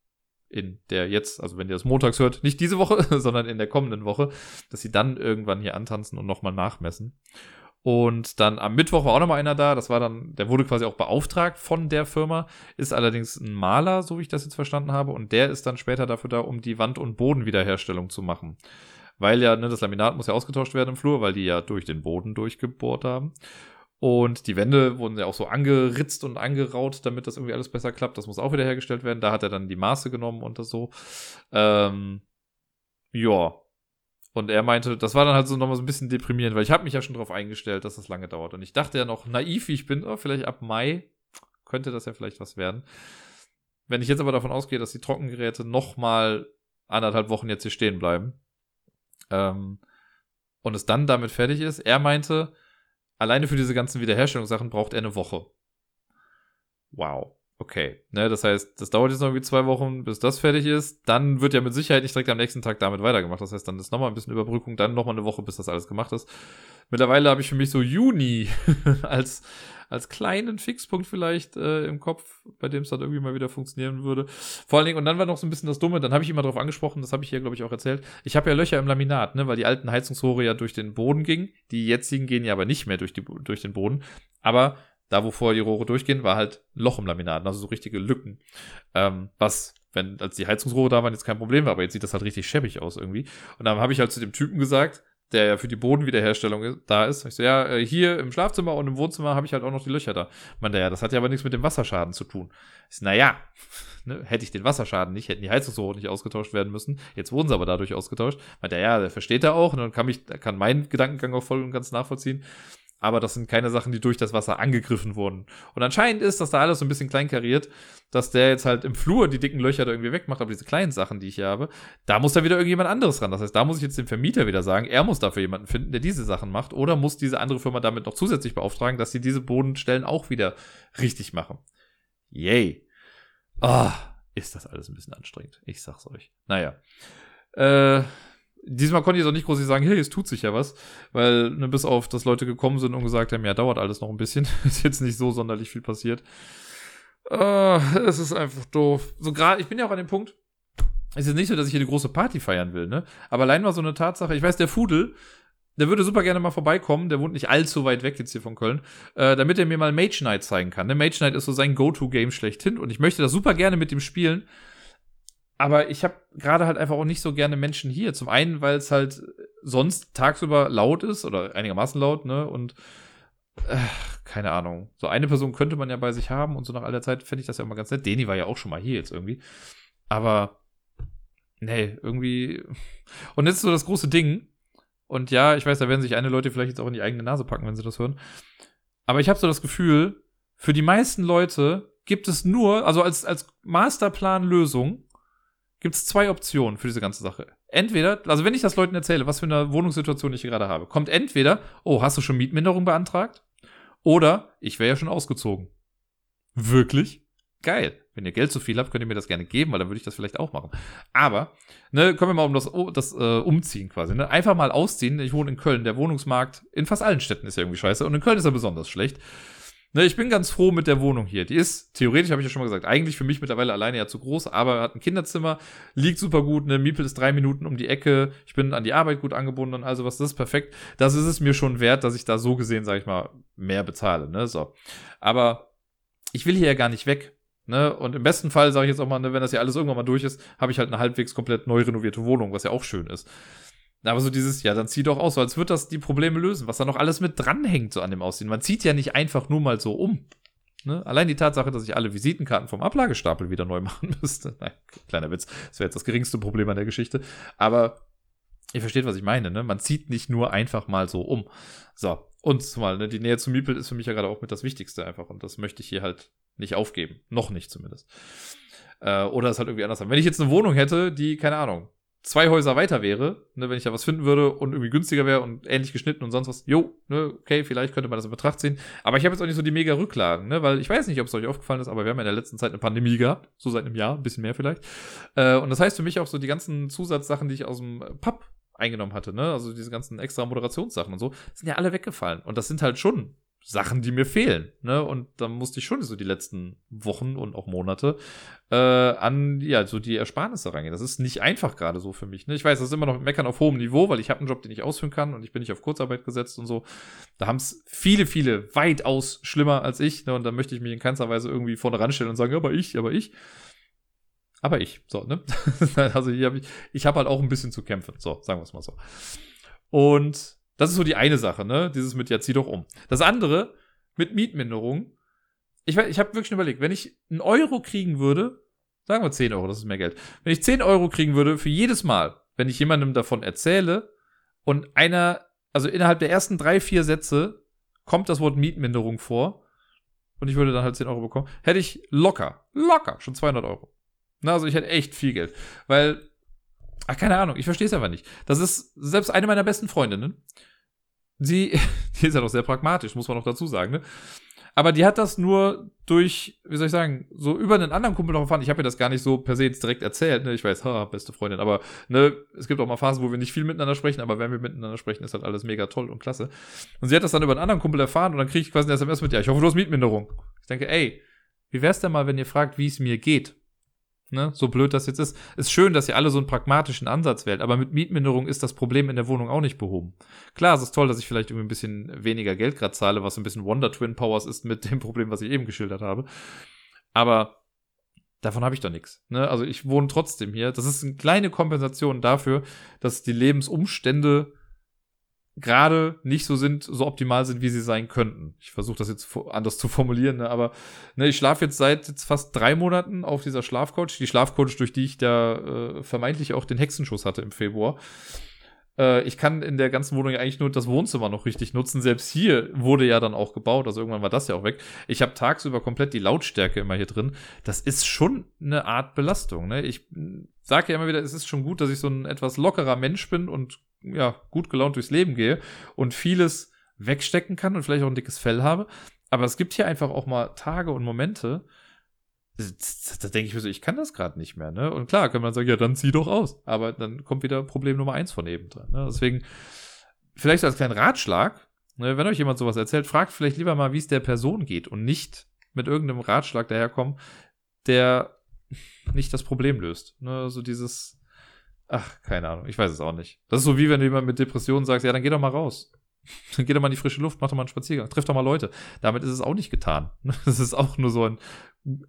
in der jetzt, also wenn ihr das montags hört, nicht diese Woche, sondern in der kommenden Woche, dass sie dann irgendwann hier antanzen und nochmal nachmessen. Und dann am Mittwoch war auch noch mal einer da. Das war dann, der wurde quasi auch beauftragt von der Firma, ist allerdings ein Maler, so wie ich das jetzt verstanden habe. Und der ist dann später dafür da, um die Wand- und Bodenwiederherstellung zu machen. Weil ja, ne, das Laminat muss ja ausgetauscht werden im Flur, weil die ja durch den Boden durchgebohrt haben. Und die Wände wurden ja auch so angeritzt und angeraut, damit das irgendwie alles besser klappt. Das muss auch wieder hergestellt werden. Da hat er dann die Maße genommen und das so. Ähm, ja, und er meinte, das war dann halt so nochmal so ein bisschen deprimierend, weil ich habe mich ja schon darauf eingestellt, dass das lange dauert. Und ich dachte ja noch, naiv wie ich bin, oh, vielleicht ab Mai könnte das ja vielleicht was werden. Wenn ich jetzt aber davon ausgehe, dass die Trockengeräte nochmal anderthalb Wochen jetzt hier stehen bleiben ähm, und es dann damit fertig ist, er meinte, alleine für diese ganzen Wiederherstellungssachen braucht er eine Woche. Wow okay. Ne, das heißt, das dauert jetzt noch irgendwie zwei Wochen, bis das fertig ist. Dann wird ja mit Sicherheit nicht direkt am nächsten Tag damit weitergemacht. Das heißt, dann ist nochmal ein bisschen Überbrückung, dann nochmal eine Woche, bis das alles gemacht ist. Mittlerweile habe ich für mich so Juni als, als kleinen Fixpunkt vielleicht äh, im Kopf, bei dem es dann irgendwie mal wieder funktionieren würde. Vor allen Dingen, und dann war noch so ein bisschen das Dumme, dann habe ich immer darauf angesprochen, das habe ich hier, glaube ich, auch erzählt. Ich habe ja Löcher im Laminat, ne, weil die alten Heizungsrohre ja durch den Boden gingen. Die jetzigen gehen ja aber nicht mehr durch, die, durch den Boden. Aber da, wo vorher die Rohre durchgehen, war halt Loch im Laminat, also so richtige Lücken. Ähm, was, wenn, als die Heizungsrohre da waren, jetzt kein Problem war, aber jetzt sieht das halt richtig schäbig aus irgendwie. Und dann habe ich halt zu dem Typen gesagt, der ja für die Bodenwiederherstellung da ist. Ich so, ja, äh, hier im Schlafzimmer und im Wohnzimmer habe ich halt auch noch die Löcher da. Meinte ja, das hat ja aber nichts mit dem Wasserschaden zu tun. Ich so, naja, ne, hätte ich den Wasserschaden nicht, hätten die Heizungsrohre nicht ausgetauscht werden müssen. Jetzt wurden sie aber dadurch ausgetauscht. Meinte ja, der versteht er auch und dann kann mich, kann mein Gedankengang auch voll und ganz nachvollziehen aber das sind keine Sachen, die durch das Wasser angegriffen wurden. Und anscheinend ist das da alles so ein bisschen kleinkariert, dass der jetzt halt im Flur die dicken Löcher da irgendwie wegmacht, aber diese kleinen Sachen, die ich hier habe, da muss da wieder irgendjemand anderes ran. Das heißt, da muss ich jetzt dem Vermieter wieder sagen, er muss dafür jemanden finden, der diese Sachen macht, oder muss diese andere Firma damit noch zusätzlich beauftragen, dass sie diese Bodenstellen auch wieder richtig machen. Yay. Ah, oh, ist das alles ein bisschen anstrengend. Ich sag's euch. Naja. Äh, diesmal konnte ich auch nicht groß sagen, hey, es tut sich ja was, weil ne, bis auf, dass Leute gekommen sind und gesagt haben, ja, dauert alles noch ein bisschen, ist jetzt nicht so sonderlich viel passiert. Uh, es ist einfach doof. So gerade, ich bin ja auch an dem Punkt, es ist nicht so, dass ich hier eine große Party feiern will, ne? Aber allein mal so eine Tatsache, ich weiß, der Fudel, der würde super gerne mal vorbeikommen. Der wohnt nicht allzu weit weg jetzt hier von Köln, äh, damit er mir mal Mage Knight zeigen kann. Ne? Mage Knight ist so sein Go-To-Game schlechthin und ich möchte das super gerne mit ihm spielen. Aber ich habe gerade halt einfach auch nicht so gerne Menschen hier. Zum einen, weil es halt sonst tagsüber laut ist oder einigermaßen laut, ne? Und äh, keine Ahnung. So eine Person könnte man ja bei sich haben und so nach all der Zeit fände ich das ja immer ganz nett. Deni war ja auch schon mal hier jetzt irgendwie. Aber nee, irgendwie. Und jetzt so das große Ding. Und ja, ich weiß, da werden sich eine Leute vielleicht jetzt auch in die eigene Nase packen, wenn sie das hören. Aber ich habe so das Gefühl, für die meisten Leute gibt es nur, also als, als Masterplan-Lösung, gibt es zwei Optionen für diese ganze Sache. Entweder, also wenn ich das Leuten erzähle, was für eine Wohnungssituation ich gerade habe, kommt entweder, oh, hast du schon Mietminderung beantragt? Oder, ich wäre ja schon ausgezogen. Wirklich? Geil. Wenn ihr Geld zu viel habt, könnt ihr mir das gerne geben, weil dann würde ich das vielleicht auch machen. Aber, ne, kommen wir mal um das, das äh, Umziehen quasi. Ne? Einfach mal ausziehen. Ich wohne in Köln. Der Wohnungsmarkt in fast allen Städten ist ja irgendwie scheiße. Und in Köln ist er besonders schlecht. Ne, ich bin ganz froh mit der Wohnung hier. Die ist, theoretisch habe ich ja schon mal gesagt, eigentlich für mich mittlerweile alleine ja zu groß, aber hat ein Kinderzimmer, liegt super gut, ne, Miepel ist drei Minuten um die Ecke, ich bin an die Arbeit gut angebunden und also was, das ist perfekt. Das ist es mir schon wert, dass ich da so gesehen, sage ich mal, mehr bezahle, ne, so. Aber ich will hier ja gar nicht weg. Ne? Und im besten Fall sage ich jetzt auch mal, ne, wenn das ja alles irgendwann mal durch ist, habe ich halt eine halbwegs komplett neu renovierte Wohnung, was ja auch schön ist. Aber so dieses, ja, dann zieh doch aus, so als wird das die Probleme lösen, was da noch alles mit dranhängt, so an dem Aussehen. Man zieht ja nicht einfach nur mal so um. Ne? Allein die Tatsache, dass ich alle Visitenkarten vom Ablagestapel wieder neu machen müsste. Nein, kleiner Witz. Das wäre jetzt das geringste Problem an der Geschichte. Aber ihr versteht, was ich meine, ne? Man zieht nicht nur einfach mal so um. So. Und zumal, ne, die Nähe zu Miepel ist für mich ja gerade auch mit das Wichtigste einfach. Und das möchte ich hier halt nicht aufgeben. Noch nicht zumindest. Äh, oder es halt irgendwie anders haben. Wenn ich jetzt eine Wohnung hätte, die, keine Ahnung, zwei Häuser weiter wäre, ne, wenn ich da was finden würde und irgendwie günstiger wäre und ähnlich geschnitten und sonst was, jo, ne, okay, vielleicht könnte man das in Betracht ziehen. Aber ich habe jetzt auch nicht so die mega Rücklagen, ne, weil ich weiß nicht, ob es euch aufgefallen ist, aber wir haben ja in der letzten Zeit eine Pandemie gehabt, so seit einem Jahr, ein bisschen mehr vielleicht. Äh, und das heißt für mich auch so die ganzen Zusatzsachen, die ich aus dem Pub eingenommen hatte, ne, also diese ganzen extra Moderationssachen und so, sind ja alle weggefallen. Und das sind halt schon Sachen, die mir fehlen. Ne? Und da musste ich schon so die letzten Wochen und auch Monate äh, an ja so die Ersparnisse rangehen. Das ist nicht einfach gerade so für mich. Ne? Ich weiß, das ist immer noch Meckern auf hohem Niveau, weil ich habe einen Job, den ich ausführen kann und ich bin nicht auf Kurzarbeit gesetzt und so. Da haben es viele, viele weitaus schlimmer als ich. Ne? Und da möchte ich mich in keinster Weise irgendwie vorne ranstellen und sagen, aber ich, aber ich. Aber ich, so, ne? also hier hab ich, ich habe halt auch ein bisschen zu kämpfen. So, sagen wir es mal so. Und das ist so die eine Sache, ne? Dieses mit, ja, zieh doch um. Das andere, mit Mietminderung. Ich, ich habe wirklich überlegt, wenn ich einen Euro kriegen würde, sagen wir 10 Euro, das ist mehr Geld. Wenn ich 10 Euro kriegen würde für jedes Mal, wenn ich jemandem davon erzähle und einer, also innerhalb der ersten drei, vier Sätze kommt das Wort Mietminderung vor und ich würde dann halt 10 Euro bekommen, hätte ich locker, locker schon 200 Euro. Na, also ich hätte echt viel Geld. Weil Ach, keine Ahnung, ich verstehe es einfach nicht. Das ist selbst eine meiner besten Freundinnen. Sie, die ist ja doch sehr pragmatisch, muss man noch dazu sagen, ne? Aber die hat das nur durch, wie soll ich sagen, so über einen anderen Kumpel noch erfahren. Ich habe ihr das gar nicht so per se jetzt direkt erzählt. Ne? Ich weiß, ha, beste Freundin. Aber ne, es gibt auch mal Phasen, wo wir nicht viel miteinander sprechen. Aber wenn wir miteinander sprechen, ist halt alles mega toll und klasse. Und sie hat das dann über einen anderen Kumpel erfahren und dann kriege ich quasi eine SMS mit, ja, ich hoffe, du hast Mietminderung. Ich denke, ey, wie wär's denn mal, wenn ihr fragt, wie es mir geht? Ne, so blöd das jetzt ist. Ist schön, dass ihr alle so einen pragmatischen Ansatz wählt, aber mit Mietminderung ist das Problem in der Wohnung auch nicht behoben. Klar, es ist toll, dass ich vielleicht irgendwie ein bisschen weniger Geld gerade zahle, was ein bisschen Wonder Twin Powers ist mit dem Problem, was ich eben geschildert habe. Aber davon habe ich doch nichts. Ne? Also ich wohne trotzdem hier. Das ist eine kleine Kompensation dafür, dass die Lebensumstände gerade nicht so sind, so optimal sind, wie sie sein könnten. Ich versuche das jetzt anders zu formulieren, ne? aber ne, ich schlafe jetzt seit jetzt fast drei Monaten auf dieser Schlafcoach, die Schlafcoach, durch die ich da äh, vermeintlich auch den Hexenschuss hatte im Februar. Äh, ich kann in der ganzen Wohnung eigentlich nur das Wohnzimmer noch richtig nutzen. Selbst hier wurde ja dann auch gebaut, also irgendwann war das ja auch weg. Ich habe tagsüber komplett die Lautstärke immer hier drin. Das ist schon eine Art Belastung. Ne? Ich sage ja immer wieder, es ist schon gut, dass ich so ein etwas lockerer Mensch bin und ja, gut gelaunt durchs Leben gehe und vieles wegstecken kann und vielleicht auch ein dickes Fell habe. Aber es gibt hier einfach auch mal Tage und Momente, da denke ich mir so, ich kann das gerade nicht mehr, ne? Und klar, kann man sagen, ja, dann zieh doch aus. Aber dann kommt wieder Problem Nummer eins von eben dran. Ne? Deswegen, vielleicht als kleinen Ratschlag, ne, wenn euch jemand sowas erzählt, fragt vielleicht lieber mal, wie es der Person geht und nicht mit irgendeinem Ratschlag daherkommen, der nicht das Problem löst. Ne? So dieses, Ach, keine Ahnung. Ich weiß es auch nicht. Das ist so wie wenn du jemand mit Depressionen sagst, ja, dann geh doch mal raus. Dann geh doch mal in die frische Luft, mach doch mal einen Spaziergang, triff doch mal Leute. Damit ist es auch nicht getan. Das ist auch nur so ein,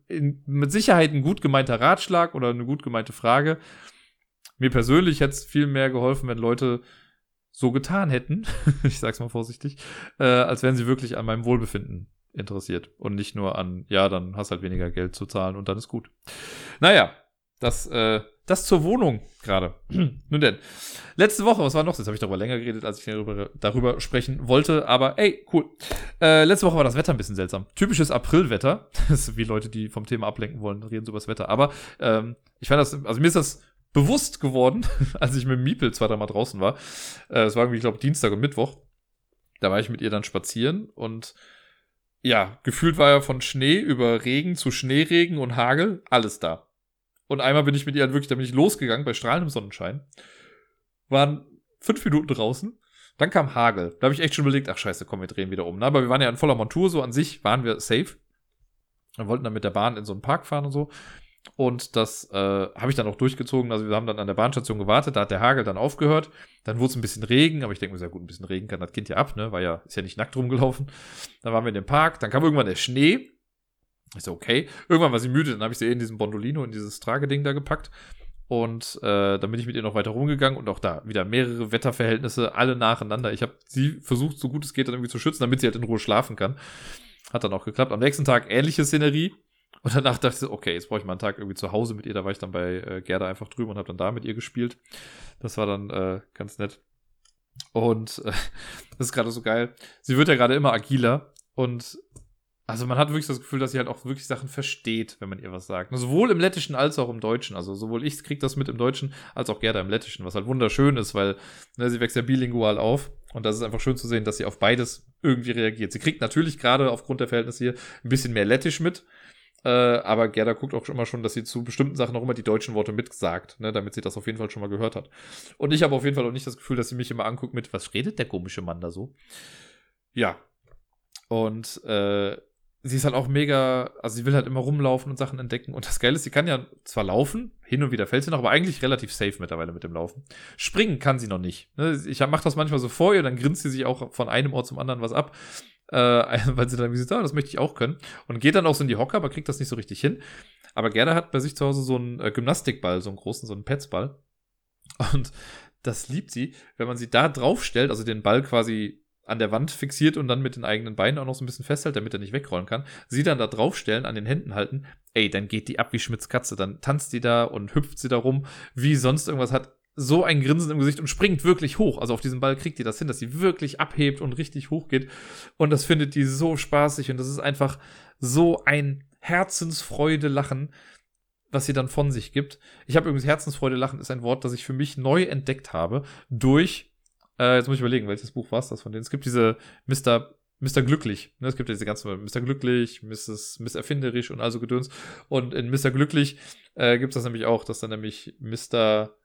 in, mit Sicherheit ein gut gemeinter Ratschlag oder eine gut gemeinte Frage. Mir persönlich hätte es viel mehr geholfen, wenn Leute so getan hätten, ich sag's mal vorsichtig, äh, als wären sie wirklich an meinem Wohlbefinden interessiert und nicht nur an, ja, dann hast halt weniger Geld zu zahlen und dann ist gut. Naja, das, äh, das zur Wohnung gerade. Nun denn, letzte Woche, was war noch? Jetzt habe ich darüber länger geredet, als ich darüber, darüber sprechen wollte, aber ey, cool. Äh, letzte Woche war das Wetter ein bisschen seltsam. Typisches Aprilwetter. Wie Leute, die vom Thema ablenken wollen, reden so über das Wetter. Aber ähm, ich fand das, also mir ist das bewusst geworden, als ich mit Miepel zwei, dreimal draußen war. Äh, es war irgendwie, ich glaube, Dienstag und Mittwoch. Da war ich mit ihr dann spazieren und ja, gefühlt war ja von Schnee über Regen zu Schneeregen und Hagel alles da. Und einmal bin ich mit ihr halt wirklich, da bin ich losgegangen bei strahlendem Sonnenschein. Waren fünf Minuten draußen. Dann kam Hagel. Da habe ich echt schon überlegt, ach scheiße, komm, wir drehen wieder um. Na, aber wir waren ja in voller Montur, so an sich waren wir safe. Wir wollten dann mit der Bahn in so einen Park fahren und so. Und das äh, habe ich dann auch durchgezogen. Also wir haben dann an der Bahnstation gewartet, da hat der Hagel dann aufgehört. Dann wurde es ein bisschen Regen, aber ich denke mir, sehr gut, ein bisschen Regen kann das Kind ja ab, ne? War ja, ist ja nicht nackt rumgelaufen. Dann waren wir in dem Park, dann kam irgendwann der Schnee. Ich so, okay. Irgendwann war sie müde, dann habe ich sie in diesem Bondolino, in dieses Trageding da gepackt. Und äh, dann bin ich mit ihr noch weiter rumgegangen und auch da wieder mehrere Wetterverhältnisse, alle nacheinander. Ich habe sie versucht, so gut es geht, dann irgendwie zu schützen, damit sie halt in Ruhe schlafen kann. Hat dann auch geklappt. Am nächsten Tag ähnliche Szenerie. Und danach dachte ich okay, jetzt brauche ich mal einen Tag irgendwie zu Hause mit ihr. Da war ich dann bei äh, Gerda einfach drüben und habe dann da mit ihr gespielt. Das war dann äh, ganz nett. Und äh, das ist gerade so geil. Sie wird ja gerade immer agiler und also man hat wirklich das Gefühl, dass sie halt auch wirklich Sachen versteht, wenn man ihr was sagt. Sowohl im Lettischen als auch im Deutschen. Also sowohl ich krieg das mit im Deutschen als auch Gerda im Lettischen, was halt wunderschön ist, weil ne, sie wächst ja bilingual auf. Und das ist einfach schön zu sehen, dass sie auf beides irgendwie reagiert. Sie kriegt natürlich gerade aufgrund der Verhältnisse hier ein bisschen mehr Lettisch mit. Äh, aber Gerda guckt auch immer schon, dass sie zu bestimmten Sachen auch immer die deutschen Worte mitsagt, ne, damit sie das auf jeden Fall schon mal gehört hat. Und ich habe auf jeden Fall auch nicht das Gefühl, dass sie mich immer anguckt mit, was redet der komische Mann da so? Ja. Und äh, sie ist halt auch mega, also sie will halt immer rumlaufen und Sachen entdecken. Und das Geile ist, sie kann ja zwar laufen, hin und wieder fällt sie noch, aber eigentlich relativ safe mittlerweile mit dem Laufen. Springen kann sie noch nicht. Ne? Ich mache das manchmal so vor ihr, dann grinst sie sich auch von einem Ort zum anderen was ab, äh, weil sie dann wie sie ah, das möchte ich auch können. Und geht dann auch so in die Hocker, aber kriegt das nicht so richtig hin. Aber Gerda hat bei sich zu Hause so einen äh, Gymnastikball, so einen großen, so einen Petsball. Und das liebt sie, wenn man sie da draufstellt, also den Ball quasi an der Wand fixiert und dann mit den eigenen Beinen auch noch so ein bisschen festhält, damit er nicht wegrollen kann. Sie dann da draufstellen, an den Händen halten, ey, dann geht die ab wie Schmitz Katze. Dann tanzt die da und hüpft sie da rum, wie sonst irgendwas hat. So ein Grinsen im Gesicht und springt wirklich hoch. Also auf diesem Ball kriegt die das hin, dass sie wirklich abhebt und richtig hoch geht. Und das findet die so spaßig und das ist einfach so ein Herzensfreude Lachen, was sie dann von sich gibt. Ich habe übrigens Herzensfreude Lachen ist ein Wort, das ich für mich neu entdeckt habe durch äh, jetzt muss ich überlegen, welches Buch war es das von denen? Es gibt diese Mr. Mr. Glücklich. Ne? Es gibt ja diese ganzen Mr. Glücklich, Mrs. Miss Erfinderisch und also Gedöns. Und in Mr. Glücklich äh, gibt es das nämlich auch, dass dann nämlich Mr.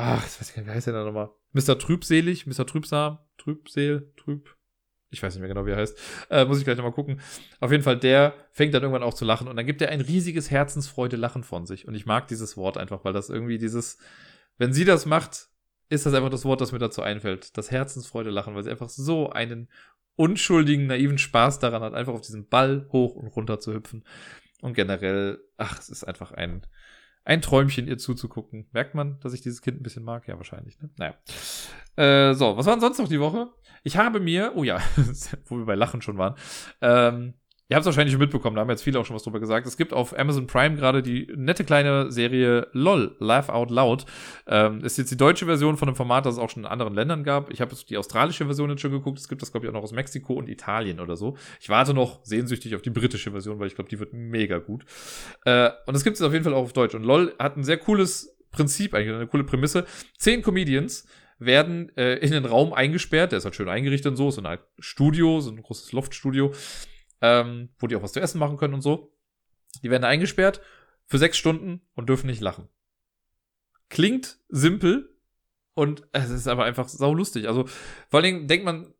Ach, ich weiß nicht, wie heißt der da nochmal? Mr. Trübselig, Mr. Trübsam, Trübseel, Trüb. Ich weiß nicht mehr genau, wie er heißt. Äh, muss ich gleich nochmal gucken. Auf jeden Fall, der fängt dann irgendwann auch zu lachen und dann gibt er ein riesiges Herzensfreude-Lachen von sich. Und ich mag dieses Wort einfach, weil das irgendwie dieses, wenn sie das macht, ist das einfach das Wort, das mir dazu einfällt. Das Herzensfreude lachen, weil sie einfach so einen unschuldigen, naiven Spaß daran hat, einfach auf diesen Ball hoch und runter zu hüpfen. Und generell, ach, es ist einfach ein, ein Träumchen, ihr zuzugucken. Merkt man, dass ich dieses Kind ein bisschen mag? Ja, wahrscheinlich, ne? Naja. Äh, so, was war denn sonst noch die Woche? Ich habe mir, oh ja, wo wir bei Lachen schon waren, ähm, Ihr habt es wahrscheinlich schon mitbekommen, da haben jetzt viele auch schon was drüber gesagt. Es gibt auf Amazon Prime gerade die nette kleine Serie LOL, Laugh Out Loud. Ähm, ist jetzt die deutsche Version von einem Format, das es auch schon in anderen Ländern gab. Ich habe die australische Version jetzt schon geguckt. Es gibt das, glaube ich, auch noch aus Mexiko und Italien oder so. Ich warte noch sehnsüchtig auf die britische Version, weil ich glaube, die wird mega gut. Äh, und es gibt es auf jeden Fall auch auf Deutsch. Und LOL hat ein sehr cooles Prinzip eigentlich, eine coole Prämisse. Zehn Comedians werden äh, in den Raum eingesperrt. Der ist halt schön eingerichtet und so. So ein Studio, so ein großes Loftstudio ähm, wo die auch was zu essen machen können und so. Die werden eingesperrt für sechs Stunden und dürfen nicht lachen. Klingt simpel und es ist aber einfach sau lustig. Also vor allen Dingen denkt man,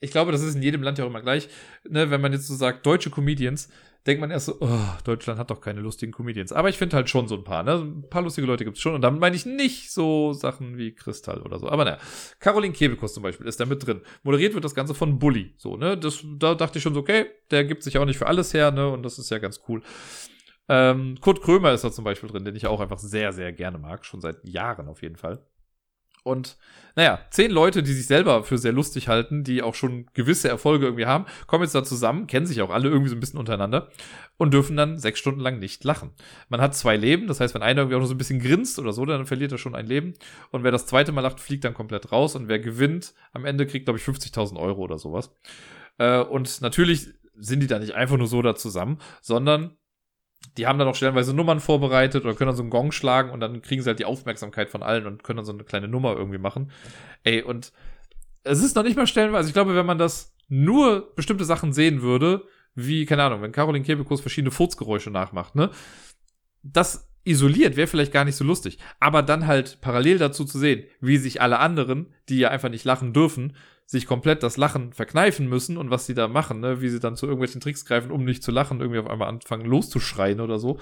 ich glaube, das ist in jedem Land ja auch immer gleich, ne, wenn man jetzt so sagt, deutsche Comedians, denkt man erst so, oh, Deutschland hat doch keine lustigen Comedians. Aber ich finde halt schon so ein paar, ne? Ein paar lustige Leute gibt es schon. Und damit meine ich nicht so Sachen wie Kristall oder so. Aber naja, Caroline Kebekus zum Beispiel ist da mit drin. Moderiert wird das Ganze von Bully. So, ne? Das, da dachte ich schon so, okay, der gibt sich auch nicht für alles her, ne? Und das ist ja ganz cool. Ähm, Kurt Krömer ist da zum Beispiel drin, den ich auch einfach sehr, sehr gerne mag. Schon seit Jahren auf jeden Fall. Und naja, zehn Leute, die sich selber für sehr lustig halten, die auch schon gewisse Erfolge irgendwie haben, kommen jetzt da zusammen, kennen sich auch alle irgendwie so ein bisschen untereinander und dürfen dann sechs Stunden lang nicht lachen. Man hat zwei Leben, das heißt, wenn einer irgendwie auch noch so ein bisschen grinst oder so, dann verliert er schon ein Leben. Und wer das zweite Mal lacht, fliegt dann komplett raus und wer gewinnt, am Ende kriegt, glaube ich, 50.000 Euro oder sowas. Äh, und natürlich sind die da nicht einfach nur so da zusammen, sondern die haben dann auch stellenweise Nummern vorbereitet oder können dann so einen Gong schlagen und dann kriegen sie halt die Aufmerksamkeit von allen und können dann so eine kleine Nummer irgendwie machen. Ey, und es ist noch nicht mal stellenweise, ich glaube, wenn man das nur bestimmte Sachen sehen würde, wie, keine Ahnung, wenn Caroline Kebekus verschiedene Furzgeräusche nachmacht, ne? Das isoliert wäre vielleicht gar nicht so lustig. Aber dann halt parallel dazu zu sehen, wie sich alle anderen, die ja einfach nicht lachen dürfen, sich komplett das Lachen verkneifen müssen und was sie da machen, ne? wie sie dann zu irgendwelchen Tricks greifen, um nicht zu lachen, irgendwie auf einmal anfangen loszuschreien oder so.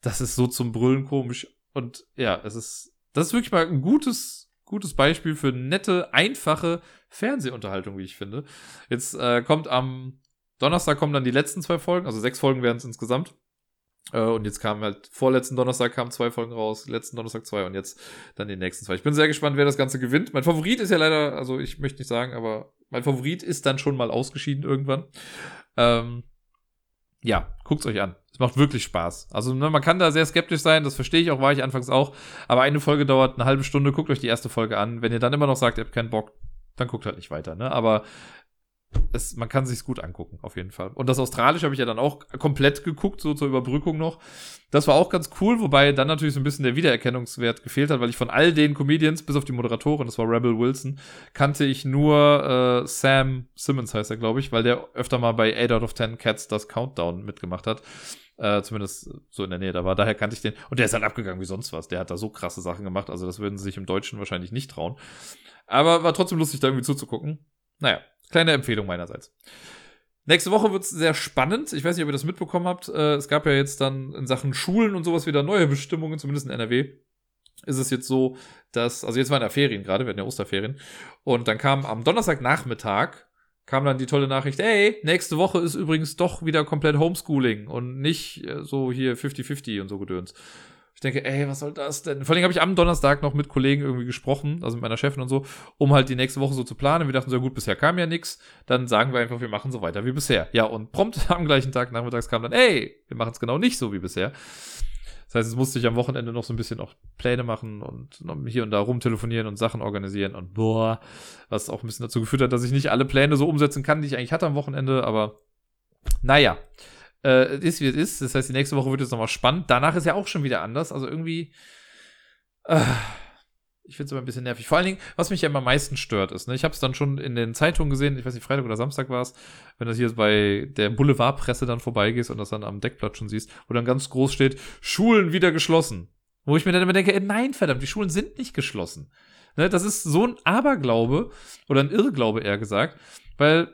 Das ist so zum Brüllen komisch. Und ja, es ist, das ist wirklich mal ein gutes, gutes Beispiel für nette, einfache Fernsehunterhaltung, wie ich finde. Jetzt äh, kommt am Donnerstag kommen dann die letzten zwei Folgen, also sechs Folgen werden es insgesamt. Äh, und jetzt kamen halt, vorletzten Donnerstag kamen zwei Folgen raus, letzten Donnerstag zwei und jetzt dann die nächsten zwei. Ich bin sehr gespannt, wer das Ganze gewinnt. Mein Favorit ist ja leider, also ich möchte nicht sagen, aber mein Favorit ist dann schon mal ausgeschieden irgendwann. Ähm, ja, guckt's euch an. Es macht wirklich Spaß. Also ne, man kann da sehr skeptisch sein, das verstehe ich auch, war ich anfangs auch. Aber eine Folge dauert eine halbe Stunde, guckt euch die erste Folge an. Wenn ihr dann immer noch sagt, ihr habt keinen Bock, dann guckt halt nicht weiter. Ne? Aber es, man kann sich's gut angucken, auf jeden Fall. Und das Australische habe ich ja dann auch komplett geguckt, so zur Überbrückung noch. Das war auch ganz cool, wobei dann natürlich so ein bisschen der Wiedererkennungswert gefehlt hat, weil ich von all den Comedians, bis auf die Moderatorin, das war Rebel Wilson, kannte ich nur äh, Sam Simmons, heißt er, glaube ich, weil der öfter mal bei 8 out of 10 Cats das Countdown mitgemacht hat. Äh, zumindest so in der Nähe da war. Daher kannte ich den. Und der ist halt abgegangen wie sonst was. Der hat da so krasse Sachen gemacht. Also das würden sie sich im Deutschen wahrscheinlich nicht trauen. Aber war trotzdem lustig, da irgendwie zuzugucken. Naja, Kleine Empfehlung meinerseits. Nächste Woche wird es sehr spannend. Ich weiß nicht, ob ihr das mitbekommen habt. Äh, es gab ja jetzt dann in Sachen Schulen und sowas wieder neue Bestimmungen, zumindest in NRW. Ist es jetzt so, dass, also jetzt waren ja Ferien gerade, wir hatten ja Osterferien. Und dann kam am Donnerstagnachmittag, kam dann die tolle Nachricht, ey, nächste Woche ist übrigens doch wieder komplett Homeschooling und nicht äh, so hier 50-50 und so Gedöns. Ich denke, ey, was soll das denn? Vor allem habe ich am Donnerstag noch mit Kollegen irgendwie gesprochen, also mit meiner Chefin und so, um halt die nächste Woche so zu planen. Wir dachten so, gut, bisher kam ja nichts. Dann sagen wir einfach, wir machen so weiter wie bisher. Ja, und prompt am gleichen Tag nachmittags kam dann, ey, wir machen es genau nicht so wie bisher. Das heißt, es musste ich am Wochenende noch so ein bisschen auch Pläne machen und hier und da rumtelefonieren und Sachen organisieren und boah, was auch ein bisschen dazu geführt hat, dass ich nicht alle Pläne so umsetzen kann, die ich eigentlich hatte am Wochenende, aber naja. Äh, ist wie es ist. Das heißt, die nächste Woche wird jetzt nochmal spannend. Danach ist ja auch schon wieder anders. Also irgendwie. Äh, ich finde es immer ein bisschen nervig. Vor allen Dingen, was mich ja immer am meisten stört, ist, ne, ich habe es dann schon in den Zeitungen gesehen, ich weiß nicht, Freitag oder Samstag war es, wenn du hier bei der Boulevardpresse dann vorbeigehst und das dann am Deckblatt schon siehst, wo dann ganz groß steht, Schulen wieder geschlossen. Wo ich mir dann immer denke, ey, nein, verdammt, die Schulen sind nicht geschlossen. Ne, das ist so ein Aberglaube oder ein Irrglaube eher gesagt, weil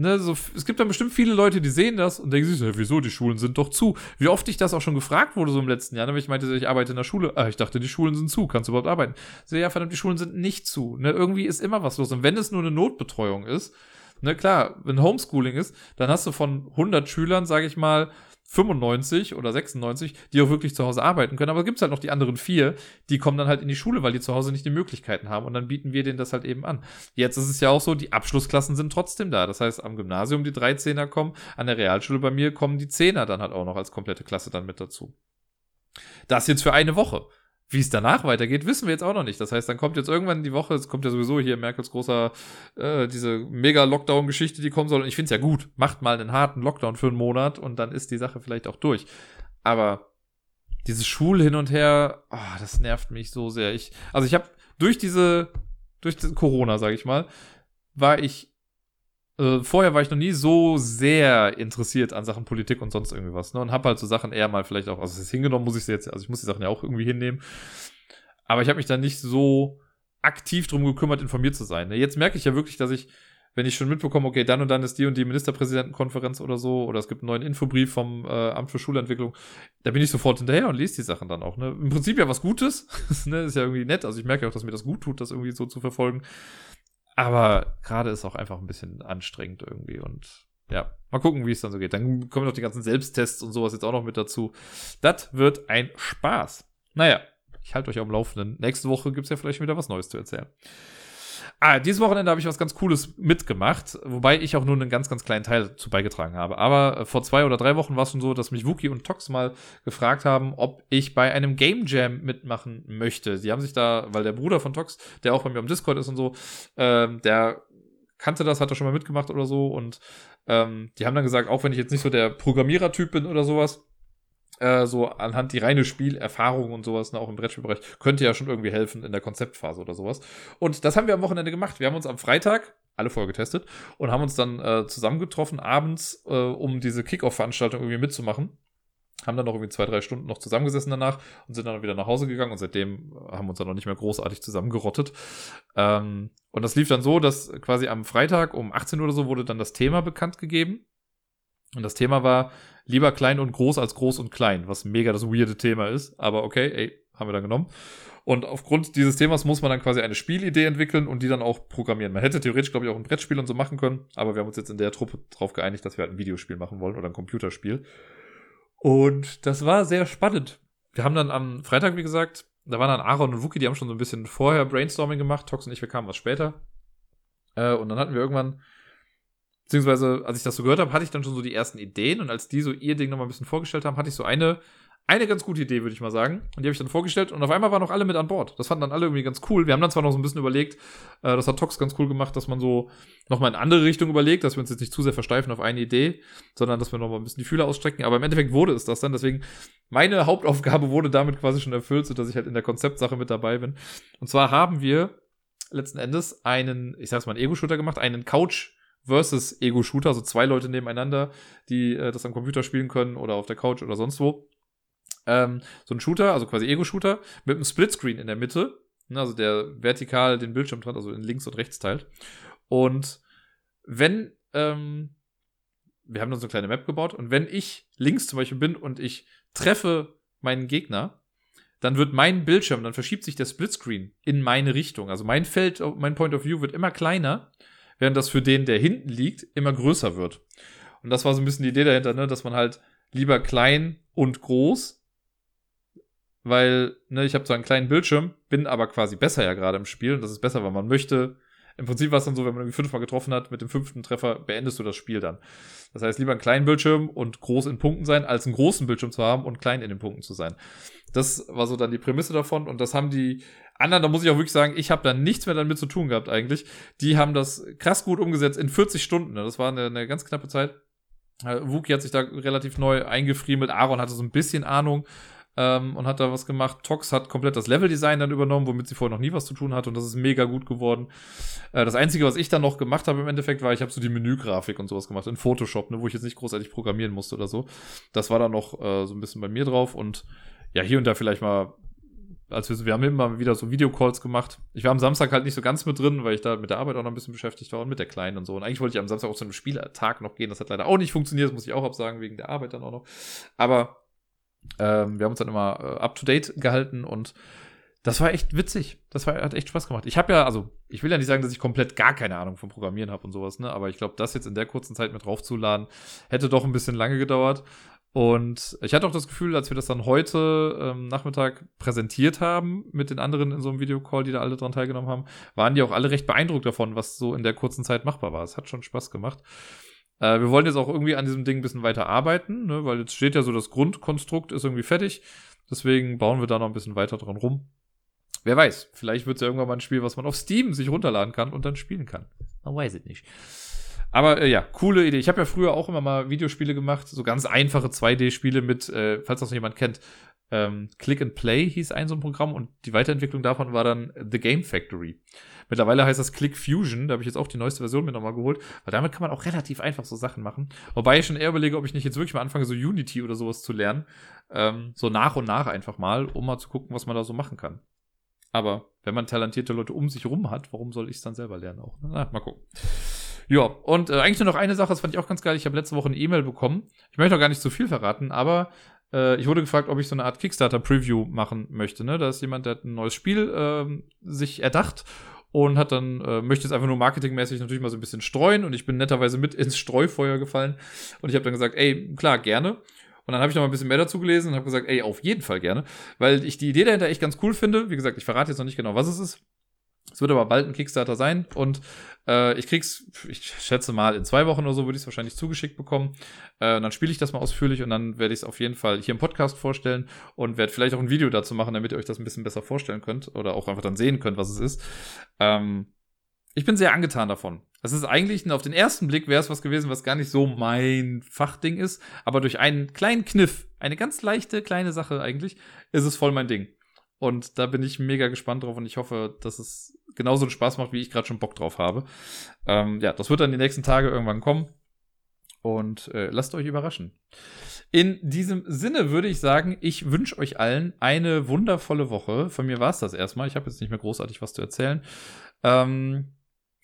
Ne, so, es gibt dann bestimmt viele Leute, die sehen das und denken sich, ja, wieso, die Schulen sind doch zu. Wie oft ich das auch schon gefragt wurde, so im letzten Jahr, ne, weil ich meinte, ich arbeite in der Schule. Ah, ich dachte, die Schulen sind zu, kannst du überhaupt arbeiten? So, ja, verdammt, die Schulen sind nicht zu. Ne, irgendwie ist immer was los. Und wenn es nur eine Notbetreuung ist, ne, klar, wenn Homeschooling ist, dann hast du von 100 Schülern, sage ich mal, 95 oder 96, die auch wirklich zu Hause arbeiten können. Aber es gibt halt noch die anderen vier, die kommen dann halt in die Schule, weil die zu Hause nicht die Möglichkeiten haben. Und dann bieten wir denen das halt eben an. Jetzt ist es ja auch so, die Abschlussklassen sind trotzdem da. Das heißt, am Gymnasium die 13er kommen, an der Realschule bei mir kommen die Zehner dann halt auch noch als komplette Klasse dann mit dazu. Das jetzt für eine Woche. Wie es danach weitergeht, wissen wir jetzt auch noch nicht. Das heißt, dann kommt jetzt irgendwann die Woche, es kommt ja sowieso hier Merkels großer, äh, diese Mega-Lockdown-Geschichte, die kommen soll. Und ich finde es ja gut. Macht mal einen harten Lockdown für einen Monat und dann ist die Sache vielleicht auch durch. Aber dieses Schul hin und her, oh, das nervt mich so sehr. Ich, also ich habe durch diese, durch Corona, sage ich mal, war ich äh, vorher war ich noch nie so sehr interessiert an Sachen Politik und sonst irgendwie was, ne? Und habe halt so Sachen eher mal vielleicht auch, also es ist hingenommen, muss ich sie jetzt, also ich muss die Sachen ja auch irgendwie hinnehmen. Aber ich habe mich da nicht so aktiv drum gekümmert, informiert zu sein. Ne? Jetzt merke ich ja wirklich, dass ich wenn ich schon mitbekomme, okay, dann und dann ist die und die Ministerpräsidentenkonferenz oder so, oder es gibt einen neuen Infobrief vom äh, Amt für Schulentwicklung, da bin ich sofort hinterher und lese die Sachen dann auch. Ne? Im Prinzip ja was Gutes, ne? ist ja irgendwie nett, also ich merke auch, dass mir das gut tut, das irgendwie so zu verfolgen. Aber gerade ist auch einfach ein bisschen anstrengend irgendwie und ja, mal gucken, wie es dann so geht. Dann kommen noch die ganzen Selbsttests und sowas jetzt auch noch mit dazu. Das wird ein Spaß. Naja, ich halte euch am Laufenden. Nächste Woche gibt es ja vielleicht wieder was Neues zu erzählen. Ah, dieses Wochenende habe ich was ganz Cooles mitgemacht, wobei ich auch nur einen ganz, ganz kleinen Teil dazu beigetragen habe. Aber äh, vor zwei oder drei Wochen war es schon so, dass mich Wookie und Tox mal gefragt haben, ob ich bei einem Game Jam mitmachen möchte. Sie haben sich da, weil der Bruder von Tox, der auch bei mir am Discord ist und so, ähm, der kannte das, hat er schon mal mitgemacht oder so. Und ähm, die haben dann gesagt, auch wenn ich jetzt nicht so der Programmierer-Typ bin oder sowas, äh, so anhand die reine Spielerfahrung und sowas, ne, auch im Brettspielbereich, könnte ja schon irgendwie helfen in der Konzeptphase oder sowas. Und das haben wir am Wochenende gemacht. Wir haben uns am Freitag alle vorgetestet und haben uns dann äh, zusammengetroffen abends, äh, um diese Kickoff-Veranstaltung irgendwie mitzumachen. Haben dann noch irgendwie zwei, drei Stunden noch zusammengesessen danach und sind dann wieder nach Hause gegangen und seitdem haben wir uns dann noch nicht mehr großartig zusammengerottet. Ähm, und das lief dann so, dass quasi am Freitag um 18 Uhr oder so wurde dann das Thema bekannt gegeben. Und das Thema war lieber klein und groß als groß und klein, was mega das weirde Thema ist. Aber okay, ey, haben wir dann genommen. Und aufgrund dieses Themas muss man dann quasi eine Spielidee entwickeln und die dann auch programmieren. Man hätte theoretisch, glaube ich, auch ein Brettspiel und so machen können, aber wir haben uns jetzt in der Truppe darauf geeinigt, dass wir halt ein Videospiel machen wollen oder ein Computerspiel. Und das war sehr spannend. Wir haben dann am Freitag, wie gesagt, da waren dann Aaron und Wookie, die haben schon so ein bisschen vorher Brainstorming gemacht. Tox und ich, wir kamen was später. Äh, und dann hatten wir irgendwann beziehungsweise als ich das so gehört habe, hatte ich dann schon so die ersten Ideen und als die so ihr Ding nochmal ein bisschen vorgestellt haben, hatte ich so eine, eine ganz gute Idee, würde ich mal sagen. Und die habe ich dann vorgestellt und auf einmal waren auch alle mit an Bord. Das fanden dann alle irgendwie ganz cool. Wir haben dann zwar noch so ein bisschen überlegt, äh, das hat Tox ganz cool gemacht, dass man so nochmal in andere Richtung überlegt, dass wir uns jetzt nicht zu sehr versteifen auf eine Idee, sondern dass wir nochmal ein bisschen die Fühler ausstrecken. Aber im Endeffekt wurde es das dann. Deswegen, meine Hauptaufgabe wurde damit quasi schon erfüllt, sodass ich halt in der Konzeptsache mit dabei bin. Und zwar haben wir letzten Endes einen, ich sag's mal, einen Ego-Shooter gemacht, einen Couch- versus Ego-Shooter, also zwei Leute nebeneinander, die äh, das am Computer spielen können oder auf der Couch oder sonst wo. Ähm, so ein Shooter, also quasi Ego-Shooter, mit einem Splitscreen in der Mitte, ne, also der vertikal den Bildschirm trennt, also in links und rechts teilt. Und wenn, ähm, wir haben dann so eine kleine Map gebaut, und wenn ich links zum Beispiel bin und ich treffe meinen Gegner, dann wird mein Bildschirm, dann verschiebt sich der Splitscreen in meine Richtung. Also mein Feld, mein Point of View wird immer kleiner während das für den, der hinten liegt, immer größer wird. Und das war so ein bisschen die Idee dahinter, ne, dass man halt lieber klein und groß, weil, ne, ich habe zwar einen kleinen Bildschirm, bin aber quasi besser ja gerade im Spiel und das ist besser, weil man möchte. Im Prinzip war es dann so, wenn man irgendwie fünfmal getroffen hat, mit dem fünften Treffer beendest du das Spiel dann. Das heißt, lieber einen kleinen Bildschirm und groß in Punkten sein, als einen großen Bildschirm zu haben und klein in den Punkten zu sein. Das war so dann die Prämisse davon und das haben die anderen, da muss ich auch wirklich sagen, ich habe da nichts mehr damit zu tun gehabt eigentlich. Die haben das krass gut umgesetzt in 40 Stunden. Ne? Das war eine, eine ganz knappe Zeit. Äh, Wookie hat sich da relativ neu eingefriemelt. Aaron hatte so ein bisschen Ahnung ähm, und hat da was gemacht. Tox hat komplett das Leveldesign dann übernommen, womit sie vorher noch nie was zu tun hatte und das ist mega gut geworden. Äh, das Einzige, was ich dann noch gemacht habe im Endeffekt, war, ich habe so die Menügrafik und sowas gemacht in Photoshop, ne, wo ich jetzt nicht großartig programmieren musste oder so. Das war dann noch äh, so ein bisschen bei mir drauf und ja, hier und da vielleicht mal als wir, wir haben immer wieder so Videocalls gemacht. Ich war am Samstag halt nicht so ganz mit drin, weil ich da mit der Arbeit auch noch ein bisschen beschäftigt war und mit der Kleinen und so. Und eigentlich wollte ich am Samstag auch zu einem Spieltag noch gehen. Das hat leider auch nicht funktioniert, das muss ich auch absagen, wegen der Arbeit dann auch noch. Aber ähm, wir haben uns dann immer äh, up to date gehalten und das war echt witzig. Das war, hat echt Spaß gemacht. Ich habe ja, also, ich will ja nicht sagen, dass ich komplett gar keine Ahnung vom Programmieren habe und sowas, ne? Aber ich glaube, das jetzt in der kurzen Zeit mit draufzuladen, hätte doch ein bisschen lange gedauert. Und ich hatte auch das Gefühl, als wir das dann heute ähm, Nachmittag präsentiert haben mit den anderen in so einem Videocall, die da alle dran teilgenommen haben, waren die auch alle recht beeindruckt davon, was so in der kurzen Zeit machbar war. Es hat schon Spaß gemacht. Äh, wir wollen jetzt auch irgendwie an diesem Ding ein bisschen weiter arbeiten, ne, weil jetzt steht ja so, das Grundkonstrukt ist irgendwie fertig. Deswegen bauen wir da noch ein bisschen weiter dran rum. Wer weiß, vielleicht wird es ja irgendwann mal ein Spiel, was man auf Steam sich runterladen kann und dann spielen kann. Man weiß es nicht. Aber äh, ja, coole Idee. Ich habe ja früher auch immer mal Videospiele gemacht, so ganz einfache 2D-Spiele mit, äh, falls das noch jemand kennt, ähm, Click and Play hieß ein so ein Programm und die Weiterentwicklung davon war dann The Game Factory. Mittlerweile heißt das Click Fusion, da habe ich jetzt auch die neueste Version mir nochmal geholt, weil damit kann man auch relativ einfach so Sachen machen. Wobei ich schon eher überlege, ob ich nicht jetzt wirklich mal anfange, so Unity oder sowas zu lernen. Ähm, so nach und nach einfach mal, um mal zu gucken, was man da so machen kann. Aber wenn man talentierte Leute um sich rum hat, warum soll ich es dann selber lernen auch? Na, mal gucken. Ja, und äh, eigentlich nur noch eine Sache, das fand ich auch ganz geil. Ich habe letzte Woche eine E-Mail bekommen. Ich möchte auch gar nicht zu viel verraten, aber äh, ich wurde gefragt, ob ich so eine Art Kickstarter-Preview machen möchte. Ne? Da ist jemand, der hat ein neues Spiel äh, sich erdacht und hat dann, äh, möchte es einfach nur marketingmäßig natürlich mal so ein bisschen streuen und ich bin netterweise mit ins Streufeuer gefallen und ich habe dann gesagt, ey, klar, gerne. Und dann habe ich noch mal ein bisschen mehr dazu gelesen und habe gesagt, ey, auf jeden Fall gerne, weil ich die Idee dahinter echt ganz cool finde. Wie gesagt, ich verrate jetzt noch nicht genau, was es ist. Es wird aber bald ein Kickstarter sein und äh, ich krieg's, ich schätze mal, in zwei Wochen oder so würde ich es wahrscheinlich zugeschickt bekommen. Äh, dann spiele ich das mal ausführlich und dann werde ich es auf jeden Fall hier im Podcast vorstellen und werde vielleicht auch ein Video dazu machen, damit ihr euch das ein bisschen besser vorstellen könnt oder auch einfach dann sehen könnt, was es ist. Ähm, ich bin sehr angetan davon. Das ist eigentlich, auf den ersten Blick wäre es was gewesen, was gar nicht so mein Fachding ist, aber durch einen kleinen Kniff, eine ganz leichte kleine Sache eigentlich, ist es voll mein Ding. Und da bin ich mega gespannt drauf und ich hoffe, dass es genauso einen Spaß macht, wie ich gerade schon Bock drauf habe. Ähm, ja, das wird dann die nächsten Tage irgendwann kommen. Und äh, lasst euch überraschen. In diesem Sinne würde ich sagen, ich wünsche euch allen eine wundervolle Woche. Von mir war es das erstmal. Ich habe jetzt nicht mehr großartig was zu erzählen. Ähm,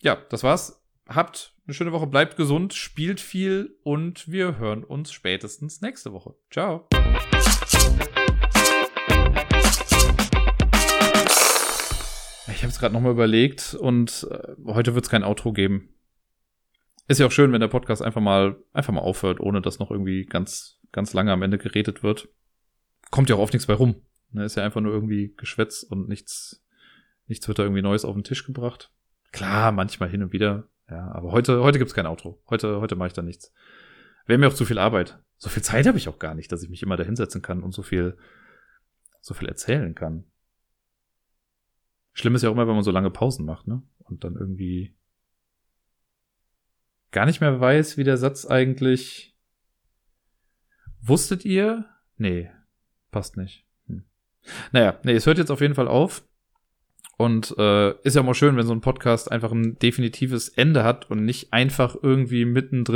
ja, das war's. Habt eine schöne Woche, bleibt gesund, spielt viel und wir hören uns spätestens nächste Woche. Ciao. Ich habe es gerade nochmal überlegt und äh, heute wird es kein Outro geben. Ist ja auch schön, wenn der Podcast einfach mal einfach mal aufhört, ohne dass noch irgendwie ganz ganz lange am Ende geredet wird. Kommt ja auch oft nichts bei rum. Ne, ist ja einfach nur irgendwie Geschwätz und nichts nichts wird da irgendwie Neues auf den Tisch gebracht. Klar, manchmal hin und wieder. Ja, aber heute heute gibt's kein Outro. Heute heute mache ich da nichts. Wäre mir auch zu viel Arbeit. So viel Zeit habe ich auch gar nicht, dass ich mich immer da hinsetzen kann und so viel so viel erzählen kann. Schlimm ist ja auch immer, wenn man so lange Pausen macht, ne? Und dann irgendwie gar nicht mehr weiß, wie der Satz eigentlich. Wusstet ihr? Nee, passt nicht. Hm. Naja, nee, es hört jetzt auf jeden Fall auf. Und äh, ist ja mal schön, wenn so ein Podcast einfach ein definitives Ende hat und nicht einfach irgendwie mittendrin